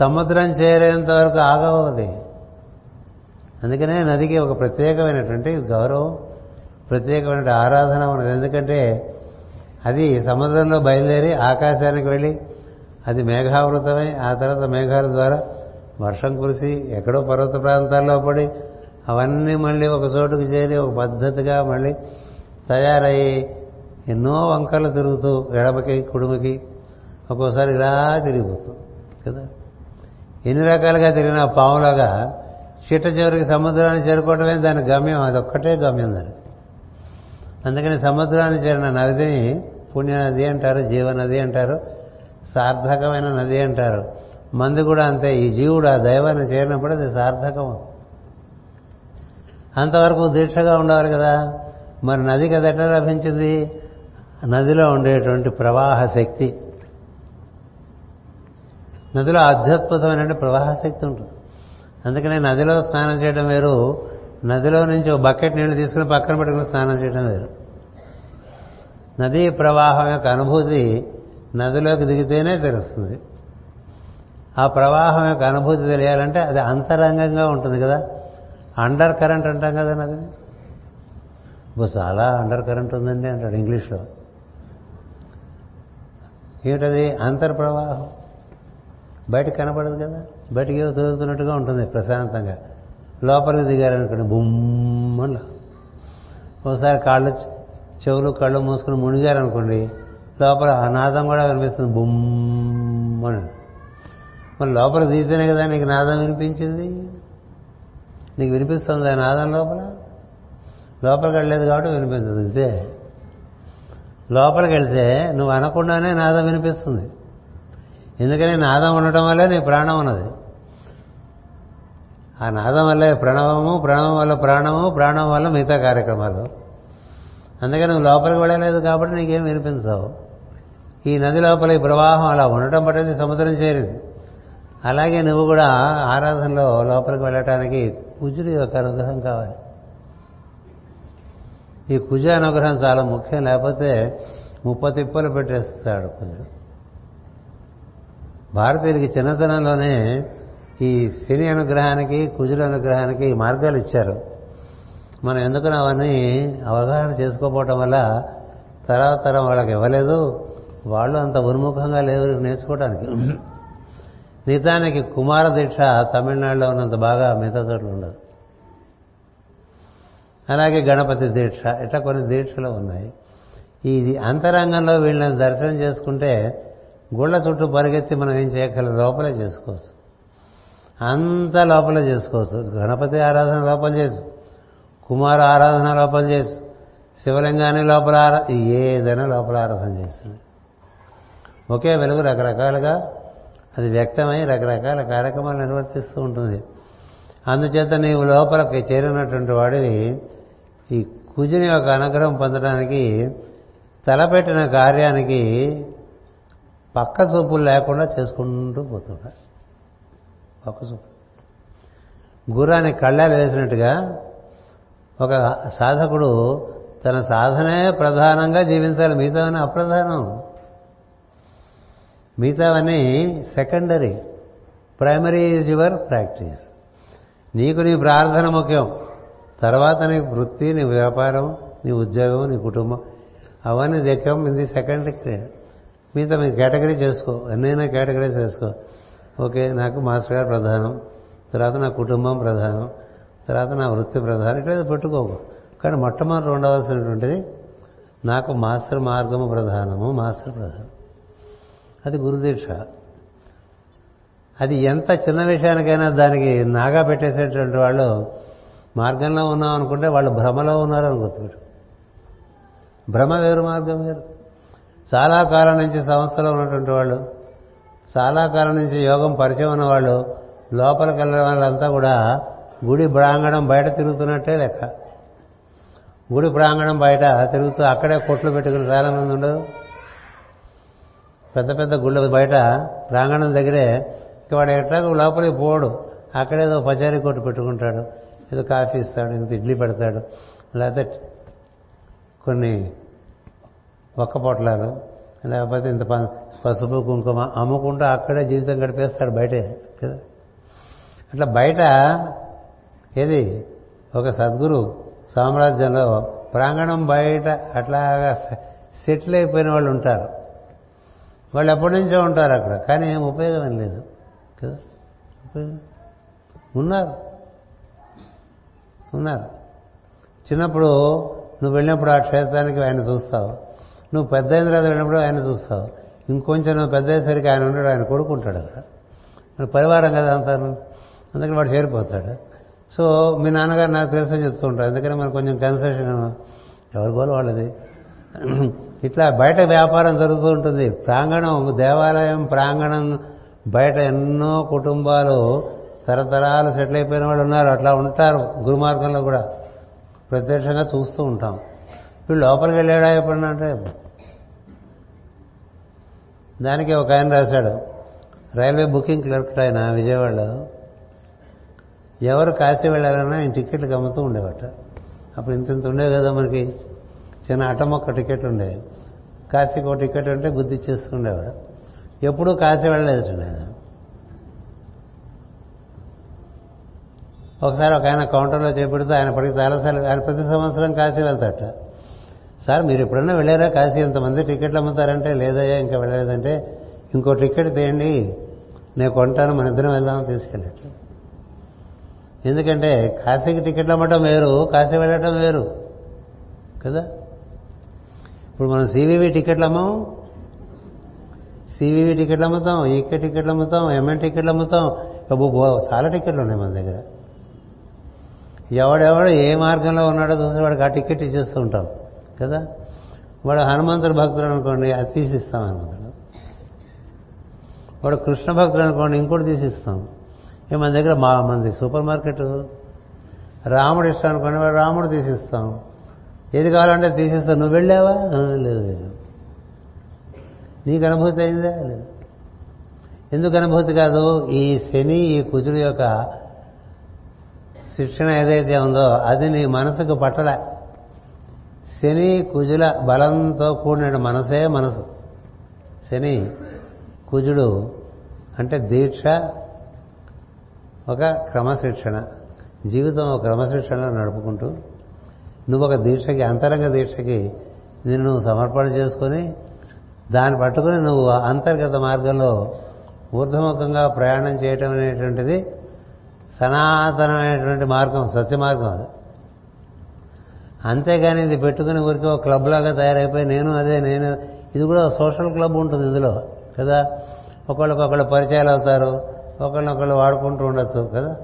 సముద్రం చేరేంత వరకు ఆగవది అందుకనే నదికి ఒక ప్రత్యేకమైనటువంటి గౌరవం. ప్రత్యేకమైన ఆరాధన ఉన్నది ఎందుకంటే అది సముద్రంలో బయలుదేరి ఆకాశానికి వెళ్ళి అది మేఘావృతమై ఆ తర్వాత మేఘాల ద్వారా వర్షం కురిసి ఎక్కడో పర్వత ప్రాంతాల్లో పడి అవన్నీ మళ్ళీ ఒక చోటుకు చేరి ఒక పద్ధతిగా మళ్ళీ తయారయ్యి ఎన్నో వంకలు తిరుగుతూ ఎడమకి కుడుమకి ఒక్కోసారి ఇలా తిరిగిపోతుంది కదా? ఎన్ని రకాలుగా తిరిగిన పాములాగా చిట్ట చివరికి సముద్రాన్ని చేరుకోవడమే దాని గమ్యం. అదొక్కటే గమ్యం దానికి. అందుకని సముద్రాన్ని చేరిన నదిని పుణ్యనది అంటారు జీవనది అంటారు సార్థకమైన నది అంటారు. మంది కూడా అంతే ఈ జీవుడు ఆ దైవాన్ని చేరినప్పుడు అది సార్థకం అంతవరకు దీక్షగా ఉండేవారు కదా. మరి నది కదట ఎట్లా లభించింది? నదిలో ఉండేటువంటి ప్రవాహ శక్తి. నదిలో అత్యద్భుతమైన ప్రవాహ శక్తి ఉంటుంది. అందుకనే నదిలో స్నానం చేయడం వేరు. నదిలో నుంచి ఒక బకెట్ నీళ్ళు తీసుకుని పక్కన పెట్టుకుని స్నానం చేయడం వేరు. నదీ ప్రవాహం యొక్క అనుభూతి నదిలోకి దిగితేనే తెలుస్తుంది. ఆ ప్రవాహం యొక్క అనుభూతి తెలియాలంటే అది అంతరంగంగా ఉంటుంది కదా. అండర్ కరెంట్ అంటాం కదా నదిని. ఇప్పుడు చాలా అండర్ కరెంట్ ఉందండి అంటాడు ఇంగ్లీష్లో. ఏమిటది? అంతర్ప్రవాహం బయట కనపడదు కదా. బయటికి ఏదో తిరుగుతున్నట్టుగా ఉంటుంది ప్రశాంతంగా. లోపలికి దిగారనుకోండి బొమ్మలా ఒకసారి కాళ్ళు చెవులు కళ్ళు మూసుకుని మునిగారనుకోండి లోపల ఆ నాదం కూడా వినిపిస్తుంది. బొమ్మని మరి లోపల దిగితేనే కదా నీకు నాదం వినిపించింది? నీకు వినిపిస్తుంది ఆ నాదం లోపల? లోపలికి వెళ్ళలేదు కాబట్టి వినిపించదు అంతే. లోపలికి వెళ్తే నువ్వు అనకుండానే నాదం వినిపిస్తుంది. ఎందుకని నాదం ఉండటం వల్లే నీ ప్రాణం ఉన్నది. ఆ నాదం వల్లే ప్రణవము ప్రణవం వల్ల ప్రాణము ప్రాణం వల్ల మిగతా కార్యక్రమాలు. అందుకని నువ్వు లోపలికి వెళ్ళలేదు కాబట్టి నీకేం వినిపించవు. ఈ నది లోపల ఈ ప్రవాహం అలా ఉండటం పట్టింది సముద్రం చేరింది. అలాగే నువ్వు కూడా ఆరాధనలో లోపలికి వెళ్ళటానికి కుజుడి యొక్క అనుగ్రహం కావాలి. ఈ కుజ అనుగ్రహం చాలా ముఖ్యం లేకపోతే ముప్ప తిప్పలు పెట్టేస్తాడు కుజుడు. భారతీయులకి చిన్నతనంలోనే ఈ శని అనుగ్రహానికి కుజుల అనుగ్రహానికి మార్గాలు ఇచ్చారు. మనం ఎందుకని అవన్నీ అవగాహన చేసుకోపోవటం వల్ల తర్వాత తరం వాళ్ళకి ఇవ్వలేదు? వాళ్ళు అంత ఉన్ముఖంగా లేవు నేర్చుకోవడానికి నిజానికి కుమార దీక్ష తమిళనాడులో ఉన్నంత బాగా మిగతా చోట్ల ఉండదు. అలాగే గణపతి దీక్ష ఇట్లా కొన్ని దీక్షలు ఉన్నాయి. ఇది అంతరంగంలో వీళ్ళని దర్శనం చేసుకుంటే గుళ్ళ చుట్టూ పరిగెత్తి మనం ఏం చేయగలం? లోపలే చేసుకోవచ్చు. అంత లోపలే చేసుకోవచ్చు. గణపతి ఆరాధన లోపల చేసు కుమార ఆరాధన లోపల చేసి. శివలింగాన్ని లోపల ఆరా ఏదైనా లోపల ఆరాధన చేస్తుంది. ఒకే వెలుగు రకరకాలుగా అది వ్యక్తమై రకరకాల కార్యక్రమాలు నిర్వర్తిస్తూ ఉంటుంది. అందుచేత నీవు లోపలికి చేరినటువంటి వాడివి ఈ కుజుని యొక్క అనుగ్రహం పొందడానికి తలపెట్టిన కార్యానికి పక్క చూపులు లేకుండా చేసుకుంటూ పోతుంటా పక్క చూపు గుర్రాన్ని కళ్ళాలు వేసినట్టుగా ఒక సాధకుడు తన సాధనే ప్రధానంగా జీవించాలి. మిగతావన్నీ అప్రధానం. మిగతావన్నీ secondary. Primary is your practice. నీకు నీ ప్రార్థన ముఖ్యం. తర్వాత నీ వృత్తి నీ వ్యాపారం నీ ఉద్యోగం నీ కుటుంబం అవన్నీ దక్కం ఇది సెకండరీ మిగతా మీ కేటగిరీ చేసుకో. ఎన్నైనా కేటగిరీ చేసుకో. ఓకే నాకు మాస్టర్ గారు ప్రధానం. తర్వాత నా కుటుంబం ప్రధానం. తర్వాత నా వృత్తి ప్రధానం ఇట్లా పెట్టుకోకు. కానీ మొట్టమొదటి ఉండవలసినటువంటిది నాకు మాస్టర్ మార్గము ప్రధానము మాస్టర్ ప్రధానం. అది గురుదీక్ష. అది ఎంత చిన్న విషయానికైనా దానికి నాగా పెట్టేసేటువంటి వాళ్ళు మార్గంలో ఉన్నాం అనుకుంటే వాళ్ళు భ్రమలో ఉన్నారని గుర్తుపెట్టు భ్రమ వేరు మార్గం వేరు. చాలా కాలం నుంచి సంస్థలో ఉన్నటువంటి వాళ్ళు చాలా కాలం నుంచి యోగం పరిచయం ఉన్నవాళ్ళు లోపలికి వెళ్ళిన వాళ్ళంతా కూడా గుడి ప్రాంగణం బయట తిరుగుతున్నట్టే లెక్క. గుడి ప్రాంగణం బయట తిరుగుతూ అక్కడే కొట్లు పెట్టుకుని చాలామంది ఉండదు పెద్ద పెద్ద గుళ్ళ బయట ప్రాంగణం దగ్గరే ఇక వాడు ఎట్లా లోపలికి పోడు. అక్కడేదో పచారీ కొట్టు పెట్టుకుంటాడు. ఏదో కాఫీ ఇస్తాడు ఇంత ఇడ్లీ పెడతాడు. లేకపోతే కొన్ని ఒక్క పొట్లాలు లేకపోతే ఇంత పసుపు కుంకుమ అమ్ముకుంటూ అక్కడే జీవితం గడిపేస్తాడు బయటే కదా. అట్లా బయట ఏది? ఒక సద్గురు సామ్రాజ్యంలో ప్రాంగణం బయట అట్లాగా సెటిల్ అయిపోయిన వాళ్ళు ఉంటారు. వాళ్ళు ఎప్పటి నుంచో ఉంటారు అక్కడ కానీ ఏం ఉపయోగం ఏం లేదు. కదా? ఉన్నారు. ఉన్నారు. చిన్నప్పుడు నువ్వు వెళ్ళినప్పుడు ఆ క్షేత్రానికి ఆయన చూస్తావు. నువ్వు పెద్ద అయిన తర్వాత వెళ్ళినప్పుడు ఆయన చూస్తావు. ఇంకొంచెం నువ్వు పెద్ద అయ్యేసరికి ఆయన ఉండడు ఆయన కొడుకుంటాడు అక్కడ. పరివారం కదా అంతాను అందుకని వాడు చేరిపోతాడు. సో మీ నాన్నగారు నాకు తెలుసని చెప్తూ ఉంటారు అందుకని మనకు కొంచెం కన్సెషన్ ఎవరి గోలు వాళ్ళది? ఇట్లా బయట వ్యాపారం జరుగుతూ ఉంటుంది. ప్రాంగణం దేవాలయం ప్రాంగణం బయట ఎన్నో కుటుంబాలు తరతరాలు సెటిల్ అయిపోయిన వాళ్ళు ఉన్నారు. అట్లా ఉంటారు గురుమార్గంలో కూడా. ప్రత్యక్షంగా చూస్తూ ఉంటాం. వీళ్ళు లోపలికి వెళ్ళాడా ఎప్పుడన్నా అంటే దానికి ఒక ఆయన రాశాడు. రైల్వే బుకింగ్ క్లర్క్ ఆయన విజయవాడలో. ఎవరు కాశీ వెళ్ళాలన్నా ఆయన టికెట్లు అమ్ముతూ ఉండేవట. అప్పుడు ఇంత ఇంత ఉండేవి కదా మనకి చిన్న అటమొక్క టికెట్ ఉండే. కాశీకి ఒక టికెట్ అంటే బుద్ధి చేసుకుండేవాడు ఎప్పుడూ కాశీ వెళ్ళలేదు ఆయన. ఒకసారి ఒక ఆయన కౌంటర్లో చేపెడితే ఆయన పడికి చాలాసార్లు ఆయన ప్రతి సంవత్సరం కాశీ వెళ్తాట. సార్ మీరు ఎప్పుడన్నా వెళ్ళారా? కాశీ ఇంతమంది టికెట్లు అమ్ముతారంటే లేదయ్యా ఇంకా వెళ్ళలేదంటే ఇంకో టికెట్ తేయండి. నేను కొంటాను మన ఇద్దరం వెళ్దామని తీసుకెళ్ళట ఎందుకంటే కాశీకి టికెట్లు అమ్మటం వేరు కాశీ వెళ్ళటం వేరు. కదా? ఇప్పుడు మనం సివివి టికెట్లు అమ్మాం సివివి టికెట్లు అమ్ముతాం ఈకే టికెట్లు అమ్ముతాం ఎంఎన్ టికెట్లు అమ్ముతాం. చాలా టికెట్లు ఉన్నాయి మన దగ్గర. ఎవడెవడు ఏ మార్గంలో ఉన్నాడో చూసి వాడికి ఆ టికెట్ ఇచ్చేస్తూ ఉంటాం. కదా? వాడు హనుమంతుడు భక్తుడు అనుకోండి అది తీసిస్తాం హనుమంతుడు. వాడు కృష్ణ భక్తుడు అనుకోండి ఇంకోటి తీసిస్తాం. మన దగ్గర మా మంది సూపర్ మార్కెట్. రాముడు ఇష్టం కొనేవాడు రాముడు తీసిస్తాం. ఏది కావాలంటే తీసిస్తాం. నువ్వు వెళ్ళావా? లేదు. నీకు అనుభూతి అయిందా? లేదు. ఎందుకు అనుభూతి కాదు? ఈ శని ఈ కుజుడు యొక్క శిక్షణ ఏదైతే ఉందో అది నీ మనసుకు పట్టలే. శని కుజుల బలంతో కూడిన మనసే మనసు. శని కుజుడు అంటే దీక్ష ఒక క్రమశిక్షణ. జీవితం ఒక క్రమశిక్షణలో నడుపుకుంటూ నువ్వు ఒక దీక్షకి అంతరంగ దీక్షకి నిన్ను నువ్వు సమర్పణ చేసుకొని దాన్ని పట్టుకుని నువ్వు అంతర్గత మార్గంలో ఊర్ధముఖంగా ప్రయాణం చేయటం అనేటువంటిది సనాతనమైనటువంటి మార్గం సత్య మార్గం అది. అంతేగాని ఇది పెట్టుకుని ఊరికి ఒక క్లబ్ లాగా తయారైపోయి నేను అదే నేను ఇది కూడా సోషల్ క్లబ్ ఉంటుంది ఇందులో కదా? ఒకళ్ళకొకళ్ళు పరిచయాలు అవుతారు ఒకళ్ళనొకళ్ళు వాడుకుంటూ ఉండొచ్చు కదా?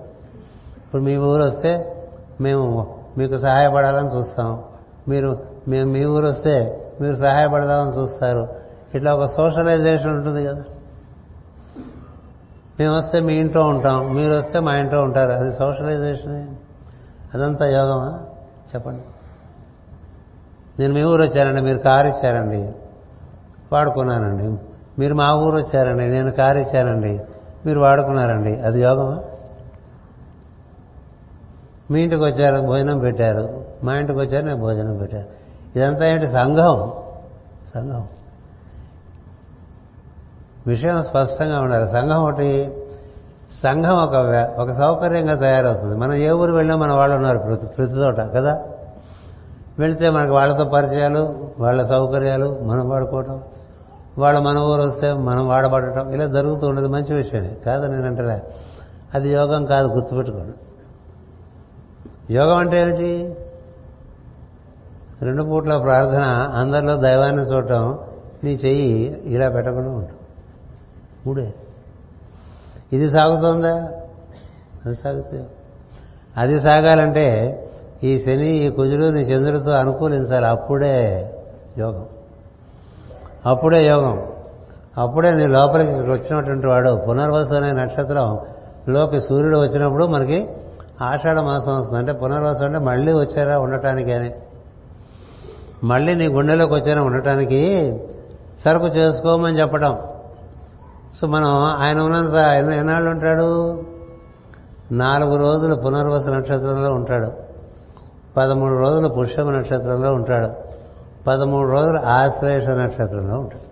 ఇప్పుడు మీ ఊరు వస్తే మేము మీకు సహాయపడాలని చూస్తాం. మీరు మేము మీ ఊరు వస్తే మీరు సహాయపడదామని చూస్తారు. ఇట్లా ఒక సోషలైజేషన్ ఉంటుంది కదా? మేము వస్తే మీ ఇంట్లో ఉంటాం మీరు వస్తే మా ఇంట్లో ఉంటారు. అది సోషలైజేషన్. అదంతా యోగమా? చెప్పండి. నేను మీ ఊరు వచ్చానండి మీరు కారు ఇచ్చారండి. వాడుకున్నానండి. మీరు మా ఊరు వచ్చారండి నేను కారు ఇచ్చానండి. మీరు వాడుకున్నారండి. అది యోగమా? మీ ఇంటికి వచ్చారు భోజనం పెట్టారు. మా ఇంటికి వచ్చారు నేను భోజనం పెట్టాను. ఇదంతా ఏంటి సంఘం? సంఘం. విషయం స్పష్టంగా ఉండాలి. సంఘం ఒకటి సంఘం ఒక ఒక సౌకర్యంగా తయారవుతుంది. మనం ఏ ఊరు వెళ్ళినా మన వాళ్ళు ఉన్నారు ప్రతి ప్రతి చోట కదా? వెళితే మనకు వాళ్ళతో పరిచయాలు వాళ్ళ సౌకర్యాలు మనం వాడుకోవటం. వాళ్ళు మన ఊరు వస్తే మనం వాడబడటం ఇలా జరుగుతూ ఉండదు మంచి విషయమే. కాదు నేనంటే అది యోగం కాదు గుర్తుపెట్టుకోండి. యోగం అంటే ఏమిటి? రెండు పూట్ల ప్రార్థన అందరిలో దైవాన్ని చూడటం నీ చెయ్యి ఇలా పెట్టకుండా ఉంటాం మూడే. ఇది సాగుతోందా? అది సాగుతుంది అది సాగాలంటే ఈ శని ఈ కుజుడు నీ చంద్రుడితో అనుకూలించాలి. అప్పుడే యోగం. అప్పుడే యోగం. అప్పుడే నీ లోపలికి వచ్చినటువంటి వాడు పునర్వసు అనే నక్షత్రం. లోకి సూర్యుడు వచ్చినప్పుడు మనకి ఆషాఢ మాసం వస్తుంది. అంటే పునర్వాసం అంటే మళ్ళీ వచ్చారా ఉండటానికి అని మళ్ళీ నీ గుండెలోకి వచ్చారా ఉండటానికి సరుకు చేసుకోమని చెప్పడం సో మనం ఆయన ఉన్నంత ఎన్ని ఎన్నాళ్ళు ఉంటాడు? నాలుగు రోజులు పునర్వస నక్షత్రంలో ఉంటాడు. పదమూడు రోజులు పుష్యమ నక్షత్రంలో ఉంటాడు. పదమూడు రోజులు ఆశ్లేష నక్షత్రంలో ఉంటుంది.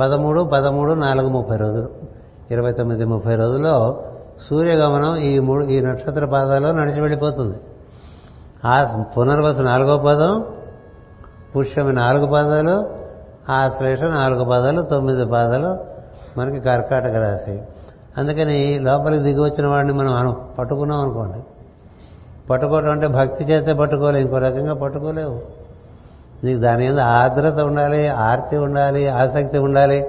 పదమూడు పదమూడు నాలుగు ముప్పై రోజులు. ఇరవై తొమ్మిది ముప్పై రోజుల్లో సూర్యగమనం ఈ మూడు ఈ నక్షత్ర పాదాల్లో నడిచి వెళ్ళిపోతుంది. ఆ పునర్వసు నాలుగో పదం పుష్యమి నాలుగు పాదాలు ఆశ్లేష నాలుగు పాదాలు తొమ్మిది పాదాలు మనకి కర్కాటక రాశి. అందుకని లోపలికి దిగి వచ్చిన వాడిని మనం అను పట్టుకున్నాం అనుకోండి. పట్టుకోవడం అంటే భక్తి చేస్తే పట్టుకోలేవు ఇంకో రకంగా పట్టుకోలేవు. నీకు దాని మీద ఆర్ద్రత ఉండాలి ఆర్తి ఉండాలి ఆసక్తి ఉండాలి.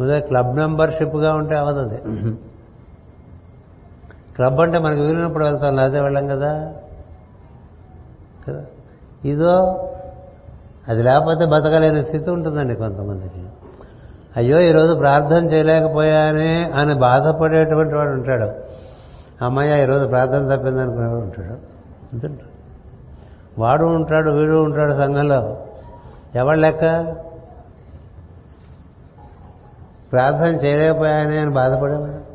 ఉదయం క్లబ్ మెంబర్షిప్గా ఉంటే అవదు అది. క్లబ్ అంటే మనకు వీలున్నప్పుడు వెళ్తాం లేకపోతే వెళ్ళం కదా? కదా? ఇదో అది లేకపోతే బతకలేని స్థితి ఉంటుందండి కొంతమందికి. అయ్యో ఈరోజు ప్రార్థన చేయలేకపోయానే అని బాధపడేటువంటి వాడు ఉంటాడు. అమ్మయ్య ఈరోజు ప్రార్థన తప్పిందనుకునేవాడు ఉంటాడు. అంతుంటాడు వాడు ఉంటాడు వీడు ఉంటాడు సంఘంలో. ఎవడు లెక్క? ప్రార్థన చేయలేకపోయానే అని బాధపడేవాడు.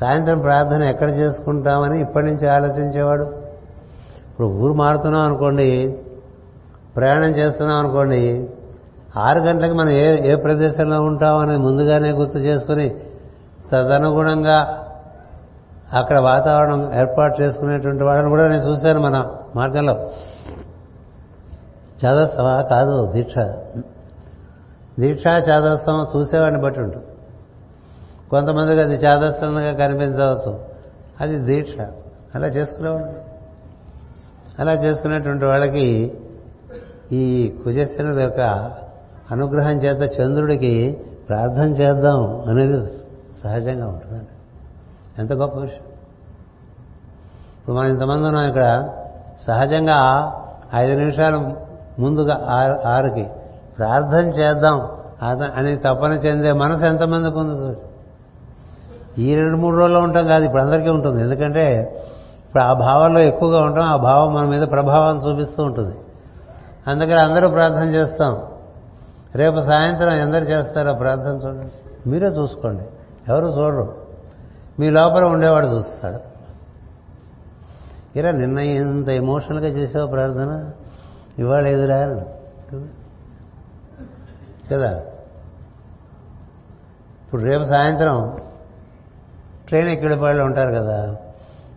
సాయంత్రం ప్రార్థన ఎక్కడ చేసుకుంటామని ఇప్పటి నుంచి ఆలోచించేవాడు. ఇప్పుడు ఊరు మారుతున్నాం అనుకోండి ప్రయాణం చేస్తున్నాం అనుకోండి ఆరు గంటలకు మనం ఏ ఏ ప్రదేశంలో ఉంటామని ముందుగానే గుర్తు చేసుకుని తదనుగుణంగా అక్కడ వాతావరణం ఏర్పాటు చేసుకునేటువంటి వాళ్ళని కూడా నేను చూశాను మన మార్గంలో. చాదస్తమా కాదు దీక్ష. దీక్ష చాదస్తం చూసేవాడిని బట్టి ఉంటుంది. కొంతమందికి అది చాదస్తంగా కనిపించవచ్చు. అది దీక్ష. అలా చేసుకునేవాడు అలా చేసుకునేటువంటి వాళ్ళకి ఈ కుజశనుడు యొక్క అనుగ్రహం చేత చంద్రుడికి ప్రార్థన చేద్దాం అనేది సహజంగా ఉంటుందండి. ఎంత గొప్ప విషయం. ఇప్పుడు మనం ఇంతమంది ఉన్నాం ఇక్కడ. సహజంగా ఐదు నిమిషాలు ముందుగా ఆరుకి ప్రార్థన చేద్దాం. అని తపన చెందే మనసు ఎంతమందికి ఉంది చూసి ఈ రెండు మూడు రోజుల్లో ఉంటాం కాదు ఇప్పుడు అందరికీ ఉంటుంది. ఎందుకంటే ఇప్పుడు ఆ భావంలో ఎక్కువగా ఉంటాం ఆ భావం మన మీద ప్రభావం చూపిస్తూ ఉంటుంది. అందుకని అందరూ ప్రార్థన చేస్తాం. రేపు సాయంత్రం ఎందరు చేస్తారో ప్రార్థన చూడండి. మీరే చూసుకోండి. ఎవరు చూడరు. మీ లోపల ఉండేవాడు చూస్తాడు. ఇరా నిన్న ఇంత ఎమోషనల్గా చేసావు ప్రార్థన? ఇవాళ ఎదురా కదా? ఇప్పుడు రేపు సాయంత్రం ట్రైన్ ఎక్కడ వాళ్ళు ఉంటారు కదా.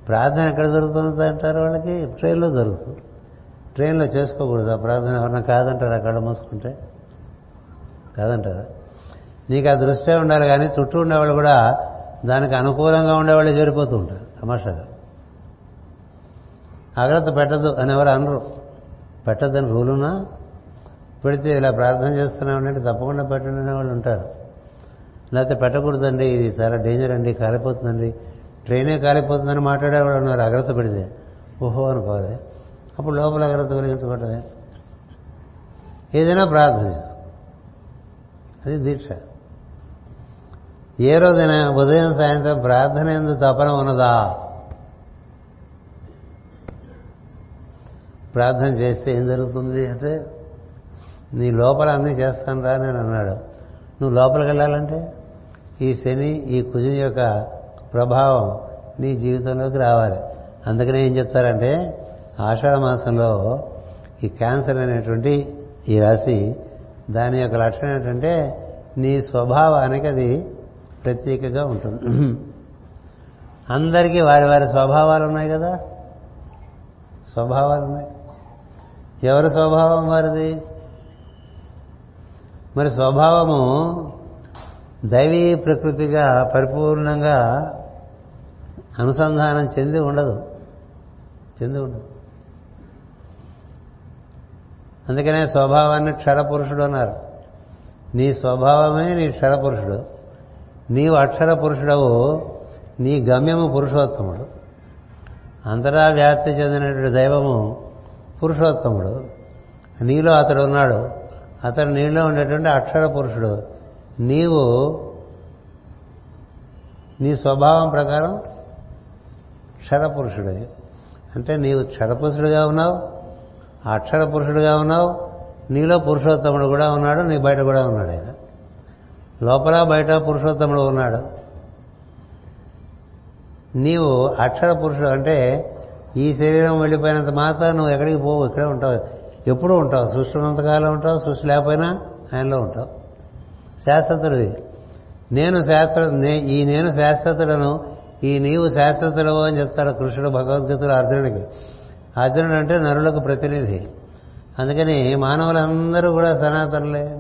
ప్రార్థన ఎక్కడ దొరుకుతుంది అంటారు వాళ్ళకి? ట్రైన్లో జరుగుతుంది. ట్రైన్లో చేసుకోకూడదు. ఆ ప్రార్థన ఎవరన్నా కాదంటారా అక్కడ మూసుకుంటే? కాదంటారా? నీకు ఆ దృష్టే ఉండాలి కానీ చుట్టూ ఉండేవాళ్ళు కూడా దానికి అనుకూలంగా ఉండేవాళ్ళే చేరిపోతూ ఉంటారు. తమాషాగా. అగ్రత పెట్టద్దు అని ఎవరు అనరు. పెట్టద్దని రూలునా? పెడితే ఇలా ప్రార్థన చేస్తున్నామంటే తప్పకుండా పెట్టండి వాళ్ళు ఉంటారు. లేకపోతే పెట్టకూడదండి ఇది చాలా డేంజర్ అండి కాలిపోతుందండి. ట్రైనే కాలిపోతుందని మాట్లాడేవాళ్ళు ఉన్నారు అగ్రత పెడితే. ఓహో అనుకోవాలి అప్పుడు లోపల అగ్రత వెలిగించబడ్డమే ఏదైనా ప్రార్థన అది దీక్ష. ఏ రోజైనా ఉదయం సాయంత్రం ప్రార్థన ఎందుకు తపన ఉన్నదా? ప్రార్థన చేస్తే ఏం జరుగుతుంది అంటే నీ లోపల అన్నీ చేస్తాను రా నేను అన్నాడు. నువ్వు లోపలికి వెళ్ళాలంటే ఈ శని ఈ కుజుని యొక్క ప్రభావం నీ జీవితంలోకి రావాలి. అందుకనే ఏం చెప్తారంటే ఆషాఢ మాసంలో ఈ క్యాన్సర్ అనేటువంటి ఈ రాశి దాని యొక్క లక్షణం ఏంటంటే నీ స్వభావానికి అది ప్రత్యేకగా ఉంటుంది. అందరికీ వారి వారి స్వభావాలు ఉన్నాయి కదా? స్వభావాలు ఉన్నాయి. ఎవరి స్వభావం వారిది? మరి స్వభావము దైవీ ప్రకృతిగా పరిపూర్ణంగా అనుసంధానం చెంది ఉండదు. చెంది ఉండదు. అందుకనే స్వభావాన్ని క్షరపురుషుడు అన్నారు. నీ స్వభావమే నీ క్షరపురుషుడు. నీవు అక్షర పురుషుడవు నీ గమ్యము పురుషోత్తముడు. అంతటా వ్యాప్తి చెందినటువంటి దైవము పురుషోత్తముడు. నీలో అతడు ఉన్నాడు. అతడు నీలో ఉండేటువంటి అక్షర పురుషుడు. నీవు నీ స్వభావం ప్రకారం క్షరపురుషుడు అంటే నీవు క్షరపురుషుడుగా ఉన్నావు అక్షర పురుషుడుగా ఉన్నావు నీలో పురుషోత్తముడు కూడా ఉన్నాడు నీ బయట కూడా ఉన్నాడు ఆయన. లోపల బయట పురుషోత్తముడు ఉన్నాడు. నీవు అక్షర పురుషుడు అంటే ఈ శరీరం వెళ్ళిపోయినంత మాత్రం నువ్వు ఎక్కడికి పోవు ఇక్కడే ఉంటావు. ఎప్పుడూ ఉంటావు. సృష్టి ఉన్నంతకాలం ఉంటావు సృష్టి లేకపోయినా ఆయనలో ఉంటావు. శాశ్వతుడివి. నేను శాశ్వత ఈ నేను శాశ్వతుడను ఈ నీవు శాశ్వతుడవు అని చెప్తాడు కృష్ణుడు భగవద్గీతలో అర్జునుడికి. అర్జునుడు అంటే నరులకు ప్రతినిధి. అందుకని మానవులందరూ కూడా సనాతనులే.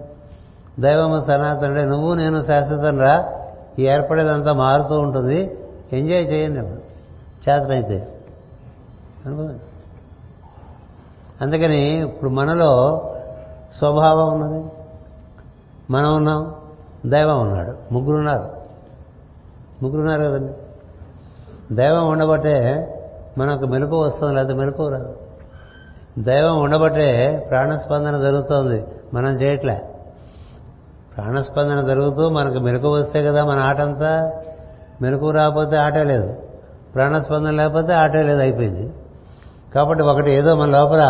దైవము సనాతనుడే. నువ్వు నేను శాశ్వతంరా ఈ ఏర్పడేదంతా మారుతూ ఉంటుంది. ఎంజాయ్ చేయండి. చేతనైతే. అనుభవం. అందుకని ఇప్పుడు మనలో స్వభావం ఉన్నది. మనం ఉన్నాం దైవం ఉన్నాడు ముగ్గురున్నారు ముగ్గురున్నారు కదండి. దైవం ఉండబట్టే మనకు మెలకు వస్తుంది లేదా మెలకు రాదు. దైవం ఉండబట్టే ప్రాణస్పందన జరుగుతోంది మనం చేయట్లే. ప్రాణస్పందన జరుగుతూ మనకు మెలకు వస్తే కదా మన ఆట అంతా మెలకు రాకపోతే ఆటే లేదు. ప్రాణస్పందన లేకపోతే ఆటే లేదు అయిపోయింది. కాబట్టి ఒకటి ఏదో మన లోపల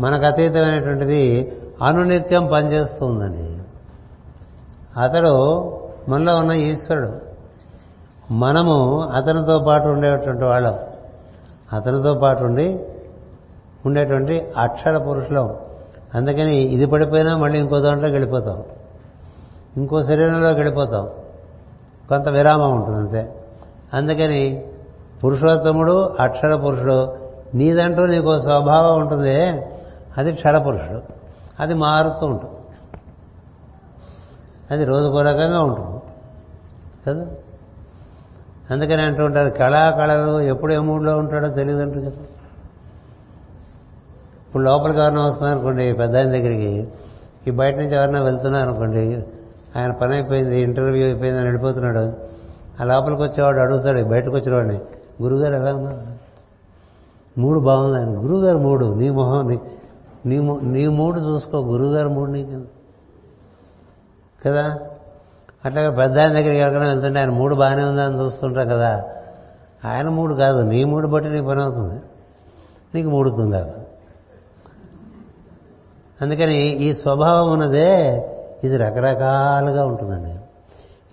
మనకు అతీతమైనటువంటిది అనునిత్యం పనిచేస్తుందని. అతడు మనలో ఉన్న ఈశ్వరుడు. మనము అతనితో పాటు ఉండేటువంటి వాళ్ళం. అతనితో పాటు ఉండి ఉండేటువంటి అక్షర పురుషులం. అందుకని ఇది పడిపోయినా మళ్ళీ ఇంకో దాంట్లోకి వెళ్ళిపోతాం. ఇంకో శరీరంలోకి వెళ్ళిపోతాం. కొంత విరామం ఉంటుంది అంతే. అందుకని పురుషోత్తముడు అక్షర పురుషుడు నీదంటూ నీకు స్వభావం ఉంటుంది. అది క్షరపురుషుడు అది మారుతూ ఉంటుంది. అది రోజుకో రకంగా ఉంటుంది. కదా? అందుకని అంటూ ఉంటారు కళాకళలు ఎప్పుడు ఏ మూడ్లో ఉంటాడో తెలియదు అంటూ చెప్పు ఇప్పుడు లోపలికి ఎవరైనా వస్తున్నారు అనుకోండి పెద్ద ఆయన దగ్గరికి ఈ బయట నుంచి ఎవరైనా వెళ్తున్నారు అనుకోండి ఆయన పని అయిపోయింది ఇంటర్వ్యూ అయిపోయింది అని వెళ్ళిపోతున్నాడు. ఆ లోపలికి వచ్చేవాడు అడుగుతాడు బయటకు వచ్చినవాడిని గురుగారు ఎలా ఉన్నారు? మూడు బాగుంది ఆయన. గురుగారు మూడు. నీ మొహం నీ నీ నీ మూడు చూసుకో. గురుగారు మూడు నీకు? కదా? అట్లాగే పెద్ద ఆయన దగ్గరికి ఎవరికైనా వెళ్తుంటే ఆయన మూడు బాగానే ఉందని చూస్తుంటాం కదా? ఆయన మూడు కాదు. నీ మూడు బట్టి నీ పని అవుతుంది. నీకు మూడుతుంది కాదు అందుకని ఈ స్వభావం ఉన్నదే ఇది రకరకాలుగా ఉంటుందండి.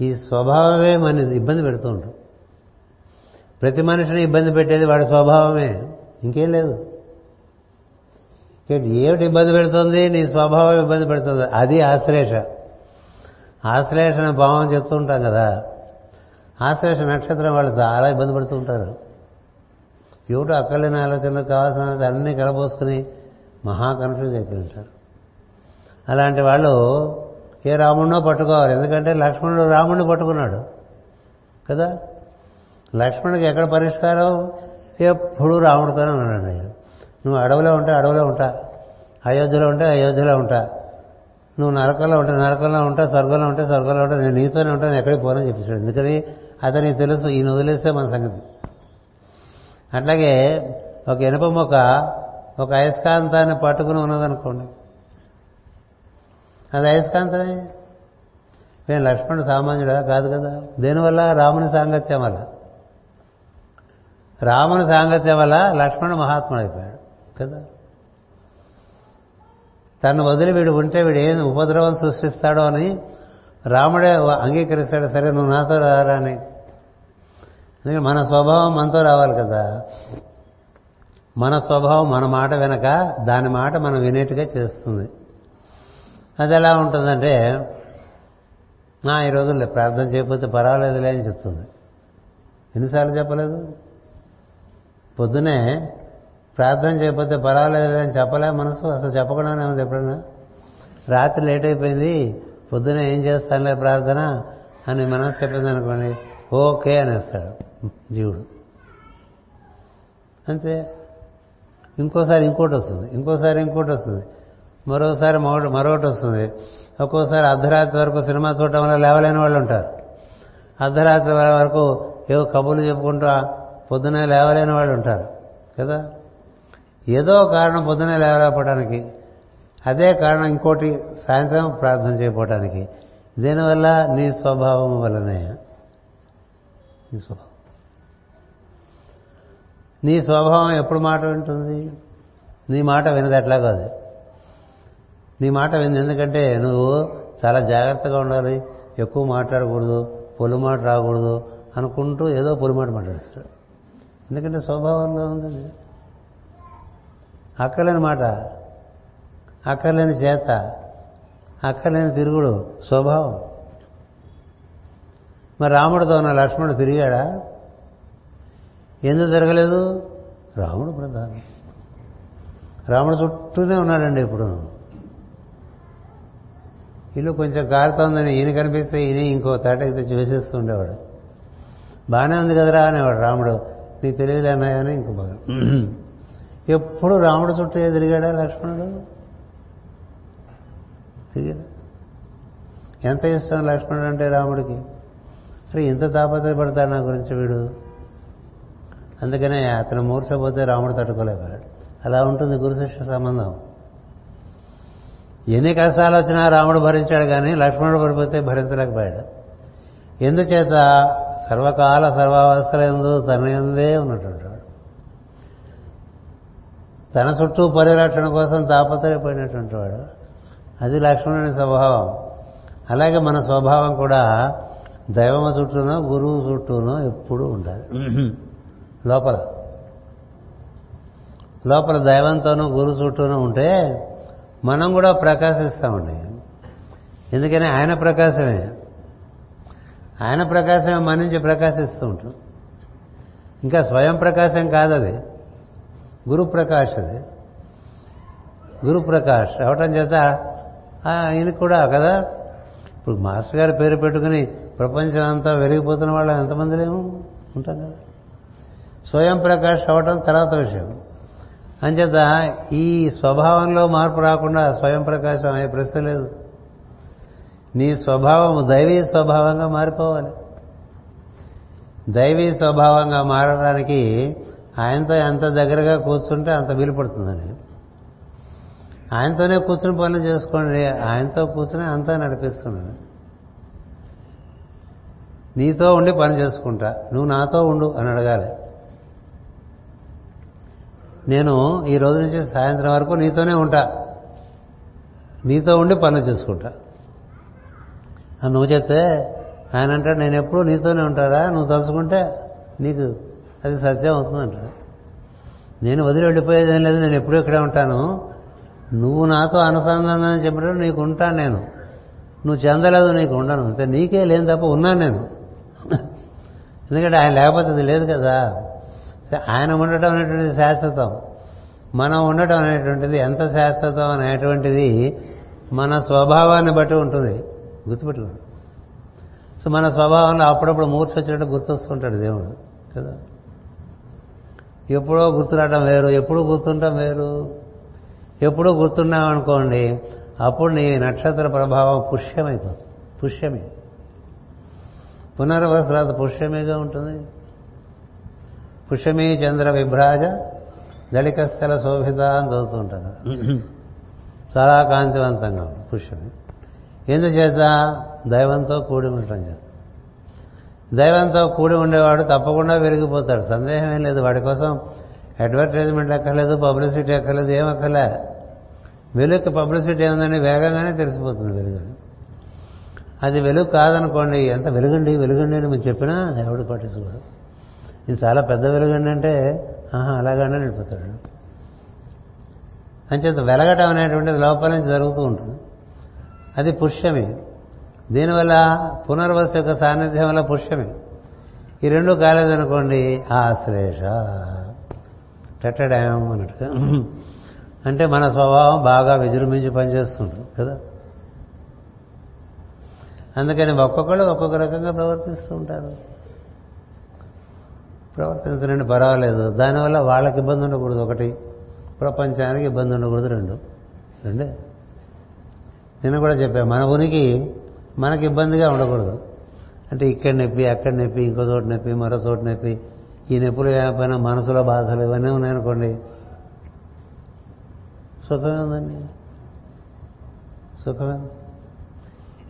ఈ స్వభావమే మన ఇబ్బంది పెడుతూ ఉంటుంది. ప్రతి మనిషిని ఇబ్బంది పెట్టేది వాడి స్వభావమే. ఇంకేం లేదు. ఏమిటి ఇబ్బంది పెడుతుంది? నీ స్వభావం ఇబ్బంది పెడుతుంది. అది ఆశ్లేష. ఆశ్లేష అనే భావం చెప్తూ ఉంటాం కదా. ఆశ్లేష నక్షత్రం వాళ్ళు చాలా ఇబ్బంది పడుతూ ఉంటారు. ఏమిటో అక్కర్లేని ఆలోచనలు కావాల్సిన అన్నీ కలబోసుకుని మహా కన్ఫ్యూజ్ అయిపోయి ఉంటారు. అలాంటి వాళ్ళు ఏ రాముడినో పట్టుకోవాలి. ఎందుకంటే లక్ష్మణుడు రాముడిని పట్టుకున్నాడు కదా. లక్ష్మణుడికి ఎక్కడ పరిష్కారం? ఎప్పుడు రాముడితోనే ఉన్నాడు నువ్వు అడవిలో ఉంటే అడవిలో ఉంటా అయోధ్యలో ఉంటే అయోధ్యలో ఉంటా నువ్వు నరకంలో ఉంటే నరకంలో ఉంటా స్వర్గంలో ఉంటే స్వర్గంలో ఉంటా నేను నీతోనే ఉంటా నేను ఎక్కడికి పోనని చెప్పేశాడు ఎందుకని? అతనికి తెలుసు ఈయన వదిలేస్తే మన సంగతి. అట్లాగే ఒక ఇనప మొక్క ఒక అయస్కాంతాన్ని పట్టుకుని ఉన్నదనుకోండి. అది అయస్కాంతమే. నేను లక్ష్మణుడు సామాన్యుడా? కాదు కదా. దేనివల్ల? రాముని సాంగత్యం వల్ల. రాముని సాంగత్యం వల్ల లక్ష్మణుడు మహాత్ముడు అయిపోయాడు కదా? తను వదిలి వీడు ఉంటే వీడు ఏం ఉపద్రవం సృష్టిస్తాడో అని రాముడే అంగీకరిస్తాడు సరే నువ్వు నాతో రారా అని. అందుకని మన స్వభావం మనతో రావాలి కదా. మన స్వభావం మన మాట వెనక దాని మాట మనం వినేట్టుగా చేస్తుంది. అది ఎలా ఉంటుందంటే నా ఈ రోజుల్లో ప్రార్థన చేయకపోతే పర్వాలేదులే అని చెప్తుంది. ఎన్నిసార్లు చెప్పలేదు? పొద్దునే ప్రార్థన చేయకపోతే పర్వాలేదు అని చెప్పలే మనసు అసలు చెప్పకుండానే ఉంది ఎప్పుడన్నా? రాత్రి లేట్ అయిపోయింది పొద్దున ఏం చేస్తానులే ప్రార్థన అని మనసు చెప్పింది అనుకోండి ఓకే అనేస్తాడు జీవుడు. అంతే. ఇంకోసారి ఇంకోటి వస్తుంది ఇంకోసారి ఇంకోటి వస్తుంది మరోసారి మరొకటి వస్తుంది. ఒక్కోసారి అర్ధరాత్రి వరకు సినిమా చూడటం వల్ల లేవలేని వాళ్ళు ఉంటారు. అర్ధరాత్రి వరకు ఏవో కబుర్లు చెప్పుకుంటూ పొద్దునే లేవలేని వాళ్ళు ఉంటారు కదా? ఏదో కారణం పొద్దునే లేవలేకపోవడానికి అదే కారణం ఇంకోటి సాయంత్రం ప్రార్థన చేయకపోవటానికి. దీనివల్ల నీ స్వభావం వల్లనే నీ స్వభావం. నీ స్వభావం ఎప్పుడు మాట వింటుంది? నీ మాట వినది ఎట్లా కాదు? నీ మాట వింది ఎందుకంటే నువ్వు చాలా జాగ్రత్తగా ఉండాలి ఎక్కువ మాట్లాడకూడదు పొలి మాట రాకూడదు అనుకుంటూ ఏదో పొలి మాట మాట్లాడుస్తాడు. ఎందుకంటే స్వభావంలో ఉంది అక్కర్లేని మాట అక్కర్లేని చేత అక్కర్లేని తిరుగుడు స్వభావం. మరి రాముడితో ఉన్న లక్ష్మణుడు తిరిగాడా? ఎందుకు తిరగలేదు? రాముడు ప్రధానం. రాముడు చుట్టూనే ఉన్నాడండి ఇప్పుడు. ఇల్లు కొంచెం కారుతోందని ఈయన కనిపిస్తే ఈయన ఇంకో తాటకి తెచ్చి వేసేస్తూ ఉండేవాడు. బాగానే ఉంది కదరా అనేవాడు రాముడు. నీకు తెలియదు ఇంకో బాగా. ఎప్పుడు రాముడు చుట్టూ తిరిగాడా లక్ష్మణుడు? తిరిగాడా? ఎంత ఇష్టం లక్ష్మణుడు అంటే రాముడికి? అరే ఇంత తాపత్రయపడతాడు నా గురించి వీడు. అందుకనే అతను మూర్చపోతే రాముడు తట్టుకోలేకపోయాడు. అలా ఉంటుంది గురు శిష్య సంబంధం. ఎన్ని కష్టాలు వచ్చినా రాముడు భరించాడు కానీ లక్ష్మణుడు పడిపోతే భరించలేకపోయాడు. ఎందుచేత? సర్వకాల సర్వావస్థల ఎందు తన ఎందే ఉన్నటువంటి వాడు. తన చుట్టూ పరిరక్షణ కోసం తాపత్రయపడినటువంటి వాడు. అది లక్ష్మణుని స్వభావం. అలాగే మన స్వభావం కూడా దైవమ చుట్టూనో గురువు చుట్టూనో ఎప్పుడూ ఉండాలి లోపల. లోపల దైవంతోనూ గురువు చుట్టూనూ ఉంటే మనం కూడా ప్రకాశిస్తామండి. ఎందుకని? ఆయన ప్రకాశమే. ఆయన ప్రకాశమే మన నుంచి ప్రకాశిస్తూ ఉంటుంది ఇంకా స్వయం ప్రకాశం కాదది. గురు ప్రకాష్ అది. గురు ప్రకాష్ అవటం చేత ఆయన కూడా కదా. ఇప్పుడు మాస్టర్ గారి పేరు పెట్టుకుని ప్రపంచం అంతా వెలిగిపోతున్న వాళ్ళు ఎంతమంది లేము ఉంటాం కదా. స్వయం ప్రకాష్ అవటం తర్వాత విషయం. అంచేత ఈ స్వభావంలో మార్పు రాకుండా స్వయం ప్రకాశం అనే ప్రశ్న లేదు. నీ స్వభావం దైవీ స్వభావంగా మారిపోవాలి. దైవీ స్వభావంగా మారడానికి ఆయనతో ఎంత దగ్గరగా కూర్చుంటే అంత వీలు పడుతుందని ఆయనతోనే కూర్చుని పనులు చేసుకోండి. ఆయనతో కూర్చుని అంతా నడిపిస్తున్నాను నీతో ఉండి పని చేసుకుంటా. నువ్వు నాతో ఉండు అని అడగాలి. నేను ఈ రోజు నుంచి సాయంత్రం వరకు నీతోనే ఉంటా. నీతో ఉండి పనులు చేసుకుంటా. నువ్వు చెప్తే ఆయన అంటాడు నేను ఎప్పుడూ నీతోనే ఉంటారా? నువ్వు తలుచుకుంటే నీకు అది సత్యం అవుతుందంటాడు నేను వదిలి వెళ్ళిపోయేదేం లేదు నేను ఎప్పుడూ ఇక్కడే ఉంటాను. నువ్వు నాతో అనుసంధానం చెప్పినప్పుడు నీకు ఉంటాను నేను. నువ్వు చెందలేదు నీకు ఉండను. అంతే నీకే లేని తప్ప ఉన్నాను నేను. ఎందుకంటే ఆయన లేకపోతే అది లేదు కదా. ఆయన ఉండటం అనేటువంటిది శాశ్వతం. మనం ఉండటం అనేటువంటిది ఎంత శాశ్వతం అనేటువంటిది మన స్వభావాన్ని బట్టి ఉంటుంది. గుర్తుపెట్టుకోండి సో మన స్వభావంలో అప్పుడప్పుడు మూర్ఛ వచ్చినట్టు గుర్తొస్తుంటాడు దేవుడు కదా? ఎప్పుడో గుర్తురావటం వేరు ఎప్పుడు గుర్తుంటాం వేరు? ఎప్పుడూ గుర్తున్నాం అనుకోండి అప్పుడు నీ నక్షత్ర ప్రభావం పుష్యమైపోతుంది పుష్యమే. పునర్వస తర్వాత పుష్యమేగా ఉంటుంది? పుష్యమీ చంద్ర విభ్రాజ దళిక స్థల శోభిత అని చదువుతూ ఉంటారు చాలా కాంతివంతంగా ఉంటుంది పుష్యమి. ఎందుచేత? దైవంతో కూడి ఉండటం చేత. దైవంతో కూడి ఉండేవాడు తప్పకుండా వెలిగిపోతాడు సందేహం ఏం లేదు. వాడి కోసం అడ్వర్టైజ్మెంట్ అక్కర్లేదు పబ్లిసిటీ అక్కర్లేదు ఏం అక్కర్లే వెలుగుకి పబ్లిసిటీ ఏందని వేగంగానే తెలిసిపోతుంది వెలుగు. అది వెలుగు కాదనుకోండి. ఎంత వెలుగండి? వెలుగండి అని మేము చెప్పినా ఎవడు పట్టించుకోడు. ఇది చాలా పెద్ద వెలుగండి అంటే ఆహా అలాగండి వెళ్ళిపోతాడు అంచేత వెలగటం అనేటువంటిది లోపల నుంచి జరుగుతూ ఉంటుంది. అది పుష్యమే. దీనివల్ల పునర్వస యొక్క సాన్నిధ్యం వల్ల పుష్యమే. ఈ రెండు కాలేదనుకోండి ఆశ్లేష టెట్టడాం అన్నట్టుగా అంటే మన స్వభావం బాగా విజృంభించి పనిచేస్తుంటుంది కదా? అందుకని ఒక్కొక్కళ్ళు ఒక్కొక్క రకంగా ప్రవర్తిస్తూ ఉంటారు. ప్రవర్తించడండి పర్వాలేదు. దానివల్ల వాళ్ళకి ఇబ్బంది ఉండకూడదు ఒకటి. ప్రపంచానికి ఇబ్బంది ఉండకూడదు రెండు. రెండే. నిన్న కూడా చెప్పాను మన ఉనికి మనకి ఇబ్బందిగా ఉండకూడదు. అంటే ఇక్కడ నొప్పి అక్కడ నొప్పి ఇంకో చోటు నొప్పి మరో చోటు నొప్పి ఈ నొప్పులు పైన మనసులో బాధలు ఇవన్నీ ఉన్నాయనుకోండి సుఖమే ఉందండి. సుఖమే.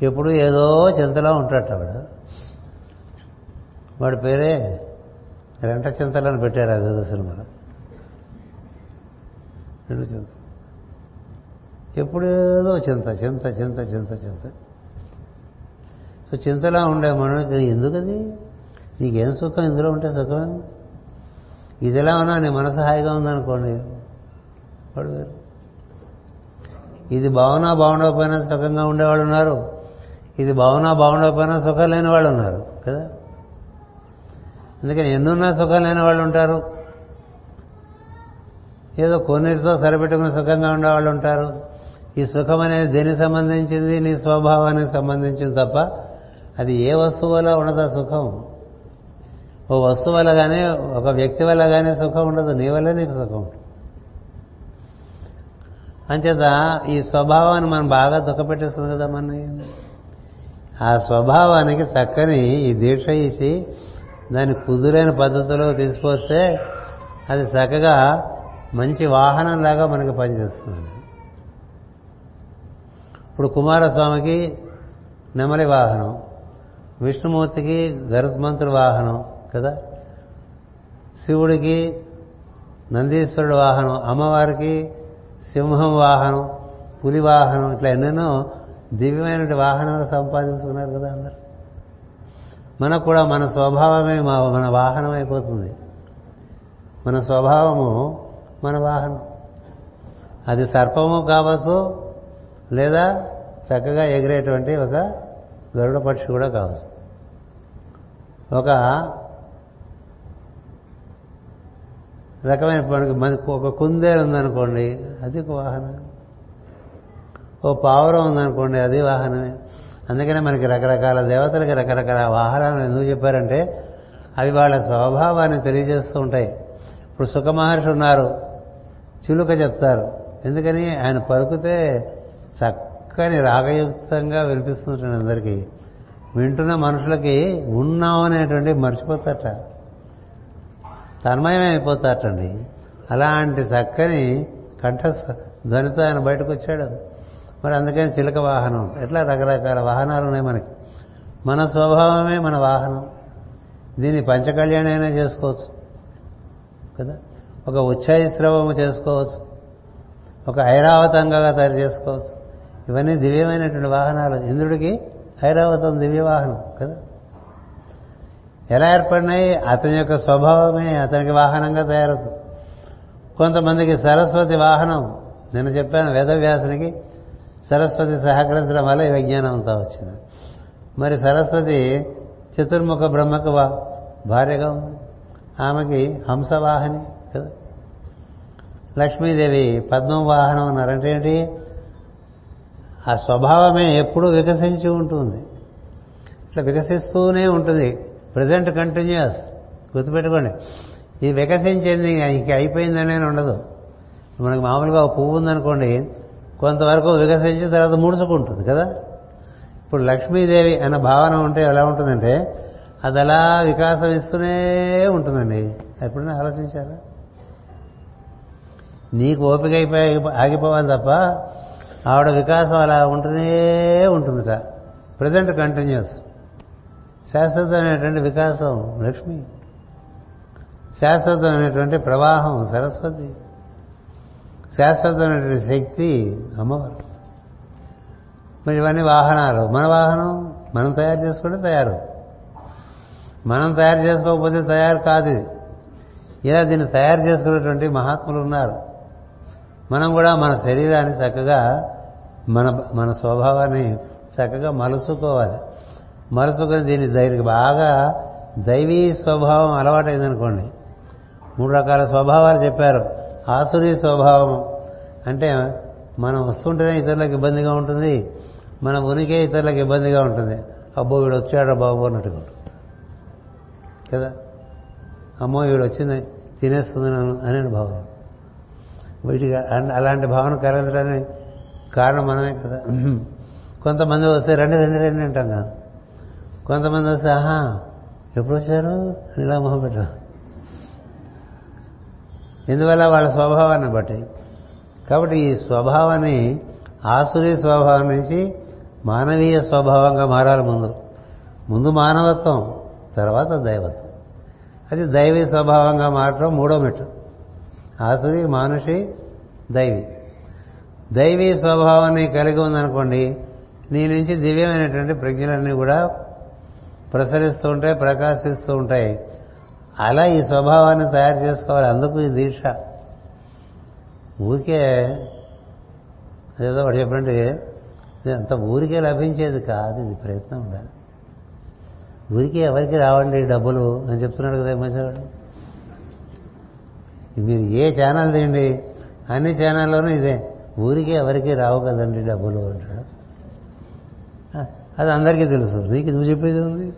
ఎప్పుడు ఏదో చింతలో ఉంటాడు వాడు వాడి పేరే రెంట చింతలని పెట్టారు అది సినిమాలో. రెండు చింత ఎప్పుడేదో చింత చింత చింత చింత చింత. సో చింతలా ఉండే మనకి ఎందుకది? నీకేం సుఖం? ఇందులో ఉంటే సుఖమే ఇది ఎలా ఉన్నా నీ మనసు హాయిగా ఉందనుకోండి. వాడు వేరు. ఇది బాగున్నా బాగుండకపోయినా సుఖంగా ఉండేవాళ్ళు ఉన్నారు. ఇది బాగున్నా బాగుండకపోయినా సుఖం లేని వాళ్ళు ఉన్నారు కదా? అందుకని ఎన్నున్నా సుఖం లేని వాళ్ళు ఉంటారు? ఏదో కొన్నిటితో సరిపెట్టుకుని సుఖంగా ఉండేవాళ్ళు ఉంటారు. ఈ సుఖం అనేది దేనికి సంబంధించింది? నీ స్వభావానికి సంబంధించింది తప్ప అది ఏ వస్తువు వల్ల ఆ సుఖం? ఓ వస్తువు వల్ల కానీ ఒక వ్యక్తి వల్ల కానీ సుఖం ఉండదు. నీ వల్లే నీకు సుఖం. ఉంటుంది అంచేత ఈ స్వభావాన్ని మనం బాగా దుఃఖపెట్టేస్తుంది కదా మన ఆ స్వభావానికి చక్కని ఈ దీక్ష ఇచ్చి దాన్ని కుదురైన పద్ధతిలో తీసుకొస్తే అది చక్కగా మంచి వాహనంలాగా మనకి పనిచేస్తుంది. ఇప్పుడు కుమారస్వామికి నెమలి వాహనం విష్ణుమూర్తికి గరుత్మంతుడి వాహనం కదా? శివుడికి నందీశ్వరుడు వాహనం అమ్మవారికి సింహం వాహనం పులి వాహనం ఇట్లా ఎన్నెన్నో దివ్యమైన వాహనాలు సంపాదించుకున్నారు కదా అందరు. మనకు కూడా మన స్వభావమే మన వాహనం అయిపోతుంది. మన స్వభావము మన వాహనం. అది సర్పము కావచ్చు లేదా చక్కగా ఎగిరేటువంటి ఒక గరుడ పక్షి కూడా కావచ్చు. ఒక రకమైన మనకి ఒక కుందేలు ఉందనుకోండి అది ఒక వాహనం. ఓ పావురం ఉందనుకోండి అది వాహనమే. అందుకనే మనకి రకరకాల దేవతలకి రకరకాల వాహనాలు ఎందుకు చెప్పారంటే అవి వాళ్ళ స్వభావాన్ని తెలియజేస్తూ ఉంటాయి. ఇప్పుడు సుఖ మహర్షి ఉన్నారు చిలుక చెప్తారు. ఎందుకని ఆయన పలుకుతే చక్కని రాగయుక్తంగా వినిపిస్తుంటాడు అందరికీ వింటున్న మనుషులకి ఉన్నామనేటువంటి మర్చిపోతాట తన్మయమే అయిపోతాటండి అలాంటి చక్కని కంఠ ధ్వనితో ఆయన బయటకు వచ్చాడు మరి అందుకని చిలక వాహనం. ఎట్లా రకరకాల వాహనాలు ఉన్నాయి మనకి? మన స్వభావమే మన వాహనం. దీన్ని పంచకళ్యాణి అయినా చేసుకోవచ్చు. కదా? ఒక ఉచ్ఛాయిశ్రవము చేసుకోవచ్చు. ఒక ఐరావతంగా తయారు చేసుకోవచ్చు. ఇవన్నీ దివ్యమైనటువంటి వాహనాలు. ఇంద్రుడికి ఐరావతం దివ్య వాహనం కదా? ఎలా ఏర్పడినాయి? అతని యొక్క స్వభావమే అతనికి వాహనంగా తయారవుతుంది. కొంతమందికి సరస్వతి వాహనం నేను చెప్పాను వేదవ్యాసునికి సరస్వతి సహకరించడం వల్ల ఈ విజ్ఞానం అంతా వచ్చింది. మరి సరస్వతి చతుర్ముఖ బ్రహ్మకు భార్యగా ఉంది. ఆమెకి హంసవాహని కదా? లక్ష్మీదేవి పద్మం వాహనం అన్నారంటే ఏంటి? ఆ స్వభావమే ఎప్పుడూ వికసించి ఉంటుంది. ఇట్లా వికసిస్తూనే ఉంటుంది. ప్రజెంట్ కంటిన్యూస్ గుర్తుపెట్టుకోండి. ఇది వికసించింది ఇంక అయిపోయిందనే ఉండదు. మనకు మామూలుగా ఒక పువ్వు ఉందనుకోండి కొంతవరకు వికసించిన తర్వాత ముడుచుకుంటుంది కదా. ఇప్పుడు లక్ష్మీదేవి అన్న భావన ఉంటే ఎలా ఉంటుందంటే అది అలా వికాసం ఇస్తూనే ఉంటుందండి. ఎప్పుడైనా ఆలోచించారా? నీకు ఓపిక అయిపోయి ఆగిపోవాలి తప్ప ఆవిడ వికాసం అలా ఉంటూనే ఉంటుందిట. ప్రజెంట్ కంటిన్యూస్ శాశ్వతమైనటువంటి వికాసం లక్ష్మి. శాశ్వతమైనటువంటి ప్రవాహం సరస్వతి. శాశ్వతమైనటువంటి శక్తి అమ్మవారు. మరి ఇవన్నీ వాహనాలు. మన వాహనం మనం తయారు చేసుకుంటే తయారు. మనం తయారు చేసుకోకపోతే తయారు కాదు ఇది. ఇలా దీన్ని తయారు చేసుకునేటువంటి మహాత్ములు ఉన్నారు. మనం కూడా మన శరీరాన్ని చక్కగా మన మన స్వభావాన్ని చక్కగా మలుసుకోవాలి. మలుసుకొని దీన్ని దీనికి బాగా దైవీ స్వభావం అలవాటైందనుకోండి. మూడు రకాల స్వభావాలు చెప్పారు. ఆసురీ స్వభావం అంటే మనం వస్తుంటేనే ఇతరులకు ఇబ్బందిగా ఉంటుంది. మన ఉనికే ఇతరులకు ఇబ్బందిగా ఉంటుంది. అబ్బో వీడు వచ్చాడో బాబు అన్నట్టుగా ఉంటుంది. కదా? అమ్మో వీడు వచ్చింది తినేస్తుంది నన్ను అనే భావన వీటికి అలాంటి భావన కలిగించడానికి కారణం మనమే కదా. కొంతమంది వస్తే రండి రండి రండి అంటాం కదా. కొంతమంది వస్తే ఆహా ఎప్పుడు వచ్చారు? అని ఇలా మొహం పెట్టారు ఎందువల్ల వాళ్ళ స్వభావాన్ని బట్టి? కాబట్టి ఈ స్వభావాన్ని ఆసురీ స్వభావం నుంచి మానవీయ స్వభావంగా మారాలి ముందు. ముందు మానవత్వం తర్వాత దైవత్వం. అది దైవీ స్వభావంగా మారటం మూడో మెట్టు. ఆసురి మానుషి దైవి. దైవీ స్వభావాన్ని కలిగి ఉందనుకోండి నీ నుంచి దివ్యమైనటువంటి ప్రజ్ఞలన్నీ కూడా ప్రసరిస్తూ ఉంటాయి ప్రకాశిస్తూ ఉంటాయి. అలా ఈ స్వభావాన్ని తయారు చేసుకోవాలి. అందుకు ఈ దీక్ష. ఊరికే ఏదో ఒకటి చెప్పండి అంత ఊరికే లభించేది కాదు ఇది ప్రయత్నం ఉండాలి ఊరికే ఎవరికి రావండి డబ్బులు? అని చెప్తున్నాడు కదా మంచివాడు మీరు ఏ ఛానల్ తీయండి అన్ని ఛానల్లోనూ ఇదే. ఊరికే ఎవరికి రావు కదండి డబ్బులు అంటాడు అది అందరికీ తెలుసు. నీకు నువ్వు చెప్పేది ఉంది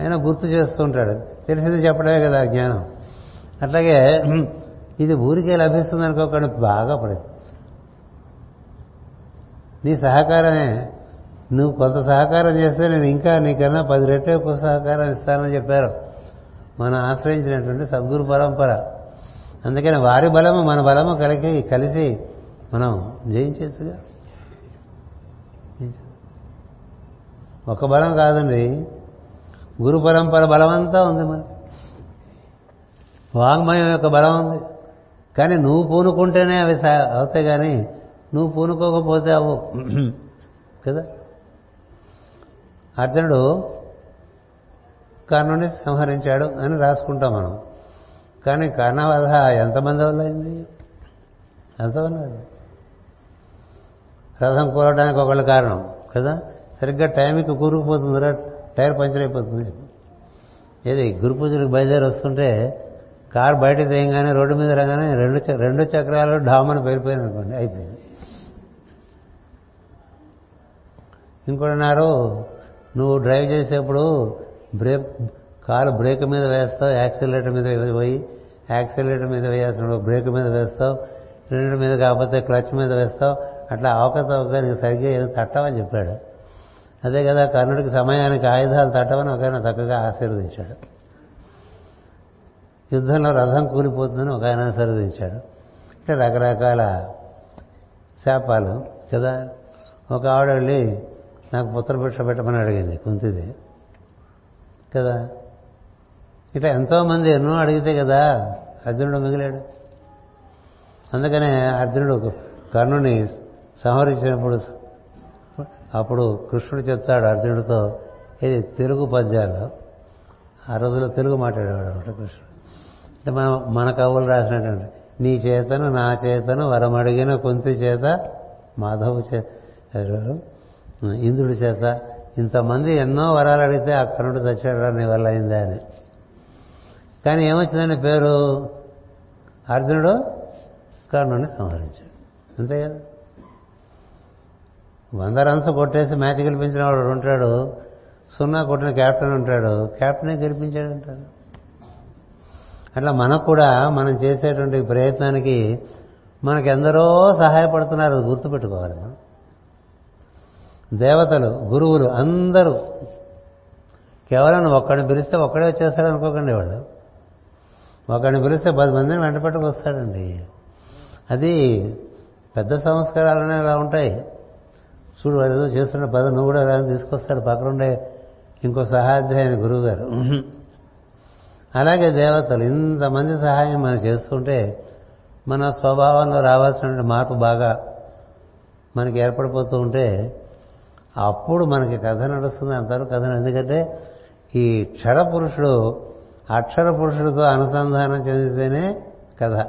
అయినా గుర్తు చేస్తూ ఉంటాడు తెలిసింది చెప్పడమే కదా జ్ఞానం. అట్లాగే ఇది ఊరికే లభిస్తుంది అనుకోకుండా బాగా పడి నీ సహకారమే. నువ్వు కొంత సహకారం చేస్తే నేను ఇంకా నీకన్నా పది రెట్లు ఎక్కువ సహకారం ఇస్తానని చెప్పారు. మనం ఆశ్రయించినటువంటి సద్గురు పరంపర. అందుకని వారి బలము మన బలము కలిగి కలిసి మనం జయించేసుగా? ఒక బలం కాదండి. గురు పరంపర బలమంతా ఉంది మనకి. వాంగ్మయం యొక్క బలం ఉంది. కానీ నువ్వు పూనుకుంటేనే అవి అవుతాయి కానీ నువ్వు పూనుకోకపోతే అవు. కదా? అర్జునుడు కర్ణుని సంహరించాడు అని రాసుకుంటాం మనం. కానీ కర్ణవధ ఎంతమంది వల్ల అయింది? ఎంతమంది రథం కూరడానికి ఒకళ్ళు కారణం కదా? సరిగ్గా టైంకి కూరుకుపోతుందిరా టైర్ పంచర్ అయిపోతుంది. ఏది గురు పూజలకు బయలుదేరి వస్తుంటే కారు బయట తీయగానే రోడ్డు మీద రాగానే రెండు చ- రెండు చక్రాలు డామని పేలిపోయింది అనుకోండి అయిపోయింది. ఇంకోటిన్నారు నువ్వు డ్రైవ్ చేసేప్పుడు బ్రేక్ కారు బ్రేక్ మీద వేస్తావు యాక్సిలేటర్ మీద పోయి యాక్సిలేటర్ మీద వేయాల్సిన బ్రేక్ మీద వేస్తావు రెండు మీద కాకపోతే క్లచ్ మీద వేస్తావు అట్లా అవకతవక నీకు సరిగ్గా ఏదో తట్టవని చెప్పాడు. అదే కదా కర్ణుడికి సమయానికి ఆయుధాలు తట్టవని ఒక ఆయన చక్కగా ఆశీర్వదించాడు. యుద్ధంలో రథం కూలిపోతుందని ఒక ఆయన ఆశీర్వదించాడు. అంటే రకరకాల శాపాలు కదా. ఒక ఆవిడ వెళ్ళి నాకు పుత్రభిక్ష పెట్టమని అడిగింది కుంతిది. కదా. ఇట్లా ఎంతోమంది ఎన్నో అడిగితే కదా అర్జునుడు మిగిలాడు. అందుకనే అర్జునుడు కర్ణుని సంహరించినప్పుడు అప్పుడు కృష్ణుడు చెప్తాడు అర్జునుడితో ఇది తెలుగు పద్యాలు? ఆ రోజుల్లో తెలుగు మాట్లాడేవాడు అనమాట కృష్ణుడు. అంటే మన మన కవులు రాసినటువంటి నీ చేతను నా చేతను వరమడిగిన కుంతి చేత మాధవు చేత ఇంద్రుడి చేత. ఇంతమంది ఎన్నో వరాలు అడిగితే ఆ కర్ణుడు చచ్చాడు నీ వల్ల అయిందా అని. కానీ ఏమొచ్చిందండి పేరు? అర్జునుడు కర్ణుడిని సంహరించాడు. అంతే కదా? వంద రన్స్ కొట్టేసి మ్యాచ్ గెలిపించిన వాడు ఉంటాడు. సున్నా కొట్టిన క్యాప్టెన్ ఉంటాడు. క్యాప్టెనే గెలిపించాడు అంటారు అట్లా మనకు కూడా మనం చేసేటువంటి ప్రయత్నానికి మనకు ఎందరో సహాయపడుతున్నారు అది గుర్తుపెట్టుకోవాలి మనం. దేవతలు గురువులు అందరూ కేవలం ఒక్కడిని పిలిస్తే ఒక్కడే వచ్చేస్తాడు అనుకోకండి వాళ్ళు ఒకడిని పిలిస్తే పది మందిని వెంట పెట్టుకు వస్తాడండి అది పెద్ద సంస్కారాలనే అలా ఉంటాయి. చూడు వాడు ఏదో చేస్తున్న పద నువ్వు కూడా రాని తీసుకొస్తాడు. పక్కనుండే ఇంకో సహాధ్యాయుని గురువు గారు అలాగే దేవతలు ఇంతమంది సహాయం మనం చేస్తుంటే మన స్వభావంలో రావాల్సిన మార్పు బాగా మనకి ఏర్పడిపోతూ ఉంటే అప్పుడు మనకి కథ నడుస్తుంది అంతవరకు కథ. ఎందుకంటే ఈ క్షర పురుషుడు అక్షర పురుషుడితో అనుసంధానం చెందితేనే కథ.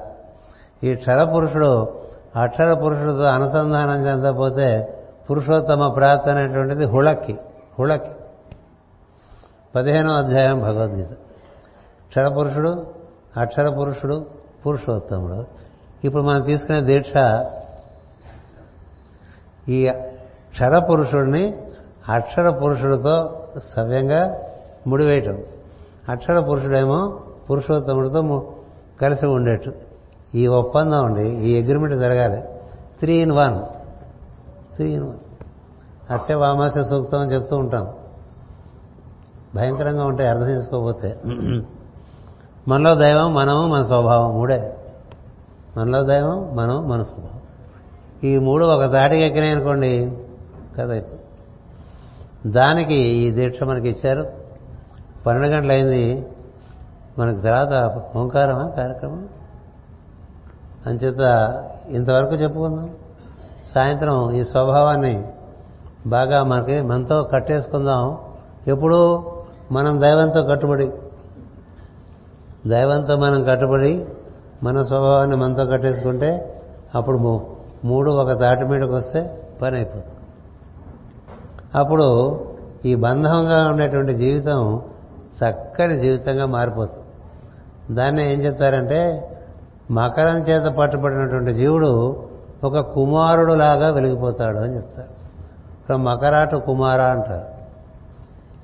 ఈ క్షర పురుషుడు అక్షర పురుషుడితో అనుసంధానం చెందకపోతే పురుషోత్తమ ప్రాప్తి అనేటువంటిది హుళక్కి హుళక్కి. పదిహేనో అధ్యాయం భగవద్గీత. క్షర పురుషుడు అక్షర పురుషుడు పురుషోత్తముడు. ఇప్పుడు మనం తీసుకునే దీక్ష ఈ క్షర పురుషుడిని అక్షర పురుషుడితో సవ్యంగా ముడివేయటం. అక్షర పురుషుడేమో పురుషోత్తముడితో కలిసి ఉండేట్టు. ఈ ఒప్పందం అండి ఈ అగ్రిమెంట్ జరగాలి. Three in one. త్రీ అస్య వామాస్య సూక్తం అని చెప్తూ ఉంటాం. భయంకరంగా ఉంటాయి అర్థం చేసుకోకపోతే. మనలో దైవం మనము మన స్వభావం మూడే. మనలో దైవం మనం మన స్వభావం. ఈ మూడు ఒక దాటికి ఎక్కినాయి అనుకోండి కథ దానికి ఈ దీక్ష మనకి ఇచ్చారు. పన్నెండు గంటలైంది మనకు తర్వాత ఓంకారమా కార్యక్రమం అంచేత ఇంతవరకు చెప్పుకుందాం. సాయంత్రం ఈ స్వభావాన్ని బాగా మనకి మనతో కట్టేసుకుందాం. ఎప్పుడూ మనం దైవంతో కట్టుబడి దైవంతో మనం కట్టుబడి మన స్వభావాన్ని మనతో కట్టేసుకుంటే అప్పుడు మూ- మూడు ఒక తాటి మీదకి వస్తే పని అయిపోతుంది అప్పుడు ఈ బంధంగా ఉండేటువంటి జీవితం చక్కని జీవితంగా మారిపోతుంది దాన్ని ఏం చెప్తారంటే మకరం చేత పట్టుబడినటువంటి జీవుడు ఒక కుమారుడు లాగా వెలిగిపోతాడు అని చెప్తారు. ఇక్కడ మకరాట కుమార అంటారు.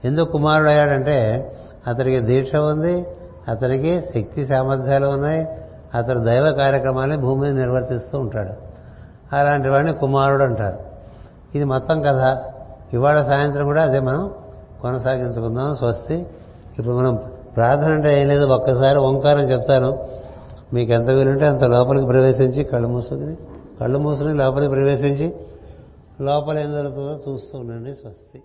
ఎందుకు కుమారుడు అయ్యాడంటే అతనికి దీక్ష ఉంది అతనికి శక్తి సామర్థ్యాలు ఉన్నాయి అతడు దైవ కార్యక్రమాన్ని భూమి మీద నిర్వర్తిస్తూ ఉంటాడు. అలాంటి వాడిని కుమారుడు అంటారు. ఇది మొత్తం కథ. ఇవాళ సాయంత్రం కూడా అదే మనం కొనసాగించుకుందాం. స్వస్తి. ఇప్పుడు మనం ప్రార్థన అంటే ఏం లేదు ఒక్కసారి ఓంకారం చెప్తాను. మీకు ఎంత వీలుంటే అంత లోపలికి ప్రవేశించి కళ్ళు మూసుకుని కళ్ళు మూసుకుని లోపలికి ప్రవేశించి లోపల ఏం జరుగుతుందో చూస్తూ ఉండండి స్వస్తి.